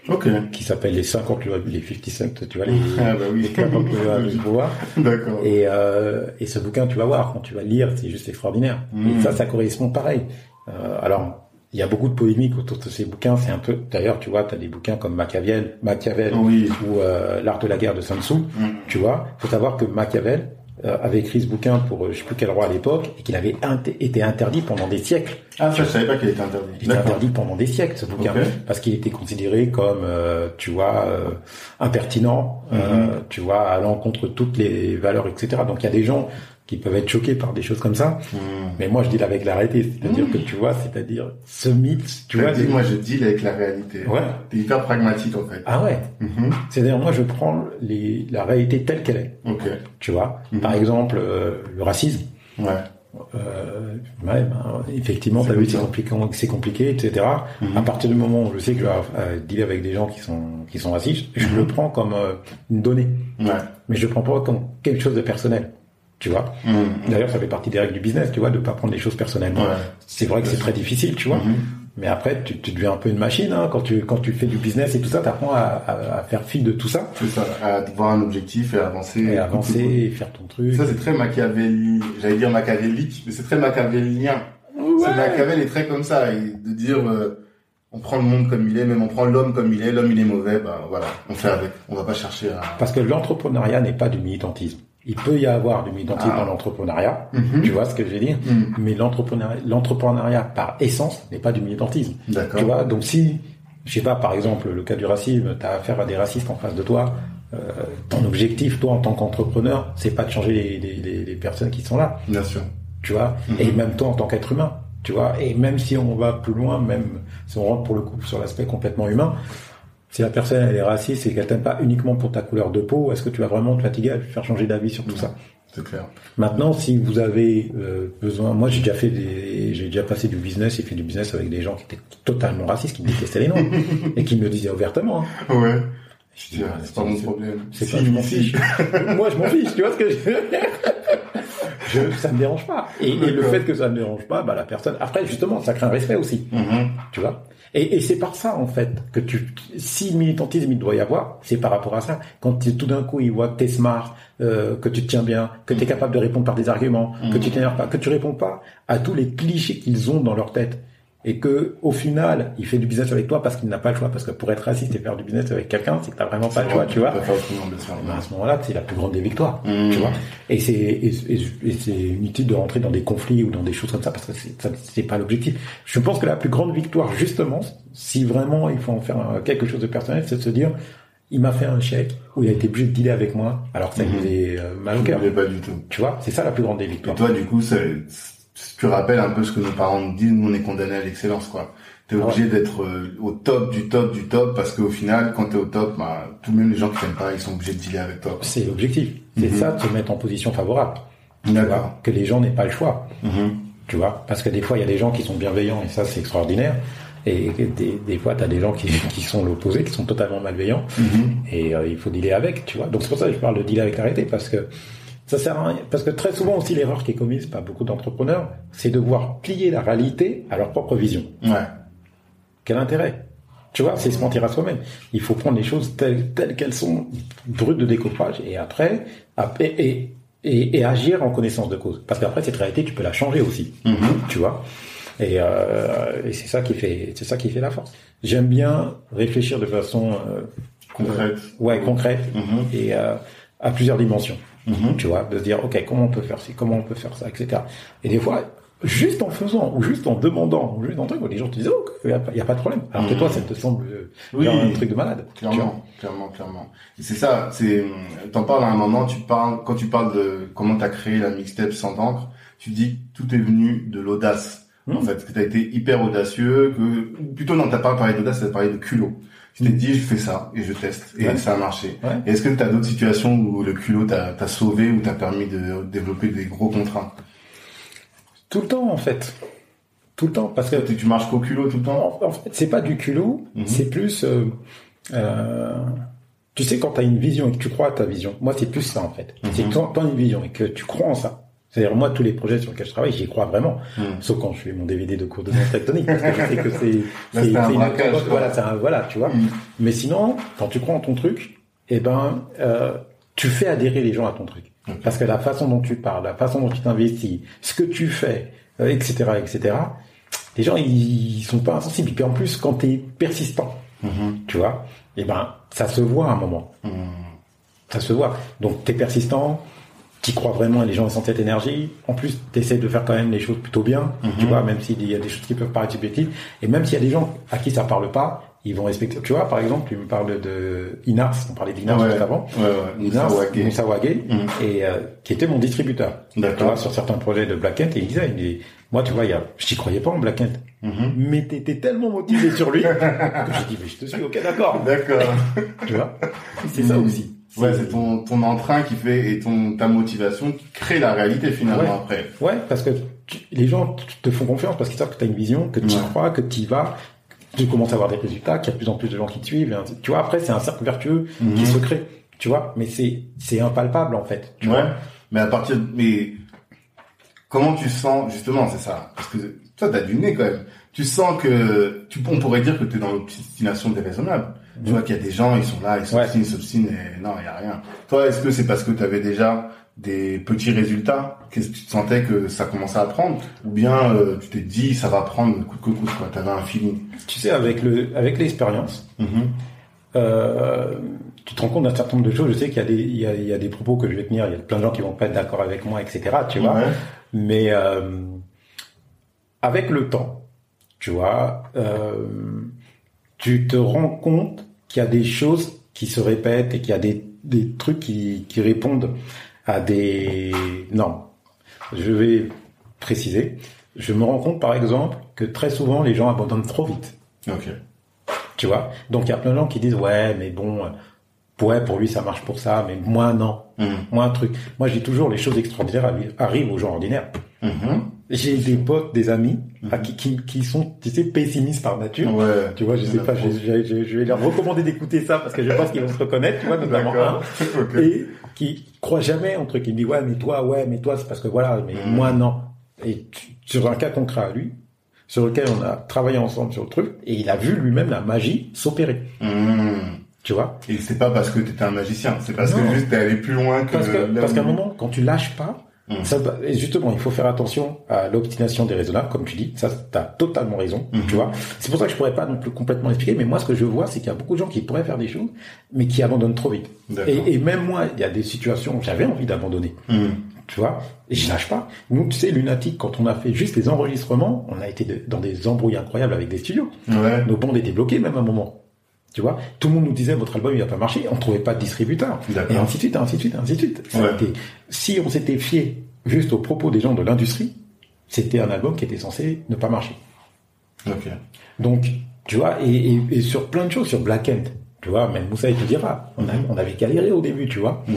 Ok. qui s'appelle les 50 lois, les 50 Cent, tu vois, les, [LAUGHS] Ah, bah oui. les 50 lois du pouvoir. D'accord. Et, euh, et ce bouquin, tu vas voir, quand tu vas le lire, c'est juste extraordinaire. Et ça, ça correspond pareil. Euh, alors, il y a beaucoup de polémiques autour de ces bouquins. C'est un peu, d'ailleurs, tu vois, tu as des bouquins comme Machiavel, Machiavel Oui. ou euh, L'art de la guerre de Sun Tzu. Mhm. Tu vois, faut savoir que Machiavel euh, avait écrit ce bouquin pour euh, je sais plus quel roi à l'époque et qu'il avait inter- été interdit pendant des siècles. Ah, je savais pas qu'il était interdit. Il était interdit pendant des siècles ce bouquin parce qu'il était considéré comme, euh, tu vois, euh, impertinent, euh, Mhm. tu vois, à l'encontre de toutes les valeurs, etc. Donc il y a des gens qui peuvent être choqués par des choses comme ça, Mhm. mais moi je dis avec la réalité, c'est-à-dire Mhm. que tu vois, c'est-à-dire ce mythe, tu vois. moi, je deal avec la réalité. Ouais. T'es hyper pragmatique, en fait. Ah ouais. Mhm. C'est-à-dire moi je prends les, la réalité telle qu'elle est, Ok. tu vois? Par exemple, euh, le racisme. Ouais. Euh, ouais, ben, effectivement, C'est t'as vu, c'est compliqué. c'est compliqué, etc. À partir du moment où je sais que je vais euh, dealer avec des gens qui sont qui sont racistes, je le prends comme euh, une donnée, Ouais. mais je le prends pas comme quelque chose de personnel. Tu vois. Mhm. D'ailleurs, ça fait partie des règles du business, tu vois, de pas prendre les choses personnellement. Ouais. C'est vrai que c'est très difficile, tu vois. Mhm. Mais après, tu, tu deviens un peu une machine hein, quand tu quand tu fais du business et tout ça. T'apprends à, à, à faire fi de tout ça C'est ça, à avoir un objectif et avancer. et avancer et faire ton truc. Ça, c'est très machiavélique. J'allais dire machiavélique, mais c'est très machiavélien. C'est Machiavel est très comme ça, et de dire, euh, on prend le monde comme il est, même on prend l'homme comme il est, l'homme il est mauvais, bah voilà, on fait avec. On va pas chercher à... Parce que l'entrepreneuriat n'est pas du militantisme. Il peut y avoir du militantisme Ah. dans l'entrepreneuriat, Mhm. tu vois ce que je veux dire Mhm. Mais l'entrepreneuriat, l'entrepreneuriat par essence n'est pas du militantisme. D'accord. Tu vois Donc si, je sais pas, par exemple, le cas du racisme, tu as affaire à des racistes en face de toi, euh, ton objectif, toi, en tant qu'entrepreneur, c'est pas de changer les, les, les- les personnes qui sont là, Bien sûr. tu vois Mhm. Et même toi, en tant qu'être humain, tu vois Et même si on va plus loin, même si on rentre pour le coup sur l'aspect complètement humain, si la personne elle est raciste et qu'elle t'aime pas uniquement pour ta couleur de peau, est-ce que tu vas vraiment te fatiguer à lui faire changer d'avis sur tout ça? C'est clair. Maintenant, si vous avez euh, besoin, moi j'ai déjà fait des, j'ai déjà passé du business et fait du business avec des gens qui étaient totalement racistes, qui me détestaient les noirs [LAUGHS] et qui me le disaient ouvertement. hein. Ouais. Je dis, C'est pas mon problème. C'est Si, pas, je m'en fiche. [LAUGHS] moi, je m'en fiche. Tu vois ce que je veux dire? Je, Ça me dérange pas. Et, et le fait que ça me dérange pas, bah la personne. Après, justement, ça crée un respect aussi. Mhm. Tu vois? Et, et c'est par ça, en fait, que tu, si militantisme il doit y avoir, c'est par rapport à ça. Quand tu- tout d'un coup, ils voient que t'es smart, euh, que tu te tiens bien, que tu es capable de répondre par des arguments, que tu t'énerves pas, que tu réponds pas à tous les clichés qu'ils ont dans leur tête. Et que, au final, il fait du business avec toi parce qu'il n'a pas le choix. Parce que pour être raciste et faire du business avec quelqu'un, c'est que t'as vraiment pas le choix, tu vois. Ben, à ce moment-là, c'est la plus grande des victoires, Mhm. tu vois. Et c'est et, et- et c'est inutile de rentrer dans des conflits ou dans des choses comme ça parce que c'est pas l'objectif. Je pense que la plus grande victoire, justement, si vraiment il faut en faire quelque chose de personnel, c'est de se dire, il m'a fait un chèque où il a été obligé de dealer avec moi, alors que ça lui est euh, mal au cœur. pas du tout. Tu vois, c'est ça la plus grande des Et victoires. toi, du coup, ça, tu rappelles un peu ce que nos parents nous disent, nous on est condamnés à l'excellence, quoi. T'es obligé d'être euh, au top du top du top parce qu'au final, quand t'es au top, bah, tout même les gens qui t'aiment pas, ils sont obligés de dealer avec toi. C'est l'objectif. C'est Mhm. ça, de se mettre en position favorable. D'accord. que les gens n'aient pas le choix. Mhm. tu vois parce que des fois il y a des gens qui sont bienveillants et ça c'est extraordinaire et des, des fois tu as des gens qui, [LAUGHS] qui sont l'opposé qui sont totalement malveillants Mhm. et euh, il faut dealer avec tu vois donc c'est pour ça que je parle de dealer avec la réalité parce que ça sert à rien parce que très souvent aussi l'erreur qui est commise par beaucoup d'entrepreneurs c'est de voir plier la réalité à leur propre vision Ouais. quel intérêt? Tu vois, c'est se mentir à soi-même. Il faut prendre les choses telles, telles qu'elles sont, brutes de découpage, et après, après et, et, et agir en connaissance de cause. Parce qu'après, cette réalité, tu peux la changer aussi. Mhm. Tu vois? Et, euh, et c'est ça qui fait, c'est ça qui fait la force. J'aime bien réfléchir de façon euh, concrète. ouais, concrète Mhm. et euh, à plusieurs dimensions. Tu vois, de se dire, ok, comment on peut faire ci, comment on peut faire ça, etc. Et des fois, juste en faisant, ou juste en demandant, ou juste en truc, les gens te disent, oh, il n'y a, pas- y a pas de problème. Alors que Mhm. toi, ça te semble euh, Oui. un truc de malade. Clairement, clairement, clairement. Et c'est ça, c'est, t'en parles à un moment, tu parles, quand tu parles de comment t'as créé la mixtape sans d'encre, tu dis tout est venu de l'audace. En Mhm. fait, que t'as été hyper audacieux, que, plutôt non, t'as pas parlé d'audace, t'as parlé de culot. Tu t'es dit, je fais ça, et je teste, et Ouais. ça a marché. Ouais. Est-ce que t'as d'autres situations où le culot t'a, sauvé, ou t'a permis de développer des gros contrats? Tout le temps, en fait. Tout le temps, parce que Tu, tu marches qu'au culot tout le temps? En, en fait, c'est pas du culot, Mhm. c'est plus. euh, euh, tu sais, quand tu as une vision et que tu crois à ta vision, moi, c'est plus ça, en fait. C'est quand tu as une vision et que tu crois en ça. C'est-à-dire, moi, tous les projets sur lesquels je travaille, j'y crois vraiment. Mhm. Sauf quand je fais mon DVD de cours de danse tectonique, parce que je sais que c'est. [LAUGHS] C'est un une- braquage. Voilà, c'est un, voilà, tu vois. Mhm. Mais sinon, quand tu crois en ton truc, eh ben, euh, tu fais adhérer les gens à ton truc. Parce que la façon dont tu parles, la façon dont tu t'investis, ce que tu fais, euh, etc., etc., les gens, ils sont pas insensibles. Et puis en plus, quand tu es persistant, Mhm. tu vois, eh ben, ça se voit à un moment. Mhm. Ça se voit. Donc, tu es persistant, tu crois vraiment et les gens sentent cette énergie. En plus, tu essaies de faire quand même les choses plutôt bien, Mhm. tu vois, même s'il y a des choses qui peuvent paraître subjectives. Et même s'il y a des gens à qui ça parle pas, ils vont respecter. Tu vois, par exemple, tu me parles de Inars, on parlait d'Inars Ouais. juste avant. Ouais, ouais. Inars, Mhm. et euh, qui était mon distributeur. Tu vois, sur certains projets de Black Ant, et il disait, il dit, moi, tu vois, il y a, je n'y croyais pas en Black Ant, Mhm. mais t'étais tellement motivé sur lui [LAUGHS] que j'ai dit, mais je te suis, ok, d'accord. D'accord. Tu vois, c'est ça Mhm. aussi. Ouais, c'est ton, ton entrain qui fait et ton ta motivation qui crée la réalité finalement Ouais. après. Ouais, parce que tu- les gens te font confiance parce qu'ils savent que tu as une vision, que tu Ouais. crois, que tu y vas, tu commences à avoir des résultats, qu'il y a de plus en plus de gens qui te suivent. et Tu vois, après, c'est un cercle vertueux Mhm. qui se crée. Tu vois, mais c'est c'est impalpable en fait. Tu Ouais. vois. Mais à partir de- mais comment tu sens justement c'est ça parce que toi t'as du nez quand même. Tu sens que tu on pourrait dire que tu es dans l'obstination déraisonnable. Tu vois qu'il y a des gens ils sont là ils s'obstinent ils s'obstinent et non il y a rien. Toi est-ce que c'est parce que tu avais déjà des petits résultats? Qu'est-ce que tu te sentais que ça commençait à prendre? Ou bien euh, tu t'es dit ça va prendre coûte que coûte quoi t'avais un feeling. Tu sais, avec le avec l'expérience, Mhm. euh, tu te rends compte d'un certain nombre de choses. Je sais qu'il y a des il y a, il y a des propos que je vais tenir. Il y a plein de gens qui vont pas être d'accord avec moi, etc. Tu vois. Ouais. Mais euh, avec le temps, tu vois, euh, tu te rends compte qu'il y a des choses qui se répètent et qu'il y a des, des trucs qui, qui répondent à des normes. Je vais préciser. Je me rends compte, par exemple, que très souvent, les gens abandonnent trop vite. Ok. Tu vois? Donc, il y a plein de gens qui disent, ouais, mais bon, ouais, pour lui, ça marche pour ça, mais moi, non. Mhm. Moi, un truc. Moi, je dis toujours, les choses extraordinaires arri- arrivent aux gens ordinaires. Mhm. J'ai des potes, des amis, à qui, qui, qui sont, tu sais, pessimistes par nature. Ouais. Tu vois, je sais pas, je, je- je- je vais leur recommander d'écouter ça parce que je pense qu'ils vont se reconnaître, tu vois, notamment un. D'accord. [LAUGHS] Ok. Et qui croient jamais en truc. Il me dit, ouais, mais toi, ouais, mais toi, c'est parce que voilà, mais Mhm. moi, non. Et sur un cas concret à lui, sur lequel on a travaillé ensemble sur le truc, et il a vu lui-même la magie s'opérer. Mhm. Tu vois? Et c'est pas parce que t'étais un magicien, c'est parce Non. que juste t'es allé plus loin que. Parce qu'à un moment, quand tu lâches pas, Ça, va- et justement, il faut faire attention à l'obstination déraisonnable, comme tu dis. Ça, t'as totalement raison, Mhm. tu vois. C'est pour ça que je pourrais pas non plus complètement expliquer, mais moi, ce que je vois, c'est qu'il y a beaucoup de gens qui pourraient faire des choses, mais qui abandonnent trop vite. Et, et même moi, il y a des situations où j'avais envie d'abandonner, Mhm. tu vois, et je lâche pas. Nous, tu sais, Lunatic, quand on a fait juste les enregistrements, on a été de- dans des embrouilles incroyables avec des studios. Ouais. Nos bandes étaient bloquées même à un moment. Tu vois, tout le monde nous disait votre album il va pas marcher, on trouvait pas de distributeur. Et ainsi de suite, ainsi de suite, ainsi de suite. Ouais. été- si on s'était fié juste aux propos des gens de l'industrie, c'était un album qui était censé ne pas marcher. Donc, tu vois, et, et- et sur plein de choses, sur Black End, tu vois, même Moussa il te dira, on, a, on avait galéré au début, tu vois. Mhm.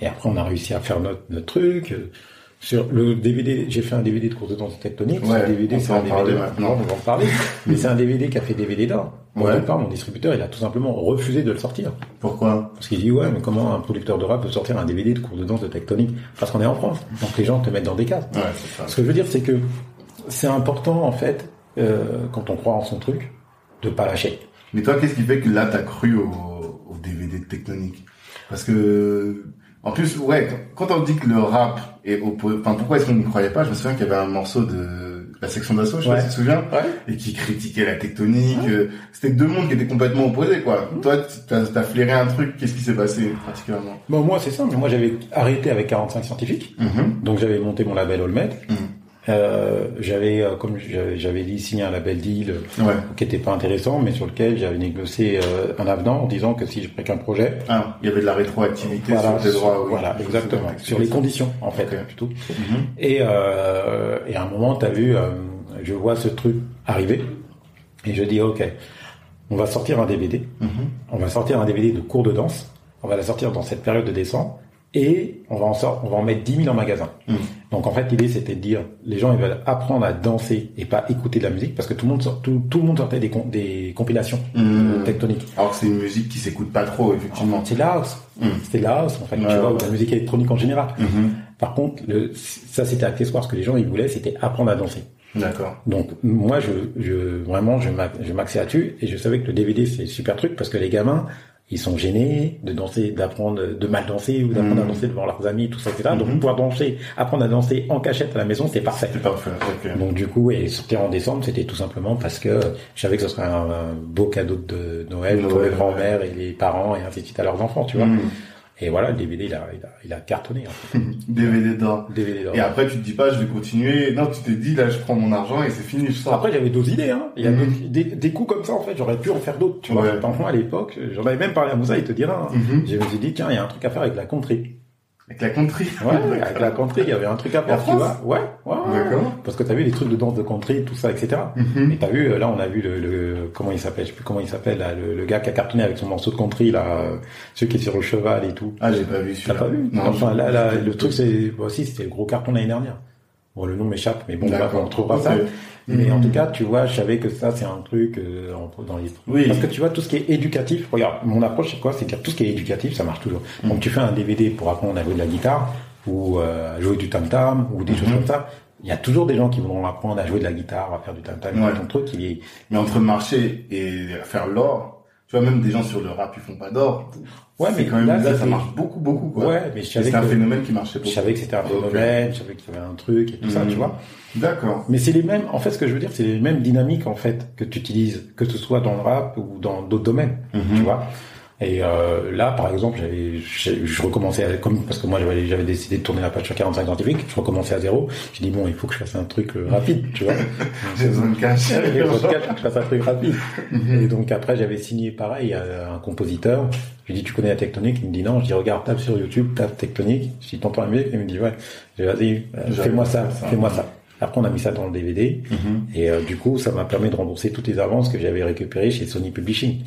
Et après, on a réussi à faire notre, notre truc. Sur le DVD, j'ai fait un DVD de course de danse tectonique. Ouais, ce DVD, c'est un parler DVD. on va en parler. [LAUGHS] mais c'est un DVD qui a fait DVD d'or. Au Ouais. départ, mon distributeur, il a tout simplement refusé de le sortir. Pourquoi? Parce qu'il dit, ouais, mais comment un producteur de rap peut sortir un DVD de course de danse de tectonique? Parce qu'on est en France. Donc les gens te mettent dans des cases. Ouais. Ce que je veux dire, c'est que c'est important, en fait, euh, quand on croit en son truc, de pas lâcher. Mais toi, qu'est-ce qui fait que là, t'as cru au, au DVD de Tectonique? Parce que, en plus, ouais, quand on dit que le rap est opposé, enfin, pourquoi est-ce qu'on n'y croyait pas? Je me souviens qu'il y avait un morceau de la section d'assaut, je sais Ouais. pas si tu te souviens, Ouais. et qui critiquait la tectonique. euh, C'était deux mondes qui étaient complètement opposés, quoi. Toi, tu- t'as as flairé un truc, qu'est-ce qui s'est passé, particulièrement? Bon, moi, c'est simple. Moi, j'avais arrêté avec 45 scientifiques. Mhm. Donc, j'avais monté mon label Olmed. Mhm. Euh, j'avais, euh, comme j'avais dit, signé un label deal euh, Ouais. qui était pas intéressant, mais sur lequel j'avais négocié euh, un avenant en disant que si je prenais qu'un projet, Ah, il y avait de la rétroactivité voilà, sur tes droits. oui. voilà, exactement, sur les conditions en fait, plutôt. Mhm. Et, euh, et à un moment, tu as vu, euh, je vois ce truc arriver, et je dis, ok, on va sortir un DVD, Mhm. on va sortir un DVD de cours de danse, on va la sortir dans cette période de décembre, et on va en sort, on va en mettre 10 000 en magasin. Mhm. Donc en fait, l'idée c'était de dire, les gens ils veulent apprendre à danser et pas écouter de la musique, parce que tout le monde, sort- tout, tout le monde sortait des, com- des compilations Mhm. tectoniques. Alors que c'est une musique qui s'écoute pas trop, effectivement. C'est la house, c'était de la house en fait, Ouais, tu vois, ouais. ou de la musique électronique en général. Mhm. Par contre, le, ça c'était accessoire, ce que les gens ils voulaient, c'était apprendre à danser. D'accord. Donc moi, je, je vraiment, je m'axais là-dessus et je savais que le DVD c'est super truc parce que les gamins, ils sont gênés de danser, d'apprendre, de mal danser ou d'apprendre à danser devant leurs amis, tout ça, etc. Donc Mhm. pouvoir danser, apprendre à danser en cachette à la maison, c'est parfait. C'est parfait. Ok. Donc du coup, et sortir en décembre, c'était tout simplement parce que je savais que ce serait un, un beau cadeau de Noël pour les grands-mères et les parents et ainsi de suite à leurs enfants, tu vois. Mhm. Et voilà, le DVD, il a, il a, il a cartonné. En fait. [LAUGHS] DVD d'or. DVD d'or. Et après, tu te dis pas, je vais continuer. Non, tu te dis, là, je prends mon argent et c'est fini, je sors. Après, j'avais d'autres idées. Hein. Il y a Mhm. des, des coups comme ça, en fait, j'aurais pu en faire d'autres. Tu vois, Ouais. Par exemple, à l'époque, j'en avais même parlé à Moussa, il te dira. hein. Mhm. Je me suis dit, tiens, il y a un truc à faire avec la country. Avec la country. Ouais, avec la country, il y avait un truc à En tu vois. Ouais, ouais. D'accord. Parce que t'as vu les trucs de danse de country, tout ça, etc. Mhm. Et t'as vu, là, on a vu le, le comment il s'appelle, je sais plus comment il s'appelle, là, le, le gars qui a cartonné avec son morceau de country, là, euh, celui qui est sur le cheval et tout. Ah, j'ai pas vu T'as celui-là. pas vu Non. Enfin, là, là, le truc, c'est, si, c'était le gros carton l'année dernière. Bon, le nom m'échappe, mais bon, on trouvera ça. Mais en tout cas, tu vois, je savais que ça, c'est un truc euh, dans les Oui. Parce que tu vois, tout ce qui est éducatif, regarde, mon approche, c'est quoi? C'est dire tout ce qui est éducatif, ça marche toujours. Mhm. Donc, tu fais un DVD pour apprendre à jouer de la guitare, ou euh, à jouer du tam-tam, ou des choses Mhm. comme ça. Il y a toujours des gens qui vont apprendre à jouer de la guitare, à faire du tam-tam, Ouais. ton truc, il est... Mais entre marcher et faire l'or, tu vois, même des gens sur le rap, ils font pas d'or. Ouais, mais quand même, là, ça marche beaucoup, beaucoup, quoi. Ouais, mais je savais un phénomène qui marchait je beaucoup. savais que c'était un phénomène, je savais qu'il y avait un truc et tout ça, Mhm. tu vois. D'accord. Mais c'est les mêmes, en fait, ce que je veux dire, c'est les mêmes dynamiques, en fait, que tu utilises, que ce soit dans le rap ou dans d'autres domaines, Mhm. tu vois. Et euh, là, par exemple, je, je recommençais, à, comme parce que moi j'avais, décidé de tourner la page sur 45 scientifiques, je recommençais à zéro. J'ai dit bon, il faut que je fasse un truc euh, rapide, tu vois. [LAUGHS] J'ai besoin de cash. [LAUGHS] Il faut que je fasse un truc rapide. Et donc après, j'avais signé pareil à un compositeur. Je lui dis tu connais la tectonique? Il me dit non. Je dis regarde, tape sur YouTube, tape tectonique. Je dis t'entends la musique? Il me dit ouais. Je dis vas-y, euh, fais-moi ça, fais-moi ça. Après, on a mis ça dans le DVD. Mhm. Et euh, du coup, ça m'a permis de rembourser toutes les avances que j'avais récupérées chez Sony Publishing.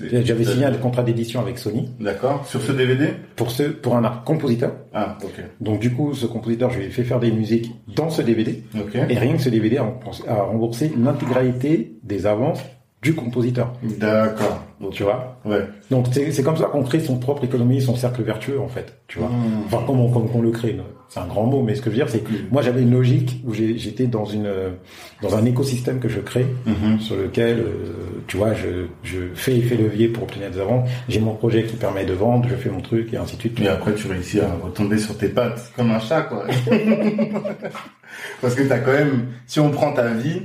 J'avais signé un contrat d'édition avec Sony D'accord. Sur ce DVD? pour ce pour un art compositeur. Ah, ok. Donc du coup, ce compositeur, je lui ai fait faire des musiques dans ce DVD. Ok. Et rien que ce DVD a remboursé l'intégralité des avances du compositeur. D'accord. Tu vois Ouais. Donc c'est c'est comme ça qu'on crée son propre économie, son cercle vertueux en fait. Tu vois Mhm. Enfin, comment comment on le crée C'est un grand mot, mais ce que je veux dire, c'est que Mhm. moi j'avais une logique où j'étais dans une euh, dans un écosystème que je crée Mhm. sur lequel, euh, tu vois, je, je fais effet levier pour obtenir des avances. J'ai mon projet qui permet de vendre, je fais mon truc et ainsi de suite. Et après, tu réussis à retomber sur tes pattes comme un chat, quoi. [LAUGHS] Parce que t'as quand même, si on prend ta vie,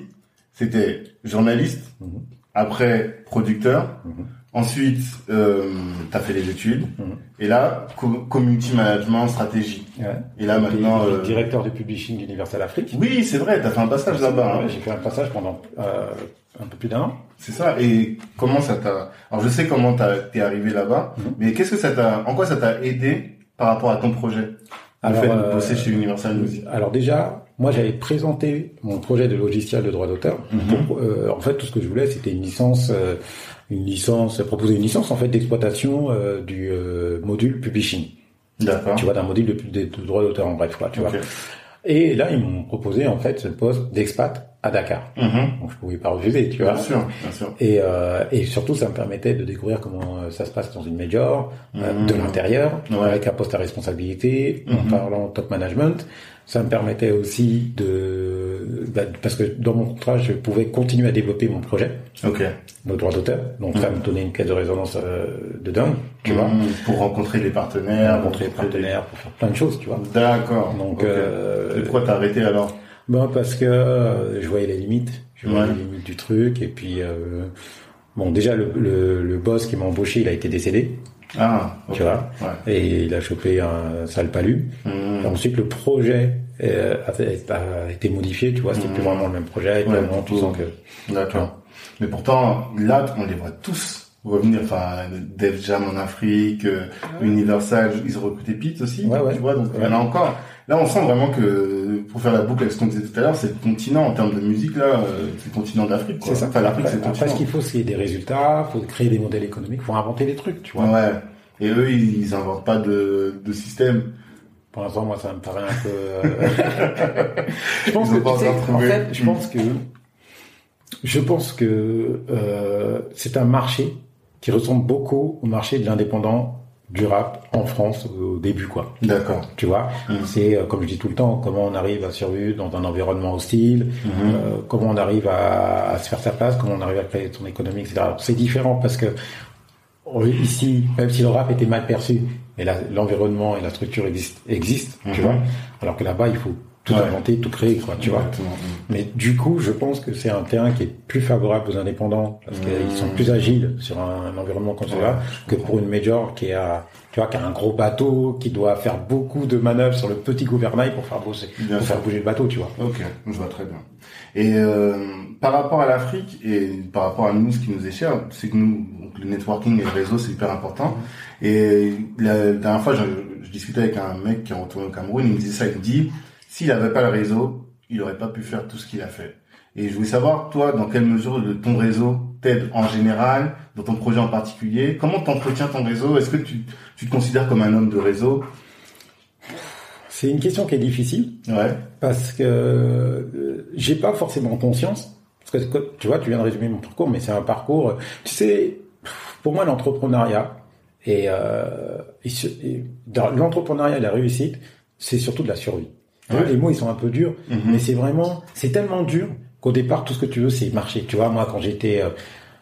c'était journaliste, Mhm. Après producteur, Mhm. ensuite euh, t'as fait les études, Mhm. et là co- community management, stratégie. Ouais. Et là maintenant, Puis, euh, directeur de publishing d'Universal Afrique. oui c'est vrai, t'as fait un passage là-bas. hein. J'ai fait un passage pendant euh, un peu plus d'un an. C'est ça. Et comment ça t'a Alors je sais comment t'as- t'es arrivé là-bas, Mhm. mais qu'est-ce que ça t'a En quoi ça t'a aidé par rapport à ton projet Le Alors, fait de euh, bosser chez Universal Music. Alors déjà, moi j'avais présenté mon projet de logiciel de droit d'auteur. Mhm. Euh, en fait, tout ce que je voulais, c'était une licence, euh, une licence, proposer une licence en fait d'exploitation euh, du module publishing. D'accord. Tu vois, d'un module de, de, de droit d'auteur en bref, quoi. Tu vois. Et là, ils m'ont proposé en fait ce poste d'expat à Dakar. Mhm. Donc je pouvais pas refuser, tu vois. Bien sûr, bien sûr. Et, euh, et surtout, ça me permettait de découvrir comment ça se passe dans une major, euh, Mhm. de l'intérieur, Ouais. avec un poste à responsabilité, en parlant top management. Ça me permettait aussi de... bah, parce que dans mon contrat, je pouvais continuer à développer mon projet, Ok. le droit d'auteur. Donc ça me donnait une caisse de résonance euh, de dingue, tu vois. Mhm. Pour rencontrer les partenaires, Rencontrer les partenaires, pour faire plein de choses, tu vois. D'accord. Donc, euh, Et pourquoi t'as arrêté alors? Bon, parce que euh, je voyais les limites, je voyais Ouais. les limites du truc, et puis euh, bon, déjà le, le, le boss qui m'a embauché, il a été décédé, Ah, tu vois, Ouais. et il a chopé un sale palu. Et ensuite, le projet euh, a, fait- a été modifié, tu vois, c'était plus Mhm. vraiment le même projet, Ouais, moment, tu tout. sens que D'accord. Mais pourtant, là, on les voit tous revenir. Enfin, Def Jam en Afrique, euh, Universal, ils ont recruté Pete aussi. Ouais, ouais. Tu vois, donc il y en a encore. Là, on sent vraiment que, pour faire la boucle avec ce qu'on disait tout à l'heure, c'est le continent, en termes de musique, là, euh, c'est le continent d'Afrique, quoi. c'est ça. Enfin, l'Afrique, c'est le après, ce continent. qu'il faut, c'est des résultats, faut créer des modèles économiques, faut inventer des trucs, tu vois. Ouais. Et eux, ils, inventent pas de, de système. Pour l'instant, moi, ça me paraît un peu. euh, [LAUGHS] je pense que, tu sais, en fait, je pense que, je pense que euh, c'est un marché qui ressemble beaucoup au marché de l'indépendant du rap en France au début, quoi. D'accord. Tu vois, Mhm. c'est euh, comme je dis tout le temps, comment on arrive à survivre dans un environnement hostile, Mhm. euh, comment on arrive à, à se faire sa place, comment on arrive à créer son économie, etc. C'est différent parce que ici, même si le rap était mal perçu, mais l'environnement et la structure existe, existent, tu Mhm. vois. Alors que là-bas, il faut tout Ouais. inventer, tout créer, quoi, tu vois. Mais du coup, je pense que c'est un terrain qui est plus favorable aux indépendants parce qu'ils Mhm. sont plus agiles sur un, un environnement comme celui-là que pour une major qui a, tu vois, qui a un gros bateau, qui doit faire beaucoup de manœuvres sur le petit gouvernail pour faire Bien pour faire bouger le bateau, tu vois. Ok, je vois très bien. Et euh, par rapport à l'Afrique et par rapport à nous, ce qui nous est cher, c'est que nous, donc, le networking et le réseau, c'est hyper important. Et la dernière fois, je, je discutais avec un mec qui est retourné au Cameroun, il me disait ça, il me dit, s'il n'avait pas le réseau, il n'aurait pas pu faire tout ce qu'il a fait. Et je voulais savoir, toi, dans quelle mesure ton réseau t'aide en général, dans ton projet en particulier? Comment t'entretiens ton réseau? Est-ce que tu, tu te considères comme un homme de réseau? C'est une question qui est difficile Ouais. parce que euh, j'ai pas forcément conscience. Parce que tu vois, tu viens de résumer mon parcours, mais c'est un parcours. Tu sais, pour moi, l'entrepreneuriat et, euh, et et l'entrepreneuriat et la réussite, c'est surtout de la survie. Ouais. Les mots, ils sont un peu durs, Mhm. mais c'est vraiment, c'est tellement dur qu'au départ, tout ce que tu veux, c'est marcher. Tu vois, moi, quand j'étais, euh,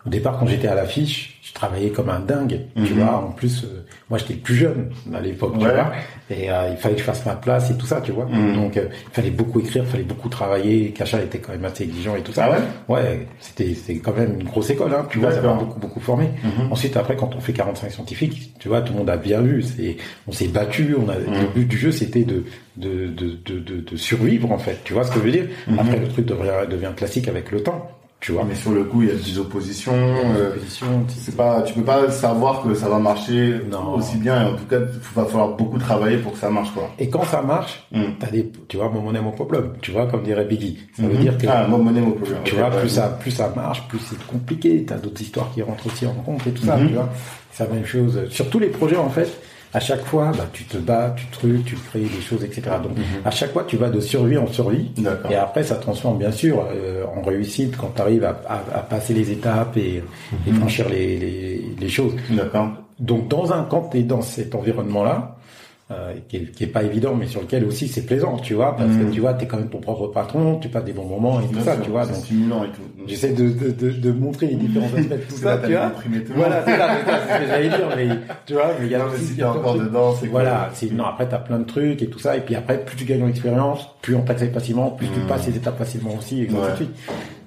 au départ, quand j'étais à l'affiche, travaillais comme un dingue. Tu Mhm. vois, en plus, euh, moi, j'étais le plus jeune à l'époque, tu vois, et euh, il fallait que je fasse ma place et tout ça, tu vois. Mhm. Donc, euh, il fallait beaucoup écrire, il fallait beaucoup travailler. Kacha était quand même assez exigeant et tout ça. Ah ouais? Ouais, c'était c'était quand même une grosse école, hein, tu vois, ça m'a beaucoup beaucoup formé. Mhm. Ensuite, après, quand on fait 45 scientifiques, tu vois, tout le monde a bien vu. C'est, on s'est battu. On a. Le but du jeu, c'était de de, de, de, de de survivre en fait. Tu vois ce que je veux dire? Après, le truc devient, devient classique avec le temps. Tu vois. Mais sur le coup, il y a des oppositions. euh, Position, C'est pas, tu peux pas savoir que ça va marcher Non. aussi bien. Et en tout cas, il va falloir beaucoup travailler pour que ça marche, quoi. Et quand ça marche, Mm. t'as des, tu vois, mon monnaie, mon problème. Tu vois, comme dirait Biggie. Ça veut Mhm. dire que ah, mon monnaie, mon problème. Tu vois, ouais. plus ça, plus ça marche, plus c'est compliqué. T'as d'autres histoires qui rentrent aussi en compte et tout ça, Mhm. tu vois. C'est la même chose. Sur tous les projets, en fait, à chaque fois, bah, tu te bats, tu trucs, tu crées des choses, etc. Donc, à chaque fois, tu vas de survie en survie. Mhm. D'accord. Et après, ça transforme, bien sûr, euh, en réussite quand tu arrives à, à- à passer les étapes et, et Mhm. franchir les, les, les choses. D'accord. Donc, dans un, quand tu es dans cet environnement-là, euh, qui, est, qui est pas évident, mais sur lequel aussi c'est plaisant, tu vois, parce que tu vois, t'es quand même ton propre patron, tu passes des bons moments et tout ça, sûr, tu vois. C'est Donc, stimulant et tout. J'essaie de, de, de, de montrer les différents aspects de tout ça, tu vois. tout. Voilà, c'est ça, c'est ce que j'allais dire, mais tu vois, mais il y a Non, mais si t'es encore dedans, c'est Voilà, c'est, non, après t'as plein de trucs et tout ça, et puis après, plus tu gagnes en expérience, plus on t'accepte facilement, plus tu passes les étapes facilement aussi, et Ouais. de suite.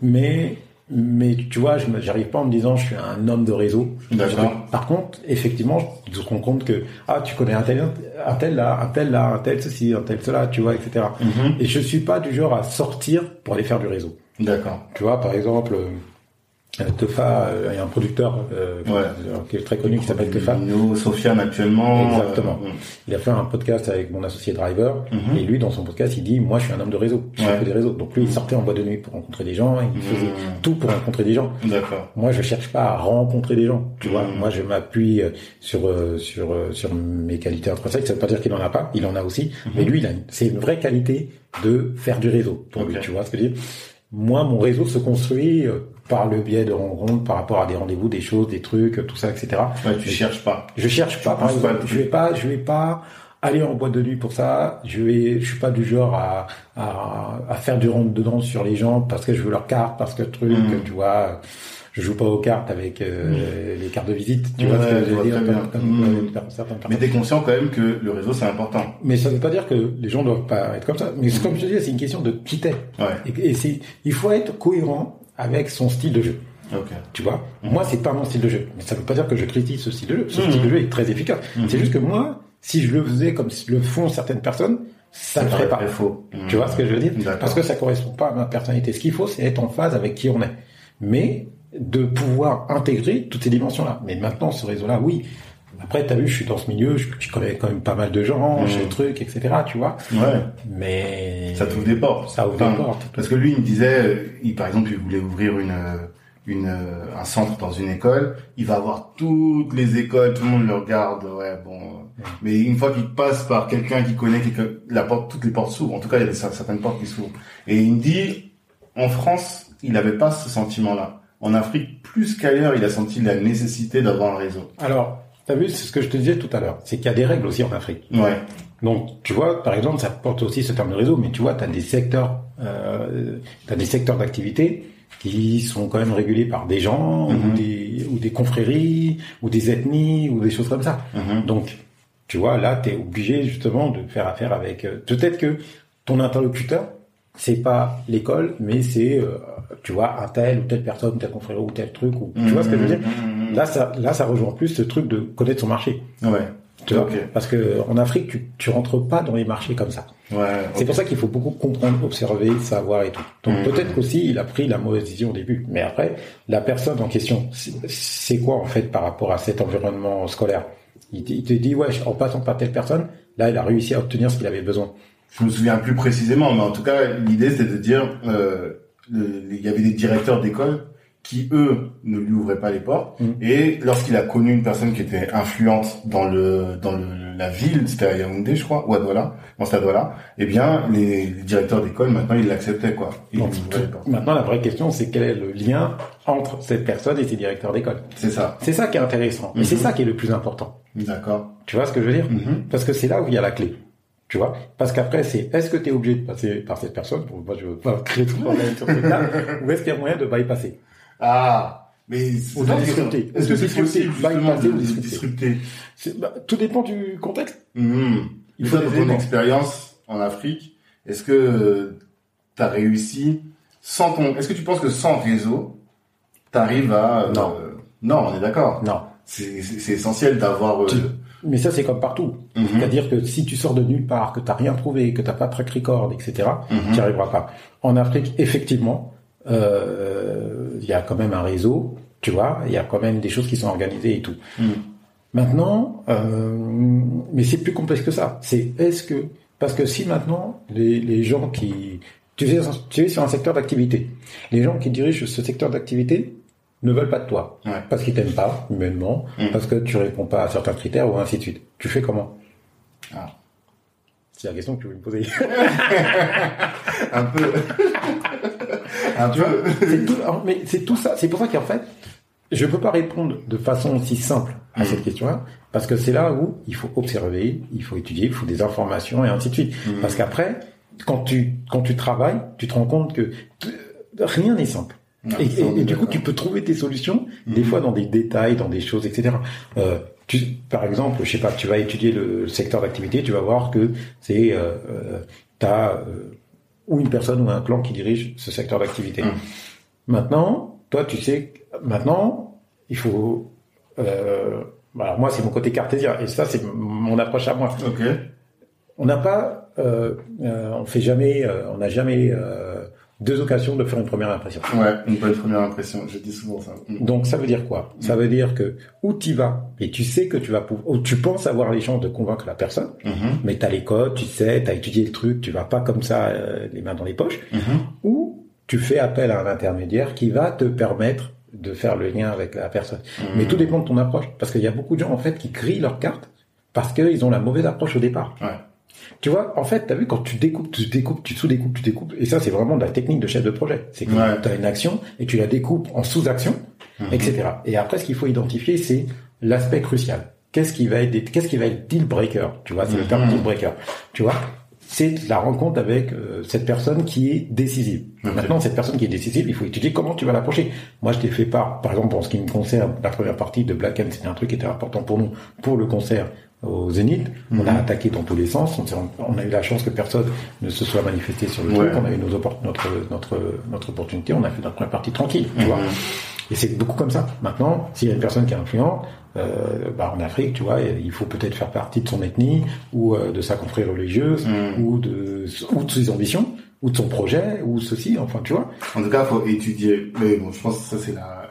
Mais, mais tu vois, je j'arrive pas en me disant je suis un homme de réseau. D'accord. Par contre, effectivement, je me rends compte que, ah, tu connais un tel, un tel là, un tel là, un tel ceci, un tel cela, tu vois, etc. Mhm. Et je suis pas du genre à sortir pour aller faire du réseau. D'accord. Tu vois, par exemple, euh, Tefa, euh, il y a un producteur euh, Ouais. qui est très connu qui s'appelle Tefa. Nino, Sofiane actuellement. Exactement. euh, Il a fait un podcast avec mon associé Driver Mhm. et lui dans son podcast il dit moi je suis un homme de réseau, je Ouais. fais des réseaux. Donc lui il sortait en boîte de nuit pour rencontrer des gens, il faisait Mhm. tout pour rencontrer des gens. D'accord. Moi je cherche pas à rencontrer des gens, tu vois. Mhm. Moi je m'appuie euh, sur euh, sur euh, sur mes qualités intrinsèques. Ça veut pas dire qu'il en a pas, il en a aussi. Mais lui il a c'est une vraie qualité de faire du réseau pour lui, Mhm. Tu vois ce que je veux dire. Moi mon réseau se construit euh, par le biais de rencontres, par rapport à des rendez-vous, des choses, des trucs, tout ça, etc. Ouais, tu cherches pas. Je cherche pas, par pas exemple. le Je vais pas, je vais pas aller en boîte de nuit pour ça. Je vais, je suis pas du genre à, à, à faire du rentre dedans sur les gens parce que je veux leur carte, parce que truc, Mm. tu vois. Je joue pas aux cartes avec euh, les cartes de visite, tu Ouais, vois ce que je veux dire, comme, Mm. certaines Mais t'es conscient quand même que le réseau c'est important. Mais ça veut pas dire que les gens doivent pas être comme ça. Mais comme je te dis, c'est une question de qui t'es. Ouais. Et, et c'est, il faut être cohérent avec son style de jeu. Ok. Tu vois, Mhm. moi c'est pas mon style de jeu, mais ça veut pas dire que je critique ce style de jeu. Ce Mhm. style de jeu est très efficace. Mhm. C'est juste que moi, si je le faisais comme le font certaines personnes, ça ne ferait pas. Faux. Tu vois ce que je veux dire? Parce que ça correspond pas à ma personnalité. Ce qu'il faut, c'est être en phase avec qui on est, mais de pouvoir intégrer toutes ces dimensions-là. Mais maintenant, ce réseau-là, oui. Après, t'as vu, je suis dans ce milieu, je, je connais quand même pas mal de gens, j'ai des trucs, etc. Tu vois Ouais. Mais Ça t'ouvre des portes. Ça ouvre Enfin, des portes. Parce que lui, il me disait, il, par exemple, il voulait ouvrir une, une, un centre dans une école. Il va avoir toutes les écoles, tout le monde le regarde. Ouais, bon. Mais une fois qu'il passe par quelqu'un qui connaît, quelqu'un, la porte, toutes les portes s'ouvrent. En tout cas, il y a certaines portes qui s'ouvrent. Et il me dit, en France, il n'avait pas ce sentiment-là. En Afrique, plus qu'ailleurs, il a senti la nécessité d'avoir un réseau. Alors, t'as vu, c'est ce que je te disais tout à l'heure, c'est qu'il y a des règles aussi en Afrique. Ouais. Donc, tu vois, par exemple, ça porte aussi ce terme de réseau, mais tu vois, tu as des secteurs, euh, t'as des secteurs d'activité qui sont quand même régulés par des gens ou, des, ou des confréries ou des ethnies ou des choses comme ça. Mhm. Donc, tu vois, là, tu es obligé justement de faire affaire avec. euh, Peut-être que ton interlocuteur, c'est pas l'école, mais c'est, euh, tu vois, un tel ou telle personne, tel confrère ou tel truc. Ou, Tu vois ce que je veux dire? Mhm. Là, ça, là, ça rejoint plus ce truc de connaître son marché. Ouais. Tu vois? Parce que en Afrique, tu, tu rentres pas dans les marchés comme ça. Ouais. C'est pour ça qu'il faut beaucoup comprendre, observer, savoir et tout. Donc peut-être qu'aussi il a pris la mauvaise décision au début. Mais après, la personne en question, c'est- c'est quoi en fait par rapport à cet environnement scolaire? Il te, il te dit, ouais, en passant par telle personne, là, il a réussi à obtenir ce qu'il avait besoin. Je me souviens plus précisément, mais en tout cas, l'idée c'était de dire, euh, le- il y avait des directeurs d'école qui eux ne lui ouvraient pas les portes. Mm. Et lorsqu'il a connu une personne qui était influente dans le dans le, la ville, c'était à Yaoundé, je crois, ou à Douala, c'était à Douala, eh bien les, les directeurs d'école maintenant ils l'acceptaient quoi. Ils Donc, les portes. maintenant, la vraie question, c'est quel est le lien entre cette personne et ses directeurs d'école? C'est ça. C'est ça qui est intéressant. Mhm. c'est ça qui est le plus important. D'accord. Tu vois ce que je veux dire? Mhm. Parce que c'est là où il y a la clé. Tu vois? Parce qu'après, c'est est-ce que tu es obligé de passer par cette personne Bon, moi, je veux pas créer le problème sur ce là [LAUGHS] ou est-ce qu'il y a moyen de bypasser? Ah, mais Ou de disrupter. Est-ce que de c'est possible Bypasser de, ou de disrupter. bah, Tout dépend du contexte. Mhm. Il faut dans ton expérience en Afrique, est-ce que tu as réussi sans ton, est-ce que tu penses que sans réseau, tu arrives à, euh, Non. non, on est d'accord. Non. C'est, essentiel d'avoir, euh, Tu- Mais ça, c'est comme partout. mhm, C'est-à-dire que si tu sors de nulle part, que tu rien trouvé, que tu pas de track record, etc., mhm. tu n'y arriveras pas. En Afrique, effectivement, euh, il y a quand même un réseau, tu vois, il y a quand même des choses qui sont organisées et tout. Mhm. Maintenant, euh, mais c'est plus complexe que ça. C'est est-ce que parce que si maintenant les, les gens qui tu es, tu es sur un secteur d'activité, les gens qui dirigent ce secteur d'activité ne veulent pas de toi Ouais. parce qu'ils t'aiment pas humainement, Mhm. parce que tu réponds pas à certains critères ou ainsi de suite. Tu fais comment? Ah. C'est la question que tu veux me poser. [LAUGHS] Un peu. [LAUGHS] Un peu. c'est tout, mais c'est tout ça. C'est pour ça qu'en fait, je peux pas répondre de façon aussi simple à Mm. cette question-là, parce que c'est là où il faut observer, il faut étudier, il faut des informations et ainsi de suite. Mm. Parce qu'après, quand tu quand tu travailles, tu te rends compte que rien n'est simple. Et, du coup, tu peux trouver tes solutions, des Mhm. fois dans des détails, dans des choses, etc. Euh, tu, par exemple, je sais pas, tu vas étudier le, secteur d'activité, tu vas voir que c'est euh, euh, t'as euh, ou une personne ou un clan qui dirige ce secteur d'activité. Mhm. Maintenant, toi, tu sais, maintenant, il faut. Euh, voilà, moi, c'est mon côté cartésien, et ça, c'est mon approche à moi. On n'a pas, euh, on fait jamais, on n'a jamais deux occasions de faire une première impression. Ouais, une bonne première impression. Je dis souvent ça. Mhm. Donc ça veut dire quoi? Ça veut dire que où tu vas et tu sais que tu vas pouvoir, ou tu penses avoir les chances de convaincre la personne, Mhm. mais tu as les codes, tu sais, tu as étudié le truc, tu vas pas comme ça euh, les mains dans les poches, Mhm. ou tu fais appel à un intermédiaire qui va te permettre de faire le lien avec la personne. Mais tout dépend de ton approche, parce qu'il y a beaucoup de gens en fait qui grillent leurs cartes parce qu'ils ont la mauvaise approche au départ. Ouais. Tu vois, en fait, tu as vu quand tu découpes, tu découpes, tu sous-découpes, tu découpes, et ça c'est vraiment de la technique de chef de projet. C'est que Ouais. tu as une action et tu la découpes en sous-actions, Mhm. etc. Et après, ce qu'il faut identifier, c'est l'aspect crucial. qu'est-ce qui va être, qu'est-ce qui va être deal breaker, tu vois, c'est le terme Mhm. deal breaker, tu vois. C'est la rencontre avec euh, cette personne qui est décisive. Maintenant, cette personne qui est décisive, il faut étudier comment tu vas l'approcher. Moi, je t'ai fait part, par exemple, en ce qui me concerne, la première partie de Black c'était un truc qui était important pour nous, pour le concert au Zénith. On a Mhm. attaqué dans tous les sens. On, a eu la chance que personne ne se soit manifesté sur le Ouais. truc. On a eu nos notre, notre, notre opportunité. On a fait notre première partie tranquille, tu Mhm. vois. Et c'est beaucoup comme ça. Maintenant, s'il y a une personne qui est influente, euh, bah en Afrique, tu vois, il faut peut-être faire partie de son ethnie ou euh, de sa confrérie religieuse Mhm. ou de ou de ses ambitions ou de son projet ou ceci. Enfin, tu vois. En tout cas, faut étudier. Mais bon, je pense que ça c'est la,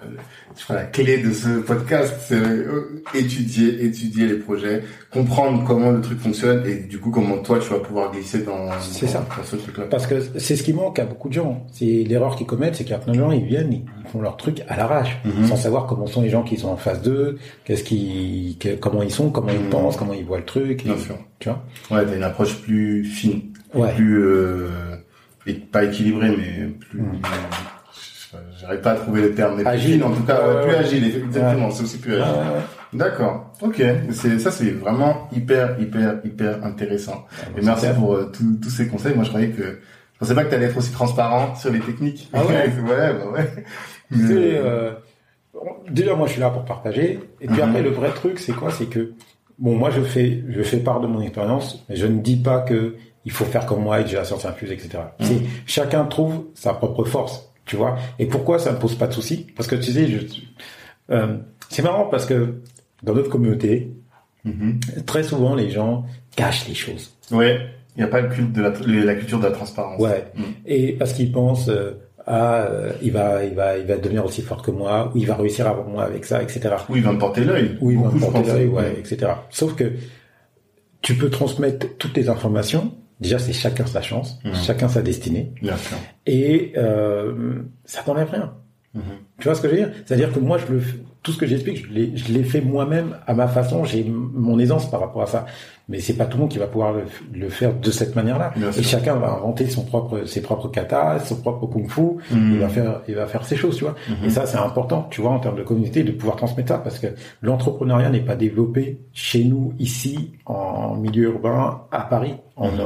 je crois la clé de ce podcast, c'est euh, étudier, étudier les projets, comprendre comment le truc fonctionne et du coup comment toi tu vas pouvoir glisser dans, ça. dans ce truc-là. Parce que c'est ce qui manque à beaucoup de gens. C'est l'erreur qu'ils commettent, c'est qu'il y a plein de gens, ils viennent, ils font leur truc à l'arrache, Mhm. sans savoir comment sont les gens qui sont en face d'eux, qu'est-ce qui, que- comment ils sont, comment ils Mhm. pensent, comment ils voient le truc. et- Bien sûr. Tu vois? Ouais, t'as une approche plus fine, Ouais. plus euh, et pas équilibrée, mais plus. Mhm. J'arrive pas à trouver le terme, mais Agile. en tout cas, ouais, plus ouais. agile, exactement. C'est aussi plus agile. D'accord. Ok. C'est ça, c'est vraiment hyper, hyper, hyper intéressant. Et c'est merci clair. pour euh, tous- tous ces conseils. Moi, je croyais que je pensais pas que tu allais être aussi transparent sur les techniques. Ah ouais [LAUGHS] ouais, bah ouais. Mais, euh, déjà moi je suis là pour partager. Et puis Mhm. après le vrai truc c'est quoi? C'est que bon moi je fais je fais part de mon expérience, mais je ne dis pas que il faut faire comme moi et que j'ai la science infuse, etc. C'est chacun trouve sa propre force, tu vois. Et pourquoi ça ne pose pas de souci Parce que tu sais, je, euh, c'est marrant parce que dans notre communauté, mhm. très souvent les gens cachent les choses. Ouais. Il n'y a pas le culte de la, la culture de la transparence. Ouais. Mhm. Et parce qu'ils pensent euh, ah euh, il va il va il va devenir aussi fort que moi ou il va réussir avant moi avec ça, etc. Oui, il va me porter l'œil. Oui, Beaucoup, on je porter l'œil, ouais, etc. Sauf que tu peux transmettre toutes les informations. Déjà, c'est chacun sa chance, Mhm. chacun sa destinée, Bien sûr. et euh, ça t'enlève rien. Mhm. Tu vois ce que je veux dire? C'est-à-dire que moi, je le, fais- tout ce que j'explique, je l'ai, fait moi-même à ma façon. J'ai mon aisance par rapport à ça, mais c'est pas tout le monde qui va pouvoir le, le faire de cette manière-là. Et chacun va inventer son propre, ses propres katas, son propre kung-fu. Il Mhm. va faire, il va faire ses choses, tu vois. Mhm. Et ça, c'est important, tu vois, en termes de communauté, de pouvoir transmettre ça, parce que l'entrepreneuriat n'est pas développé chez nous, ici, en milieu urbain, à Paris, en, Mhm.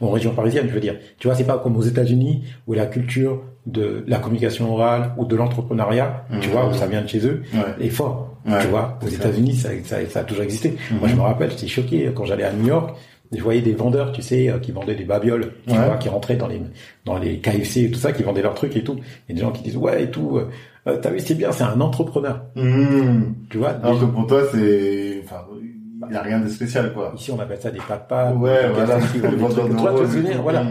en, en région parisienne, je veux dire. Tu vois, c'est pas comme aux États-Unis, où la culture de la communication orale ou de l'entrepreneuriat, tu Mhm. vois, où ça vient de chez eux, Ouais. est fort. Ouais, tu vois, aux États-Unis, ça, ça, ça a toujours existé. Mhm. Moi, je me rappelle, j'étais choqué quand j'allais à New York. Je voyais des vendeurs, tu sais, euh, qui vendaient des babioles, tu Ouais. vois, qui rentraient dans les dans les KFC et tout ça, qui vendaient leurs trucs et tout. Et des gens qui disent ouais et tout. euh, euh, T'as vu, c'est bien, c'est un entrepreneur, Mhm. tu vois. Alors que pour toi, c'est, enfin, il n'y a rien de spécial, quoi. Ici, on appelle ça des papas. Ouais, des voilà. Qui vendent des trucs. [LAUGHS] de Toi, te voilà.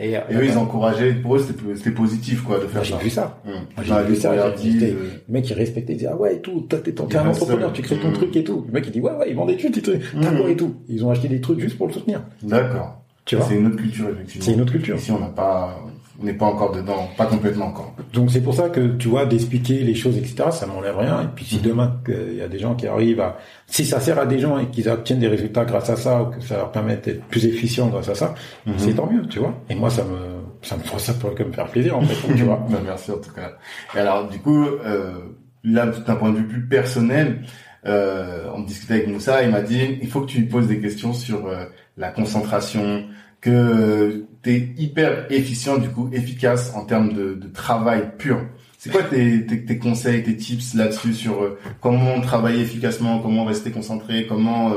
Et, euh, Et eux, ils encourageaient, pour eux, c'était positif, quoi, de faire j'ai ça. vu ça. La j'ai vu ça. J'étais- euh, Le mec, il respectait, il disait, ah ouais, et tout, t'es un entrepreneur, tu crées ton Mm. truc et tout. Le mec, il dit, ouais, ouais, ils vendaient des trucs, t'as Mm. quoi et tout. Ils ont acheté des trucs juste pour le soutenir. D'accord. Tu vois. C'est une autre culture, effectivement. C'est une autre culture. Ici, on n'a pas, on n'est pas encore dedans, pas complètement encore. Donc c'est pour ça que tu vois d'expliquer les choses etc ça m'enlève rien et puis si demain il y a des gens qui arrivent à si ça sert à des gens et qu'ils obtiennent des résultats grâce à ça ou que ça leur permet d'être plus efficients grâce à ça Mhm. c'est tant mieux tu vois et moi ça me ça me ça pourrait que me faire plaisir en fait tu vois [LAUGHS] Bah, merci en tout cas. Et alors, du coup, euh, là, d'un point de vue plus personnel, euh, on discutait avec Moussa, il m'a dit, il faut que tu lui poses des questions sur euh, la concentration, que tu es hyper efficient, du coup, efficace en termes de, de travail pur. C'est quoi tes, tes, tes conseils, tes tips là-dessus sur euh, comment travailler efficacement, comment rester concentré, comment euh,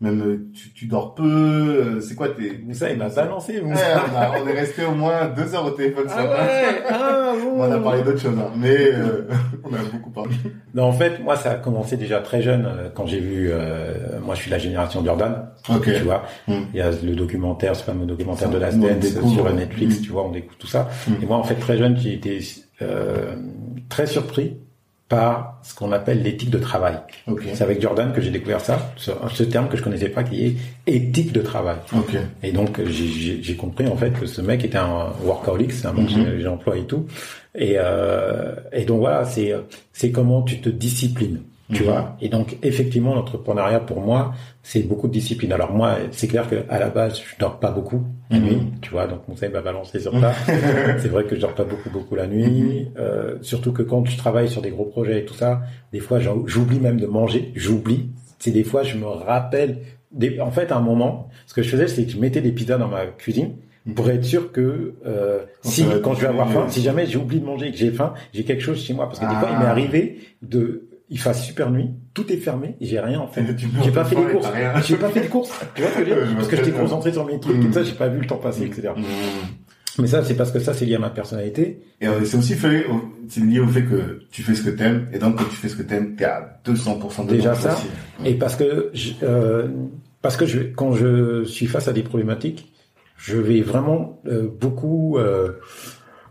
même euh, tu, tu dors peu, euh, c'est quoi tes... Moussa il m'a balancé Ouais, Moussa. on, a- on est resté au moins deux heures au téléphone ce ah matin. ouais ah bon. [LAUGHS] On a parlé d'autres choses, hein, mais euh, [LAUGHS] on a beaucoup parlé. non en fait moi ça a commencé déjà très jeune euh, quand j'ai vu euh, moi je suis de la génération Jordan Ok. tu vois Mm. il y a le documentaire ce fameux documentaire Ça, de la Dance sur ouais. Netflix Mm. tu vois on découvre tout ça Mm. et moi en fait très jeune j'ai été euh, très surpris par ce qu'on appelle l'éthique de travail Ok. c'est avec Jordan que j'ai découvert ça ce, ce terme que je connaissais pas qui est éthique de travail Ok. et donc j'ai- compris en fait que ce mec était un workaholic, c'est un mot que Mhm. j'ai- j'emploie et tout. Et, euh, et donc voilà, c'est c'est comment tu te disciplines, tu Mhm. vois? Et donc effectivement, l'entrepreneuriat pour moi, c'est beaucoup de discipline. Alors moi, c'est clair que à la base, je dors pas beaucoup la Mhm. nuit, tu vois. Donc Moussa il m'a balancé sur ça. [LAUGHS] c'est vrai que je dors pas beaucoup beaucoup la nuit, euh, surtout que quand tu travailles sur des gros projets et tout ça, des fois j'oublie même de manger, j'oublie. c'est des fois, je me rappelle. Des, en fait, à un moment, ce que je faisais, c'est que je mettais des pizzas dans ma cuisine pour être sûr que euh, si quand je vais avoir faim, si jamais j'ai oublié de manger et que j'ai faim, j'ai quelque chose chez moi. Parce que des fois, il m'est Ah. arrivé de il fasse super nuit, tout est fermé, j'ai rien en fait. [LAUGHS] J'ai pas fait les courses. J'ai pas fait les courses. Tu vois ce que je veux dire? Parce que j'étais concentré sur mes trucs et Mm. ça, j'ai pas vu le temps passer, etc. Mmh. Mais ça, c'est parce que ça, c'est lié à ma personnalité. Et euh, c'est aussi fait, c'est lié au fait que tu fais ce que t'aimes, et donc quand tu fais ce que t'aimes, t'es à 200% dedans Déjà ça. aussi. Et parce que, je, euh, parce que je, quand je suis face à des problématiques, je vais vraiment euh, beaucoup, euh,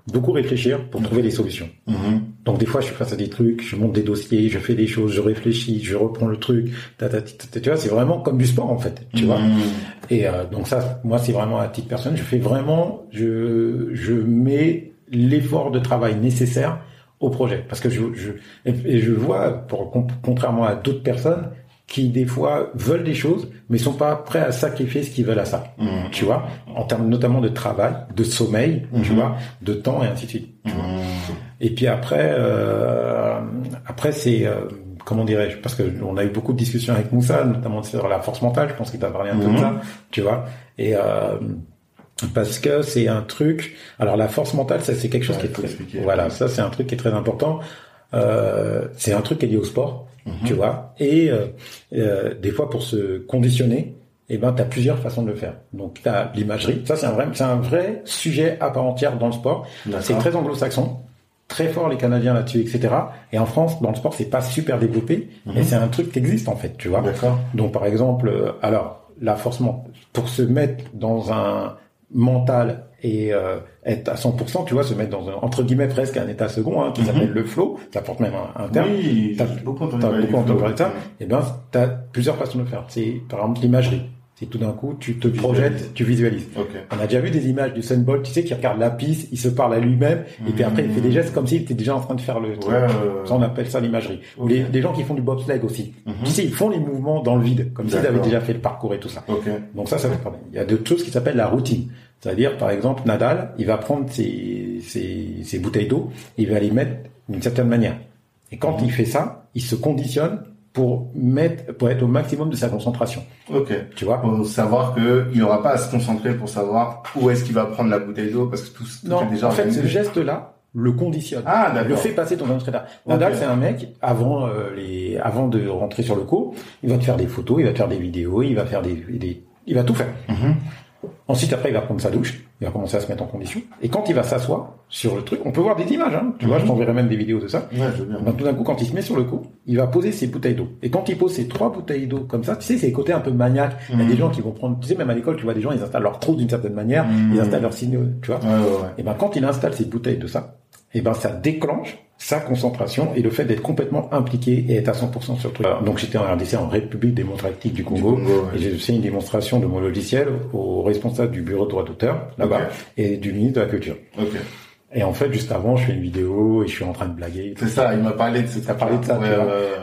beaucoup réfléchir pour trouver des solutions. Mhm. Donc des fois, je suis face à des trucs, je monte des dossiers, je fais des choses, je réfléchis, je reprends le truc. ta, ta, tu vois, c'est vraiment comme du sport en fait. Tu vois. Mhm. Et euh, donc ça, moi, c'est vraiment à titre personnel. Je fais vraiment, je, je mets l'effort de travail nécessaire au projet, parce que je, je et, je vois, pour, contrairement à d'autres personnes, qui des fois veulent des choses, mais sont pas prêts à sacrifier ce qu'ils veulent à ça. Mhm. Tu vois, en termes notamment de travail, de sommeil, tu Mhm. vois, de temps et ainsi de suite. tu vois? Mhm. Et puis après, euh, après c'est euh, comment dirais-je? Parce que on a eu beaucoup de discussions avec Moussa, notamment sur la force mentale. Je pense qu'il t'a parlé un peu de ça, tu vois? Et euh, parce que c'est un truc. Alors la force mentale, ça c'est quelque chose Ouais, qui est très. expliquer. Voilà, ça c'est un truc qui est très important. Euh, c'est un truc qui est lié au sport, Mhm. tu vois. Et euh, euh, des fois pour se conditionner. Eh ben, tu as plusieurs façons de le faire. Donc, tu as l'imagerie. Ça, c'est un vrai, c'est un vrai sujet à part entière dans le sport. C'est très anglo-saxon, très fort les Canadiens là-dessus, etc. Et en France, dans le sport, c'est pas super développé, Mhm. mais c'est un truc qui existe en fait, tu vois. D'accord. Donc par exemple, euh, alors la force men- pour se mettre dans un mental et euh, être à 100%, tu vois, se mettre dans un entre guillemets presque un état second hein, qui Mhm. s'appelle le flow, ça porte même un, un terme. Oui, T'as- beaucoup entendu parler beaucoup du entendu parler de ça. Eh ben, t'as plusieurs façons de le faire. C'est par exemple l'imagerie. C'est tout d'un coup, tu te Visualises. projettes, tu visualises. Ok. On a déjà vu des images du Sunbolt, tu sais, qui regarde la piste, il se parle à lui-même, et puis après il fait des gestes comme s'il était déjà en train de faire le truc. Ouais. Ça, on appelle ça l'imagerie. Ou les, des gens qui font du bobsleigh aussi. Mhm. Tu sais, ils font les mouvements dans le vide, comme s'ils avaient déjà fait le parcours et tout ça. Ok. Donc ça, ça fait parler. Il y a d'autres choses qui s'appellent la routine. C'est-à-dire, par exemple, Nadal, il va prendre ses, ses, ses bouteilles d'eau, il va les mettre d'une certaine manière. Et quand Mhm. il fait ça, il se conditionne pour mettre, pour être au maximum de sa concentration. Ok. Tu vois? Pour savoir que il n'aura pas à se concentrer pour savoir où est-ce qu'il va prendre la bouteille d'eau parce que tout, tout Non, est déjà en fait, organisé. ce geste-là le conditionne. Ah, Il le d'accord. fait passer dans un autre état. Nadal, c'est un mec, avant euh, les, avant de rentrer sur le cours, il va te faire des photos, il va te faire des vidéos, il va faire des, des il va tout faire. Mhm. Ensuite, après, il va prendre sa douche, il va commencer à se mettre en condition. Et quand il va s'asseoir sur le truc, on peut voir des images, hein. Tu vois, Mhm. je t'enverrai même des vidéos de ça. Ouais, je veux bien. Ben, tout d'un coup, quand il se met sur le coup, il va poser ses bouteilles d'eau. Et quand il pose ses trois bouteilles d'eau comme ça, tu sais, c'est les côtés un peu maniaques. Il y a Mhm. des gens qui vont prendre, tu sais, même à l'école, tu vois des gens, ils installent leur trou d'une certaine manière, Mhm. ils installent leurs signaux, tu vois. Ouais, ouais, ouais. Et ben quand il installe ses bouteilles de ça, et ben ça déclenche sa concentration et le fait d'être complètement impliqué et être à 100% sur le truc. Donc j'étais en RDC en République démocratique du Congo, Du Congo, ouais. et j'ai fait une démonstration de mon logiciel au responsable du bureau de droit d'auteur là-bas et du ministre de la culture. Et en fait juste avant je fais une vidéo et je suis en train de blaguer. C'est ça, il m'a parlé de ce T'as parlé de ça, Ouais, ouais.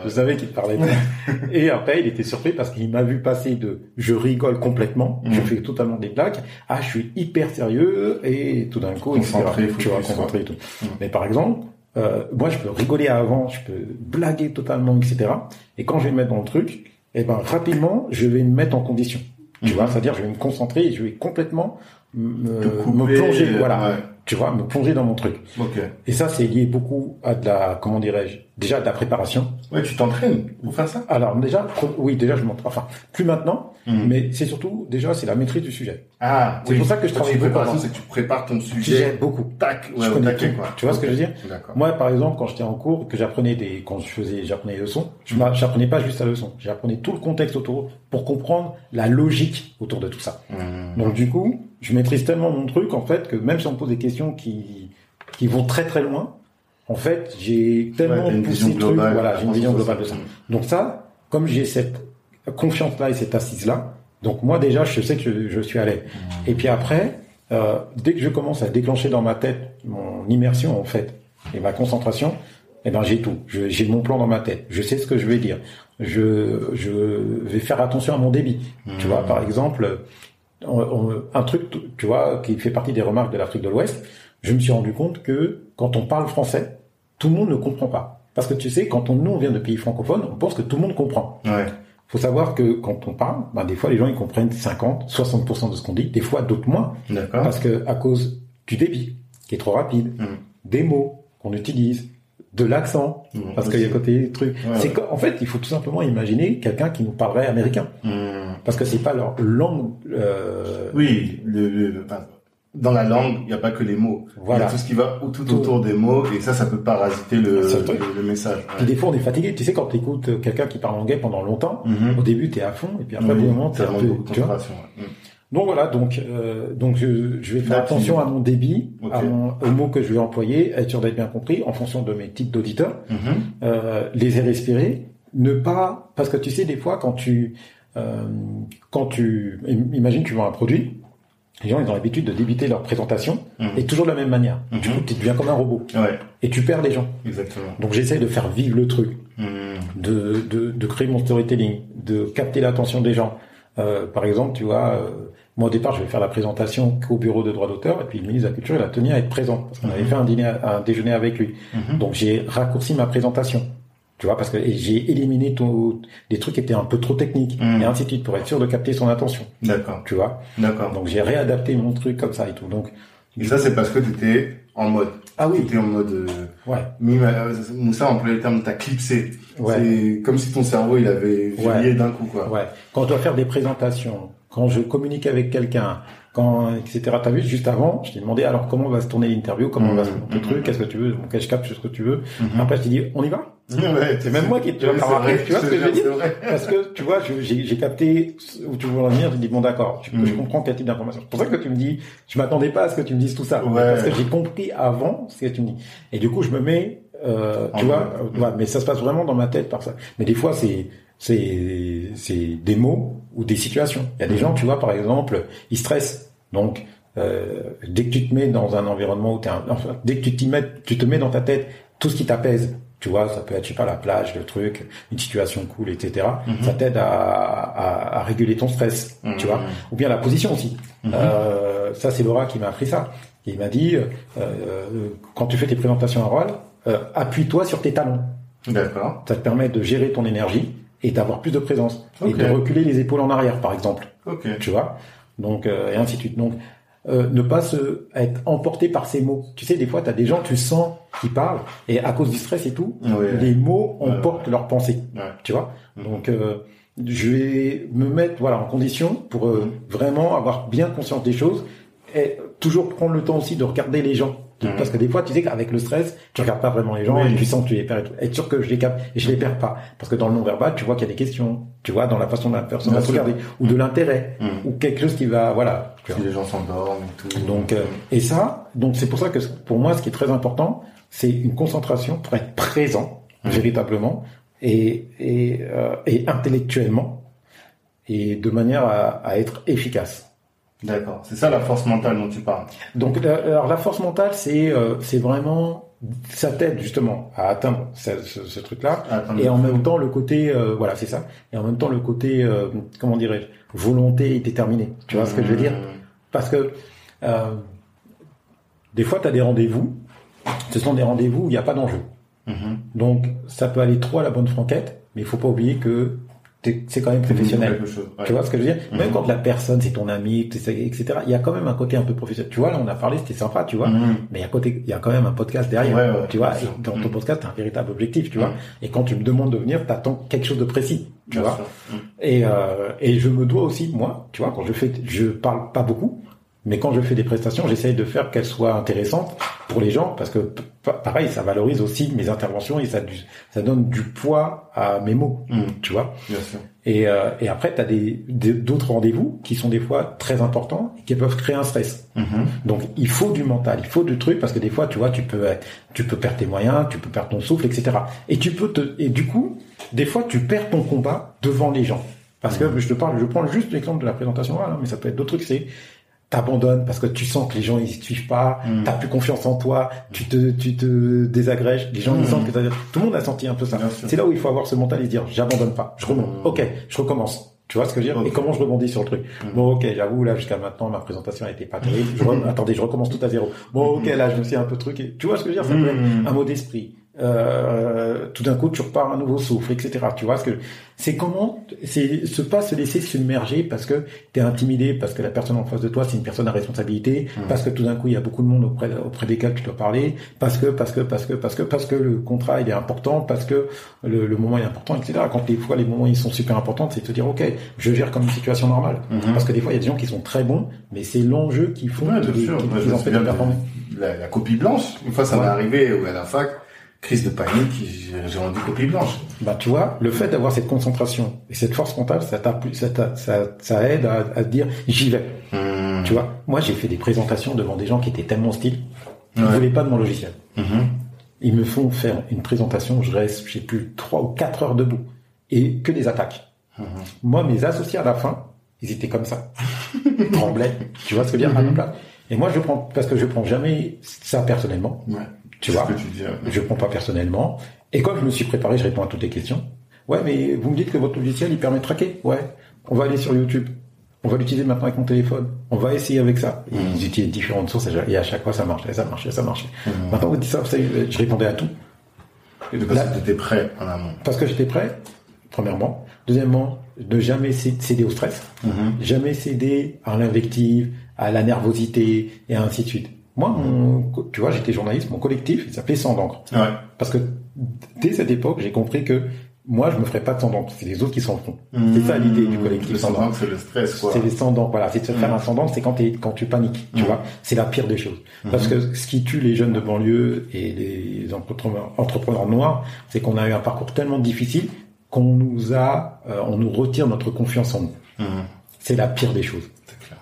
Je savais qu'il te parlait de ça. Et après, il était surpris parce qu'il m'a vu passer de je rigole complètement, je Mhm. fais totalement des blagues, à je suis hyper sérieux et tout d'un coup, etc. Concentré, tu vois, concentré et tout. Mhm. Mais par exemple, euh, moi, je peux rigoler avant, je peux blaguer totalement, etc. Et quand je vais me mettre dans le truc, eh ben, rapidement, je vais me mettre en condition. Tu Mhm. vois, c'est-à-dire, je vais me concentrer et je vais complètement me, couper, me plonger, voilà. ouais. Tu vois, me plonger dans mon truc. Et ça, c'est lié beaucoup à de la, comment dirais-je, déjà de la préparation. Ouais, tu t'entraînes pour faire ça? Alors déjà, oui, déjà je m'entraîne. Enfin, plus maintenant, Mhm. mais c'est surtout déjà c'est la maîtrise du sujet. Ah, C'est pour ça que je travaille avant. c'est que tu prépares ton Sujet beaucoup. Tac, ouais, je connais taquet, tout. quoi. Tu vois ce que je veux dire? D'accord. Moi, par exemple, quand j'étais en cours, que j'apprenais des, quand je faisais, j'apprenais les leçons, je m'a- j'apprenais pas juste la leçon, j'apprenais tout le contexte autour pour comprendre la logique autour de tout ça. Mhm. Donc du coup, je maîtrise tellement mon truc en fait que même si on me pose des questions qui qui vont très très loin, en fait, j'ai tellement Ouais, poussé le truc, voilà, j'ai une vision globale de ça. Donc ça, comme j'ai cette confiance-là et cette assise-là, donc moi déjà, je sais que je, je suis à l'aise. Et puis après, euh, dès que je commence à déclencher dans ma tête mon immersion en fait et ma concentration, eh ben j'ai tout. J'ai mon plan dans ma tête. Je sais ce que je vais dire. Je, je vais faire attention à mon débit. Tu vois, par exemple, on- on- un truc, tu vois, qui fait partie des remarques de l'Afrique de l'Ouest. Je me suis rendu compte que quand on parle français, tout le monde ne comprend pas. Parce que tu sais, quand on, nous on vient de pays francophones, on pense que tout le monde comprend. Ouais. faut savoir que quand on parle, bah, des fois les gens ils comprennent 50, 60% de ce qu'on dit, des fois d'autres moins, D'accord. parce que à cause du débit qui est trop rapide, Mhm. des mots qu'on utilise, de l'accent, Mhm. parce qu'il y a côté truc. Ouais, c'est ouais. qu'en- en fait, il faut tout simplement imaginer quelqu'un qui nous parlerait américain, Mhm. parce que c'est pas leur langue. euh, Oui, le, le- enfin, dans la langue, il n'y a pas que les mots. Voilà. Il y a tout ce qui va tout, Tout. autour des mots, et ça, ça peut parasiter le, le message. Puis des fois, on est fatigué. Tu sais, quand tu écoutes quelqu'un qui parle anglais pendant longtemps, Mhm. au début, tu es à fond, et puis après, Oui, au d'un moment, t'es ça un peu, tu vois. ouais. Donc voilà, donc euh, donc je, je vais faire Là, attention tu- à mon débit, Ok. à mon, aux mots que je vais employer, être sûr d'être bien compris en fonction de mes types d'auditeurs, Mhm. euh, les airs respirer, ne pas parce que tu sais des fois quand tu euh, quand tu im- imagine tu vends un produit, les gens ils ont l'habitude de débiter leur présentation Mhm. et toujours de la même manière. Mhm. Du coup, tu deviens comme un robot Ouais, et tu perds les gens. exactement. Donc j'essaie de faire vivre le truc. Mhm. de, de, de créer mon storytelling, de capter l'attention des gens. Euh, par exemple, tu vois, euh, moi au départ, je vais faire la présentation qu'au bureau de droit d'auteur, et puis le ministre de la Culture, il a tenu à être présent, parce qu'on avait fait un, dîner, un déjeuner avec lui. Donc j'ai raccourci ma présentation. Tu vois, parce que j'ai éliminé tout, des trucs qui étaient un peu trop techniques, Mhm. et ainsi de suite, pour être sûr de capter son attention. D'accord, Tu vois? d'accord. Donc j'ai réadapté mon truc comme ça et tout. Donc Et ça, c'est parce que tu étais en mode. ah Tu oui, étais en mode. euh, ouais, euh, Moussa employait le terme, t'as clipsé. ouais. C'est comme si ton cerveau, il avait verrouillé d'un coup, quoi. Ouais. Quand on doit faire des présentations, quand je communique avec quelqu'un, quand etc. T'as vu juste avant, je t'ai demandé alors comment va se tourner l'interview, comment Mhm. va se monter le truc, qu'est-ce que tu veux, donc je capte ce que tu veux. Mhm. Après je t'ai dit on y va. [LAUGHS] Ouais, C'est même moi qui remarquer, vrai, tu vois ce que je veux dire. Parce que tu vois, j'ai capté où tu veux en venir. Je dis bon d'accord, je, je comprends quel type d'information. C'est pour ça que tu me dis, je m'attendais pas à ce que tu me dises tout ça, Ouais. parce que j'ai compris avant ce que tu me dis. Et du coup je me mets, euh, tu vois, ouais, mais ça se passe vraiment dans ma tête par ça. Mais des fois c'est c'est c'est des mots ou des situations. Il y a des Mhm. gens, tu vois, par exemple, ils stressent. Donc, euh, dès que tu te mets dans un environnement où t'es un, enfin, dès que tu t'y mets, tu te mets dans ta tête tout ce qui t'apaise. Tu vois, ça peut être, je sais pas, la plage, le truc, une situation cool, etc. Mhm. Ça t'aide à, à, à réguler ton stress, tu vois. Ou bien la position aussi. Euh, ça, c'est Laura qui m'a appris ça. Il m'a dit, euh, euh, quand tu fais tes présentations orales, euh, appuie-toi sur tes talons. D'accord. Ça te permet de gérer ton énergie et d'avoir plus de présence. Et de reculer les épaules en arrière, par exemple. Tu vois? Donc, euh, et ainsi de suite. Donc, euh, ne pas se être emporté par ces mots. Tu sais, des fois, tu as des gens, tu sens qu'ils parlent, et à cause du stress et tout, les mots emportent leurs pensées. Ouais. Tu vois? Mhm. Donc, euh, je vais me mettre voilà en condition pour euh, Mhm. vraiment avoir bien conscience des choses et toujours prendre le temps aussi de regarder les gens. Parce que des fois, tu sais qu'avec le stress, tu regardes pas vraiment les gens Oui. et tu sens que tu les perds. et tout. Être sûr que je les capte et je les perds pas. Parce que dans le non-verbal, tu vois qu'il y a des questions. Tu vois, dans la façon dont la personne va te sûr. regarder. Ou de l'intérêt. Mhm. Ou quelque chose qui va, voilà. Si les gens s'endorment et tout. Donc, euh, et ça, donc c'est pour ça que pour moi, ce qui est très important, c'est une concentration pour être présent Mhm. véritablement et et, euh, et intellectuellement et de manière à, à être efficace. D'accord. C'est ça la force mentale dont tu parles. Donc, la- alors la force mentale, c'est euh, c'est vraiment ça t'aide justement à atteindre ce, ce- ce truc-là. Et en même temps, le côté, euh, voilà, c'est ça. Et en même temps, le côté, euh, comment dirais-je, volonté et déterminé. Tu vois ce que je veux dire? Parce que euh, des fois, tu as des rendez-vous. Ce sont des rendez-vous où il n'y a pas d'enjeu. Mhm. Donc, ça peut aller trop à la bonne franquette, mais il faut pas oublier que c'est quand même professionnel. Quelque chose. ouais. Tu vois ce que je veux dire? Mhm. Même quand la personne, c'est ton ami, etc., il y a quand même un côté un peu professionnel. Tu vois, là, on a parlé, c'était sympa, tu vois. Mhm. Mais il y a côté, il y a quand même un podcast derrière. Ouais, ouais, tu vois, et dans ton Mhm. podcast, t'as un véritable objectif, tu vois. Mhm. Et quand tu me demandes de venir, t'attends quelque chose de précis, tu Bien vois. Mhm. Et, euh, et je me dois aussi, moi, tu vois, quand je fais, je parle pas beaucoup, mais quand je fais des prestations, j'essaye de faire qu'elles soient intéressantes pour les gens, parce que pareil, ça valorise aussi mes interventions et ça, du- ça donne du poids à mes mots, Mhm. tu vois. Bien sûr. Et, euh, et après, tu as des, d'autres rendez-vous qui sont des fois très importants et qui peuvent créer un stress. Mhm. Donc, il faut du mental, il faut du truc parce que des fois, tu vois, tu peux, être- tu peux perdre tes moyens, tu peux perdre ton souffle, etc. Et tu peux te, et du coup, des fois, tu perds ton combat devant les gens. Parce que je te parle, je prends juste l'exemple de la présentation orale, hein, mais ça peut être d'autres trucs. C'est t'abandonnes parce que tu sens que les gens ils te suivent pas, Mhm. t'as plus confiance en toi, tu te, tu te désagrèges, les gens ils Mhm. sentent que t'as- tout le monde a senti un peu ça. C'est là où il faut avoir ce mental et dire j'abandonne pas, je remonte. Mhm. Ok, je recommence. Tu vois ce que je veux dire. Et comment je rebondis sur le truc. Bon, ok, j'avoue là jusqu'à maintenant ma présentation a été pas terrible. Je [LAUGHS] Attendez, je recommence tout à zéro. Bon, ok, là je me suis un peu truqué. Tu vois ce que je veux dire? Ça peut être un mot d'esprit, euh, tout d'un coup tu repars un nouveau souffle, etc. Tu vois ce que c'est comment c'est se pas se laisser submerger parce que tu es intimidé, parce que la personne en face de toi c'est une personne à responsabilité, Mmh. parce que tout d'un coup il y a beaucoup de monde auprès auprès desquels tu dois parler, parce que parce que parce que parce que parce que le contrat il est important, parce que le, le moment est important, etc. Quand des fois les moments ils sont super importants, c'est de te dire ok je gère comme une situation normale, parce que des fois il y a des gens qui sont très bons, mais c'est l'enjeu qui font Mmh. Ouais, qu'ils en fait performer. la, la copie blanche. Une fois, ça Ouais. m'est arrivé à la fac, crise de panique, j'ai j'ai rendu copie blanche. Bah, tu vois, le fait d'avoir cette concentration et cette force mentale, ça, t'a plus- ça, t'a- ça, ça aide à, dire j'y vais. Mmh. Tu vois, moi j'ai fait des présentations devant des gens qui étaient tellement hostiles, ils Ouais. voulaient pas de mon logiciel. Mhm. Ils me font faire une présentation, je reste, je sais plus, trois ou quatre heures debout et que des attaques. Mhm. Moi, mes associés à la fin, ils étaient comme ça, ils [LAUGHS] tremblaient. Tu vois ce que je veux dire à ma place. Et moi, je prends parce que je prends jamais ça personnellement. Ouais. Tu vois. que tu dis. ouais. Je prends pas personnellement. Et comme je me suis préparé, je réponds à toutes les questions. Ouais, mais vous me dites que votre logiciel, il permet de traquer. Ouais. On va aller sur YouTube. On va l'utiliser maintenant avec mon téléphone. On va essayer avec ça. Et Ils utilisent différentes sources et à chaque fois, ça marchait, ça marchait, ça marchait. Maintenant, vous dites ça, je répondais à tout. Et parce que t'étais prêt en amont. Parce que j'étais prêt, premièrement. Deuxièmement, ne jamais cé- céder au stress. Jamais céder à l'invective, à la nervosité et ainsi de suite. Moi, mon, tu vois, j'étais journaliste, mon collectif, il s'appelait Sang d'encre. Ouais. Parce que dès cette époque, j'ai compris que moi, je me ferais pas de sang d'encre. C'est les autres qui s'en font. C'est ça l'idée du collectif Le sang d'encre. c'est le stress, quoi. C'est les sang d'encre. Voilà, c'est de se faire un sang d'encre, c'est quand, t'es- quand tu paniques. Tu Mm. vois, c'est la pire des choses. Parce que ce qui tue les jeunes de banlieue et les entrepreneurs, entrepreneurs noirs, c'est qu'on a eu un parcours tellement difficile qu'on nous a, euh, on nous retire notre confiance en nous. Mhm. C'est la pire des choses.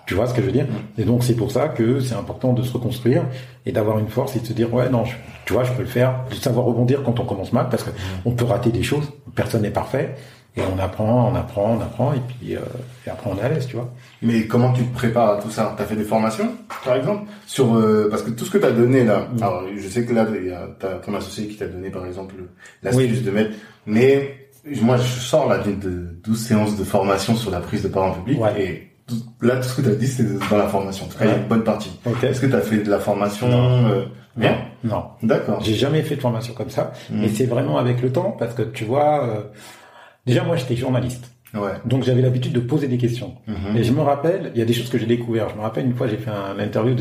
Tu vois ce que je veux dire? Et donc c'est pour ça que c'est important de se reconstruire et d'avoir une force et de se dire ouais non, je- tu vois, je peux le faire, de savoir rebondir quand on commence mal parce que on peut rater des choses, personne n'est parfait et on apprend, on apprend, on apprend et puis euh, et après on est à l'aise, tu vois. Mais comment tu te prépares à tout ça? T'as fait des formations, par exemple? Sur euh, parce que tout ce que t'as donné là, Mm. alors je sais que là il y a t'as ton associé qui t'a donné par exemple l'astuce Oui. de mettre, mais moi je sors là d'une de 12 séances de formation sur la prise de parole en public Ouais. et là tout ce que t'as dit c'est dans la formation. En tout cas il y a Ouais. une bonne partie. Ok. Est-ce que t'as fait de la formation Non. euh, Bien. Non, D'accord. j'ai jamais fait de formation comme ça, Mm. et c'est vraiment avec le temps parce que tu vois, euh, déjà moi j'étais journaliste, Ouais. donc j'avais l'habitude de poser des questions. Mhm. Et je me rappelle, il y a des choses que j'ai découvert. Je me rappelle une fois, j'ai fait un interview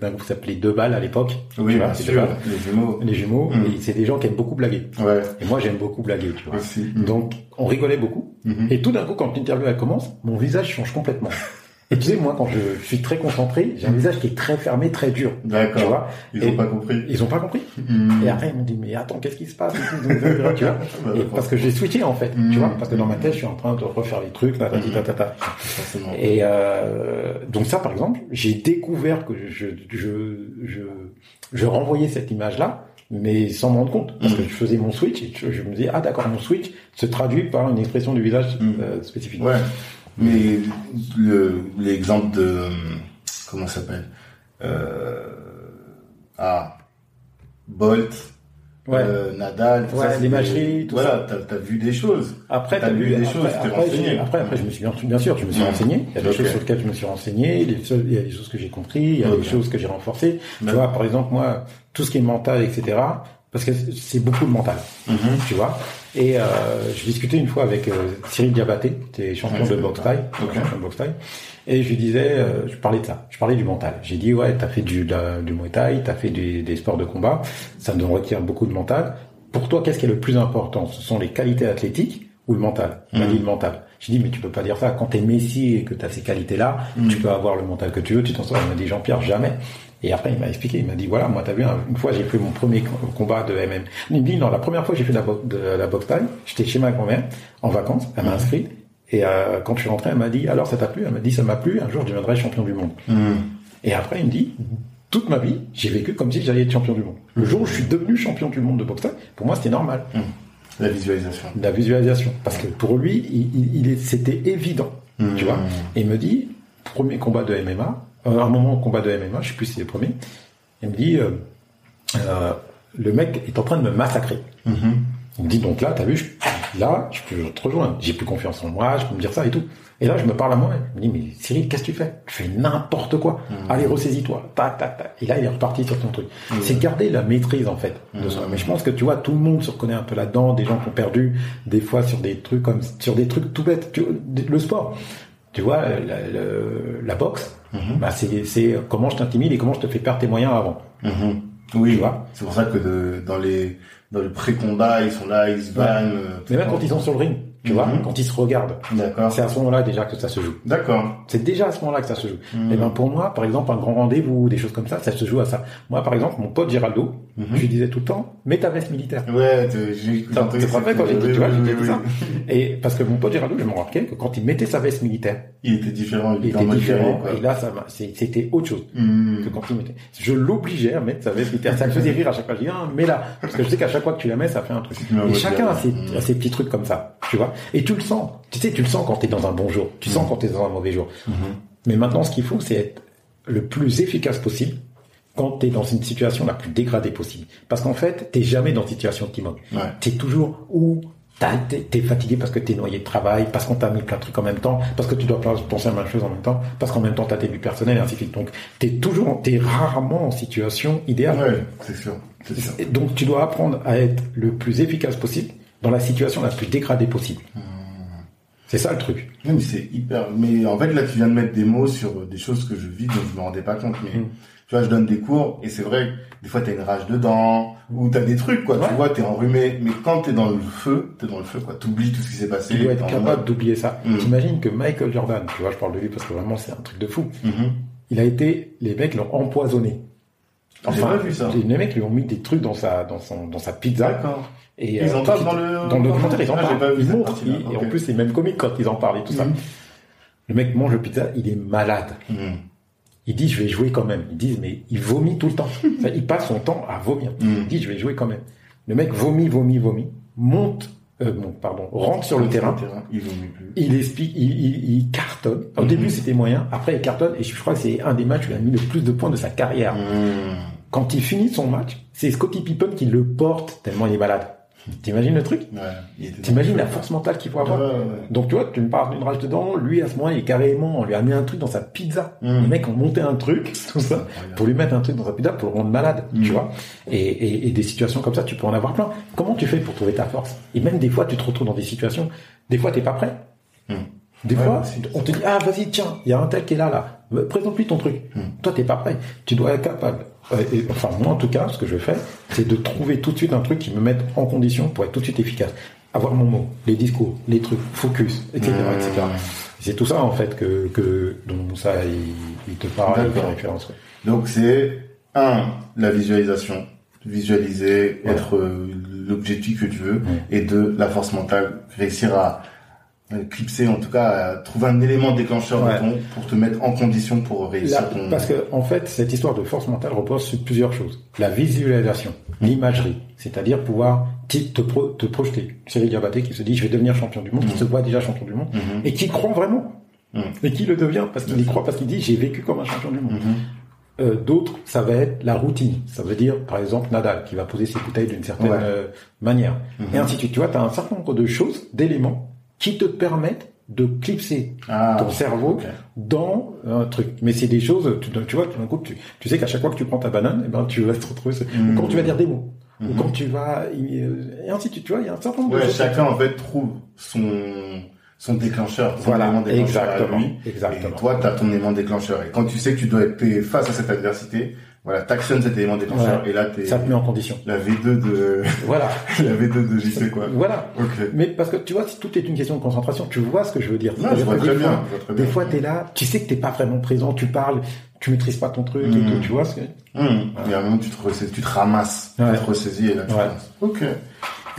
d'un groupe qui s'appelait Deux Balles à l'époque. Oui, Tu vois, bien sûr. Les jumeaux. Les jumeaux, Mm. et c'est des gens qui aiment beaucoup blaguer. Ouais. Et moi, j'aime beaucoup blaguer, tu vois. Aussi. Donc, on rigolait beaucoup. Mhm. Et tout d'un coup, quand l'interview elle commence, mon visage change complètement. [LAUGHS] Et tu sais, moi, quand je suis très concentré, j'ai un visage qui est très fermé, très dur. Tu D'accord. vois Ils Et- ont pas compris. Ils ont pas compris. Mhm. Et après, ils m'ont dit, mais attends, qu'est-ce qui se passe tu vois [LAUGHS] Bah, Et Parce que j'ai switché, en fait. Mm. Tu vois Parce que dans ma tête, je suis en train de refaire les trucs, là, ta, ta, ta, ta. Forcément. Et euh, donc ça, par exemple, j'ai découvert que je, je, je, je renvoyais cette image-là, mais sans m'en rendre compte, parce que je faisais mon switch et je, je me disais, ah d'accord, mon switch se traduit par une expression du visage Mm. euh, spécifique. Ouais. Mais le l'exemple de comment ça s'appelle euh, Ah Bolt, Ouais. euh, Nadal, tout Ouais, ça, l'imagerie, des- tout voilà, t'as as vu des choses. Après, T'as vu des après, choses, t'es après, renseigné. après, après, je me suis bien, bien sûr, je me suis Mm. renseigné. Il y a des choses sur lesquelles je me suis renseigné, des choses- il y a des choses que j'ai compris, il y a des choses que j'ai renforcées. Tu vois, par exemple, moi, tout ce qui est mental, etc. Parce que c'est beaucoup de mental. Mhm. tu vois. Et euh, je discutais une fois avec euh, Cyril Diabaté, qui est champion Ouais, de boxe taille, Ok. champion de boxe taille. Et je lui disais, euh, je parlais de ça, je parlais du mental. J'ai dit ouais, t'as fait du, de du muay thai, t'as fait du- des sports de combat, ça nous requiert beaucoup de mental. Pour toi, qu'est-ce qui est le plus important? Ce sont les qualités athlétiques ou le mental? M'a Mhm. dit le mental. J'ai dit mais tu peux pas dire ça. Quand t'es Messi et que t'as ces qualités-là, Mhm. tu peux avoir le mental que tu veux, tu t'en sors. Il m'a dit Jean-Pierre jamais. Et après, il m'a expliqué, il m'a dit, voilà, moi, t'as vu, hein, une fois, j'ai fait mon premier co- combat de MM. Il me dit, non, la première fois j'ai fait de la, bo- de la boxe taille, j'étais chez ma grand-mère, en vacances, elle m'a inscrit, et euh, quand je suis rentré, elle m'a dit, alors, ça t'a plu? Elle m'a dit, ça m'a plu, un jour, je deviendrai champion du monde. Mhm. Et après, il me dit, toute ma vie, j'ai vécu comme si j'allais être champion du monde. Le jour où je suis devenu champion du monde de boxe taille, pour moi, c'était normal. La visualisation. La visualisation. Parce que pour lui, il, il- c'était évident. Tu vois? Et il me dit, premier combat de MMA, euh, un moment combat de MMA, je sais plus si c'est le premier, il me dit, euh, euh, le mec est en train de me massacrer. Mhm. Il me dit donc là, t'as vu, je- là, je peux te rejoindre. J'ai plus confiance en moi, je peux me dire ça et tout. Et là, je me parle à moi-même. Je me dis, mais Cyril, qu'est-ce que tu fais? Tu fais n'importe quoi. Allez, ressaisis-toi. Tac, tac, tac. Et là, il est reparti sur ton truc. C'est garder la maîtrise, en fait, de. Mais je pense que tu vois, tout le monde se reconnaît un peu là-dedans. Des gens qui ont perdu, des fois, sur des trucs comme, sur des trucs tout bêtes. Tu- le sport. Tu vois, la, la- la boxe, bah, c'est, c'est comment je t'intimide et comment je te fais perdre tes moyens avant. Mhm. Oui, Tu vois. c'est pour ça que de- dans les dans le pré-combat, ils sont là, ils se bannent. euh, Mais même quand ils sont sur le ring, tu vois, Mhm. quand ils se regardent, D'accord. c'est à ce moment-là déjà que ça se joue. D'accord. C'est déjà à ce moment-là que ça se joue. Mhm. Et ben pour moi, par exemple, un grand rendez-vous ou des choses comme ça, ça se joue à ça. Moi, par exemple, mon pote Géraldo, Mhm. je lui disais tout le temps, mets ta veste militaire. Ouais, j'ai tu te rappelles quand j'ai dit, oui, tu vois, oui, oui, dit ça. [LAUGHS] Et parce que mon pote Géraldo, je me rappelais que quand il mettait sa veste militaire, Il était différent, il, il était différent. quoi. Et là, ça c'était autre chose Mhm. que quand il mettait. Je l'obligeais à mettre sa veste militaire. Ça me faisait rire à chaque fois. Je dis, ah, mets-la. Parce que je sais qu'à chaque fois que tu la mets, ça fait un truc. Et chacun a ses, a ses petits trucs comme ça, tu vois. Et tu le sens. Tu sais, tu le sens quand t'es dans un bon jour. Tu sens quand t'es dans un mauvais jour. Mhm. Mais maintenant, ce qu'il faut, c'est être le plus efficace possible quand t'es dans une situation la plus dégradée possible. Parce qu'en fait, t'es jamais dans une situation optimum. Ouais. T'es toujours où t'es fatigué parce que t'es noyé de travail, parce qu'on t'a mis plein de trucs en même temps, parce que tu dois penser à plein de choses en même temps, parce qu'en même temps t'as tes buts personnels et ainsi de suite. Donc, t'es toujours, t'es rarement en situation idéale. Ouais, c'est sûr, Donc tu dois apprendre à être le plus efficace possible dans la situation la plus dégradée possible. C'est ça le truc. Non, mais c'est hyper. Mais en fait, là, tu viens de mettre des mots sur des choses que je vis, dont je me rendais pas compte. Mais Mm. tu vois, je donne des cours et c'est vrai. Des fois, t'as une rage dedans ou t'as des trucs, quoi. Ouais. Tu vois, t'es enrhumé. Mais quand t'es dans le feu, t'es dans le feu, quoi. T'oublies tout ce qui s'est passé. Tu dois être capable d'oublier ça. Mm. T'imagines que Michael Jordan, tu vois, je parle de lui parce que vraiment c'est un truc de fou. Mhm. Il a été, les mecs l'ont empoisonné. J'ai pas vu ça. Les mecs lui ont mis des trucs dans sa, dans son, dans sa pizza. D'accord. Et Ils en tout parlent dans le- dans le documentaire, ils en parlent. Ils montrent. Et en plus, c'est même comique quand ils en parlent et tout ça. Mhm. Le mec mange le pizza, il est malade. Mhm. Il dit, je vais jouer quand même. Ils disent, mais il vomit tout le temps. [LAUGHS] Il passe son temps à vomir. Mhm. Il dit, je vais jouer quand même. Le mec vomit, vomit, vomit, monte, euh, bon, pardon, rentre sur le terrain. Il mieux plus. Il explique, il, il, il cartonne. Au début, c'était moyen. Après, il cartonne. Et je crois que c'est un des matchs où il a mis le plus de points de sa carrière. Quand il finit son match, c'est Scottie Pippen qui le porte tellement il est malade. T'imagines le truc Ouais. T'imagines la force mentale qu'il faut avoir ouais, ouais. Donc tu vois, tu me parles d'une rage dedans. Lui, à ce moment, il est carrément, on lui a mis un truc dans sa pizza. Mhm. Les mecs ont monté un truc, tout ça, pour lui mettre un truc dans sa pizza pour le rendre malade, tu vois. Et, et, et des situations comme ça, tu peux en avoir plein. Comment tu fais pour trouver ta force? Et même des fois, tu te retrouves dans des situations, des fois, t'es pas prêt. Mhm. Des Ouais, fois, on te dit, ah, vas-y, tiens, il y a un tel qui est là, là. Présente-lui ton truc. Mhm. Toi, t'es pas prêt. Tu dois être capable. Euh, et- enfin, moi, en tout cas, ce que je fais, c'est de trouver tout de suite un truc qui me mette en condition pour être tout de suite efficace. Avoir mon mot, les discours, les trucs, focus, etc., etc. C'est tout ça, en fait, que, que, dont ça, il, il te parle, D'accord. référence. Donc c'est un la visualisation, visualiser, Ouais. être euh, l'objectif que tu veux, Ouais. et deux la force mentale, réussir à clipser, en tout cas, trouver un élément déclencheur Ouais. ton, pour te mettre en condition pour réussir Là, ton. parce que en fait, cette histoire de force mentale repose sur plusieurs choses. La visualisation, l'imagerie, c'est-à-dire pouvoir te, pro- te projeter. Cyril Diabaté qui se dit je vais devenir champion du monde, qui Mhm. se voit déjà champion du monde, Mhm. et qui croit vraiment. Mhm. Et qui le devient parce qu'il y croit, parce qu'il dit j'ai vécu comme un champion du monde. Euh, D'autres, ça va être la routine. Ça veut dire, par exemple, Nadal, qui va poser ses bouteilles d'une certaine Ouais. euh, manière. Et ainsi de suite. Tu vois, tu as un certain nombre de choses, d'éléments, qui te permettent de clipser Ah, ton cerveau dans un truc. Mais c'est des choses, tu, tu vois, tout d'un coup, tu, tu sais qu'à chaque fois que tu prends ta banane, eh ben, tu vas te retrouver, ou quand tu vas dire des mots, ou Mhm. quand tu vas, euh, et ainsi de suite, tu vois, il y a un certain nombre de choses. chacun en fait trouve son son déclencheur, son Voilà, élément déclencheur à exactement, lui. exactement. Et toi, tu as ton élément déclencheur. Et quand tu sais que tu dois être face à cette adversité, voilà, t'actionnes cet élément déclencheur. Et là, t'es Ça te met en condition. la V2 de [LAUGHS] Voilà. la V2 de JP quoi. Voilà. Ok. Mais parce que tu vois, si tout est une question de concentration, tu vois ce que je veux dire. Non, je C'est-à-dire vois que très des bien. fois- je vois très Des fois, t'es là, tu sais que t'es pas vraiment présent, tu parles, tu maîtrises pas ton truc et tout, tu vois ce que... Hum, Il y a un moment tu te, ressaisis- tu te ramasses, Ouais. tu te ressaisis et là tu Ouais. Ok.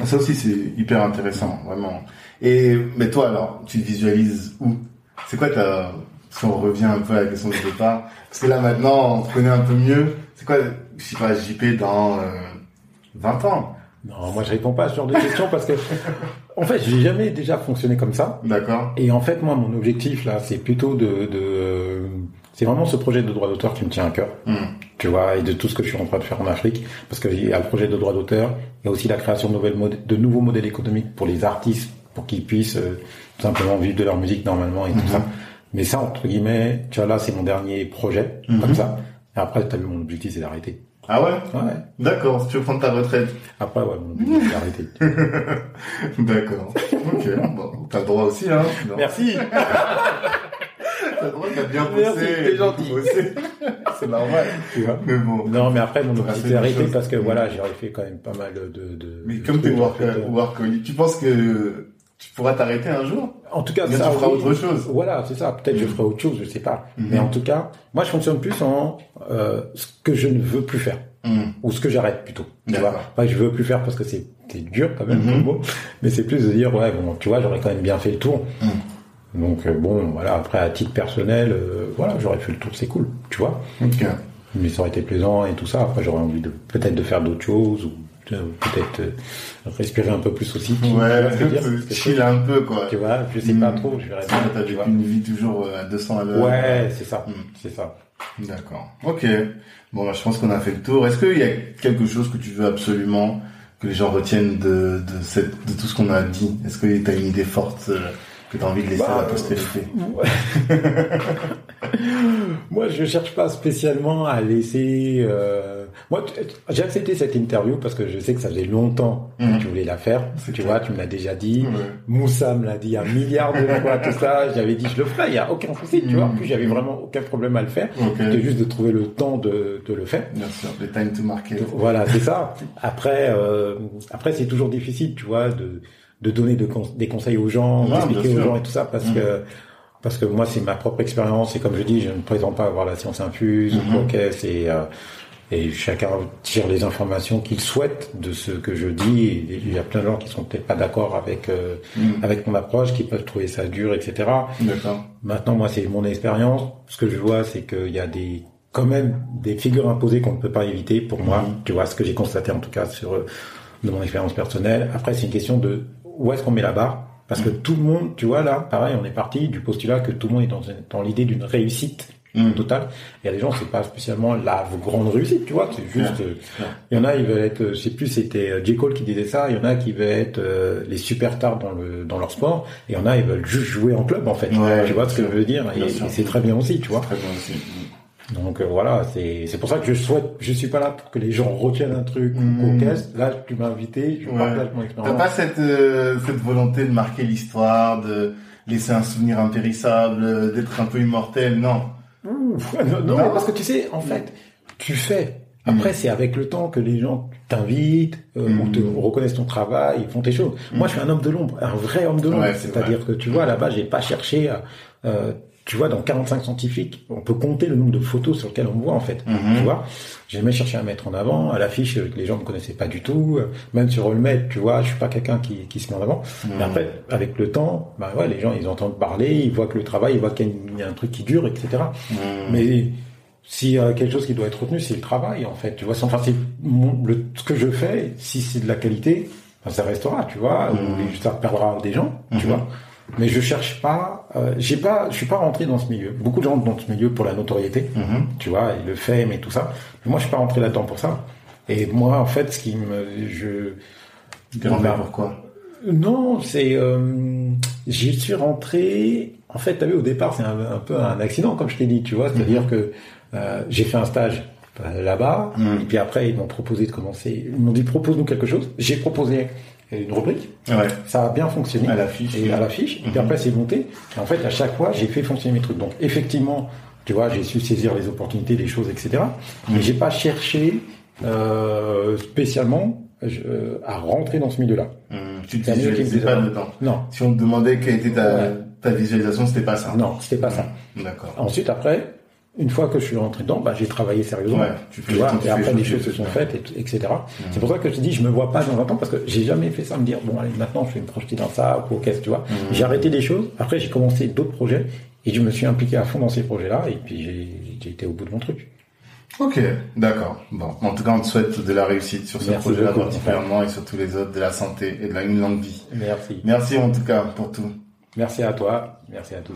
Ah, Ça aussi c'est hyper intéressant, vraiment. Et mais toi alors, tu te visualises où? C'est quoi ta si on revient un peu à la question du départ Parce que là maintenant on te connaît un peu mieux. C'est quoi je sais pas JP dans euh, 20 ans? Non, moi je réponds pas à ce genre de questions parce que, en fait, j'ai jamais déjà fonctionné comme ça. D'accord Et en fait, moi, mon objectif là, c'est plutôt de, de c'est vraiment ce projet de droit d'auteur qui me tient à cœur. Hum, tu vois, et de tout ce que je suis en train de faire en Afrique, parce qu'il y a le projet de droit d'auteur, il y a aussi la création de, nouvelles de nouveaux modèles économiques pour les artistes, pour qu'ils puissent euh, tout simplement vivre de leur musique normalement et tout ça. Mais ça, entre guillemets, tu vois, là, c'est mon dernier projet, comme ça. Et après, t'as vu, mon objectif, c'est d'arrêter. Ah ouais? Ouais. D'accord, tu veux prendre ta retraite. Après, ouais, mon objectif, c'est d'arrêter. [LAUGHS] D'accord. Ok, bon, t'as le droit aussi, hein. Merci. [LAUGHS] T'as le droit, t'as bien bossé. t'es gentil. bossé. [LAUGHS] C'est normal. Tu vois. Mais bon. Non, mais après, mon objectif, c'est d'arrêter parce que voilà, j'ai fait quand même pas mal de, de Mais de comme t'es work- workaholic, tu penses que tu pourras t'arrêter un jour En tout cas, ça, tu feras oui. autre chose. Voilà, c'est ça. Peut-être je Mhm. ferai autre chose, je sais pas. Mhm. Mais en tout cas, moi, je fonctionne plus en euh, ce que je ne veux plus faire Hum, ou ce que j'arrête plutôt. Tu vois, je veux plus faire parce que c'est dur quand même Mhm. comme mot, mais c'est plus de dire ouais bon, tu vois, j'aurais quand même bien fait le tour. hum. Donc euh, bon, voilà. Après, à titre personnel, euh, voilà, j'aurais fait le tour, c'est cool, tu vois. Ok. Mais ça aurait été plaisant et tout ça. Après, j'aurais envie de peut-être de faire d'autres choses ou peut-être euh, respirer un peu plus aussi. Ouais, [LAUGHS] chill un peu, quoi. Tu vois, je sais pas Mm. trop, je verrai bien, T'as vécu une vie toujours euh, à 200 à l'heure. Ouais, c'est ça, Mm. c'est ça. D'accord. Ok. Bon, bah, je pense qu'on a fait le tour. Est-ce qu'il y a quelque chose que tu veux absolument que les gens retiennent de, de, cette, de tout ce qu'on a dit? Est-ce que tu as une idée forte euh, que tu as envie de laisser Bah, à la postérité? [LAUGHS] Moi, je cherche pas spécialement à laisser. euh, Moi, j'ai accepté cette interview parce que je sais que ça faisait longtemps que Mhm. tu voulais la faire. Tu clair. vois, tu me l'as déjà dit. Moussa me l'a dit un milliard de fois, tout ça. [LAUGHS] J'avais dit, je le ferai, il y a aucun souci, tu vois. Mhm. Puis j'avais vraiment aucun problème à le faire. C'était juste de trouver le temps de, de le faire. Bien sûr, les time to market. Voilà, c'est ça. Après, euh, après c'est toujours difficile, tu vois, de, de donner de des conseils aux gens, d'expliquer aux gens et tout ça, parce Mhm. que parce que moi c'est ma propre expérience et comme je dis, je ne présente pas avoir la science infuse Mhm. ou quoi que c'est euh, et chacun tire les informations qu'il souhaite de ce que je dis. Et il y a plein de gens qui sont peut-être pas d'accord avec euh, Mm. avec mon approche, qui peuvent trouver ça dur, etc. D'accord. Maintenant, moi, c'est mon expérience. Ce que je vois, c'est qu'il y a des, quand même, des figures imposées qu'on ne peut pas éviter pour moi. Mhm. Tu vois, ce que j'ai constaté, en tout cas, sur, euh, de mon expérience personnelle. Après, c'est une question de où est-ce qu'on met la barre. Parce que tout le monde, tu vois, là, pareil, on est parti du postulat que tout le monde est dans, l'idée d'une réussite Mm. totale. Il y a des gens, c'est pas spécialement la grande réussite, tu vois, c'est juste, euh, il y en a, ils veulent être, euh, je sais plus, c'était euh, J. Cole qui disait ça, il y en a qui veulent être euh, les superstars dans le dans leur sport, et il y en a, ils veulent juste jouer en club, en fait. Ouais, tu vois ce que je veux dire? Bien Et, c'est très bien aussi, tu vois. Très bien aussi. Donc euh, voilà, c'est c'est pour ça que je souhaite, je suis pas là pour que les gens retiennent un truc ou caisse. Là, tu m'as invité, je Ouais. partage mon T'as expérience. pas cette, euh, cette volonté de marquer l'histoire, de laisser un souvenir impérissable, euh, d'être un peu immortel, non Ouf, non, [LAUGHS] non, Non. mais parce que tu sais, en fait, tu fais. Après, c'est avec le temps que les gens t'invitent, euh, ou te reconnaissent ton travail, ils font tes choses. Moi, je suis un homme de l'ombre, un vrai homme de l'ombre. Ouais, C'est-à-dire que tu vois, là-bas, j'ai pas cherché à, euh, tu vois, dans 45 scientifiques, on peut compter le nombre de photos sur lesquelles on me voit, en fait. Mhm. Tu vois, j'ai jamais cherché à mettre en avant, à l'affiche, euh, les gens ne connaissaient pas du tout, euh, même sur Olmed, tu vois, je suis pas quelqu'un qui, qui se met en avant. Mhm. Mais après, avec le temps, bah ouais, les gens, ils entendent parler, ils voient que le travail, ils voient qu'il y a un truc qui dure, etc. Mm. Mais s'il y a quelque chose qui doit être retenu, c'est le travail, en fait. Tu vois, enfin, c'est mon- le, ce que je fais, si c'est de la qualité, ben, ça restera, tu vois, Mhm. ou ça perdra des gens, tu Mhm. vois. Mais je cherche pas, euh, j'ai pas, je suis pas rentré dans ce milieu. Beaucoup de gens dans ce milieu pour la notoriété, Mhm. tu vois, et le fame et tout ça. Mais moi, je suis pas rentré là-dedans pour ça. Et moi, en fait, ce qui me, je, rentré Bah, pourquoi non, c'est, euh, j'y suis rentré. En fait, t'as vu, au départ, c'est un, un peu un accident, comme je t'ai dit, tu vois. C'est-à-dire que euh, j'ai fait un stage euh, là-bas, Mhm. et puis après, ils m'ont proposé de commencer. Ils m'ont dit propose-nous quelque chose. J'ai proposé une rubrique. Ouais, Ça a bien fonctionné. à l'affiche. Et à l'affiche. Et puis après, c'est monté. Et en fait, à chaque fois, j'ai fait fonctionner mes trucs. Donc, effectivement, tu vois, j'ai su saisir les opportunités, les choses, etc. Mais Mhm. j'ai pas cherché euh, spécialement euh, à rentrer dans ce milieu-là. Mm. Tu te visualisais pas dedans. Non, Si on te demandait quelle était ta, Ouais. ta visualisation, c'était pas ça. non, c'était pas ça. D'accord. Ensuite, après, une fois que je suis rentré dedans, bah, j'ai travaillé sérieusement. Ouais, tu fais vois, tu et après tu choses se sont faites, et- etc. C'est pour ça que je te dis, je me vois pas dans un temps parce que j'ai jamais fait ça, me dire bon allez maintenant je vais me projeter dans ça ou qu'est-ce tu vois. J'ai arrêté des choses. Après j'ai commencé d'autres projets et je me suis impliqué à fond dans ces projets-là et puis j'ai été au bout de mon truc. Ok, d'accord. Bon, en tout cas, on te souhaite de la réussite sur ce projet-là particulièrement et sur tous les autres, de la santé et de la une longue vie. Merci. Merci en tout cas pour tout. Merci à toi. Merci à tous.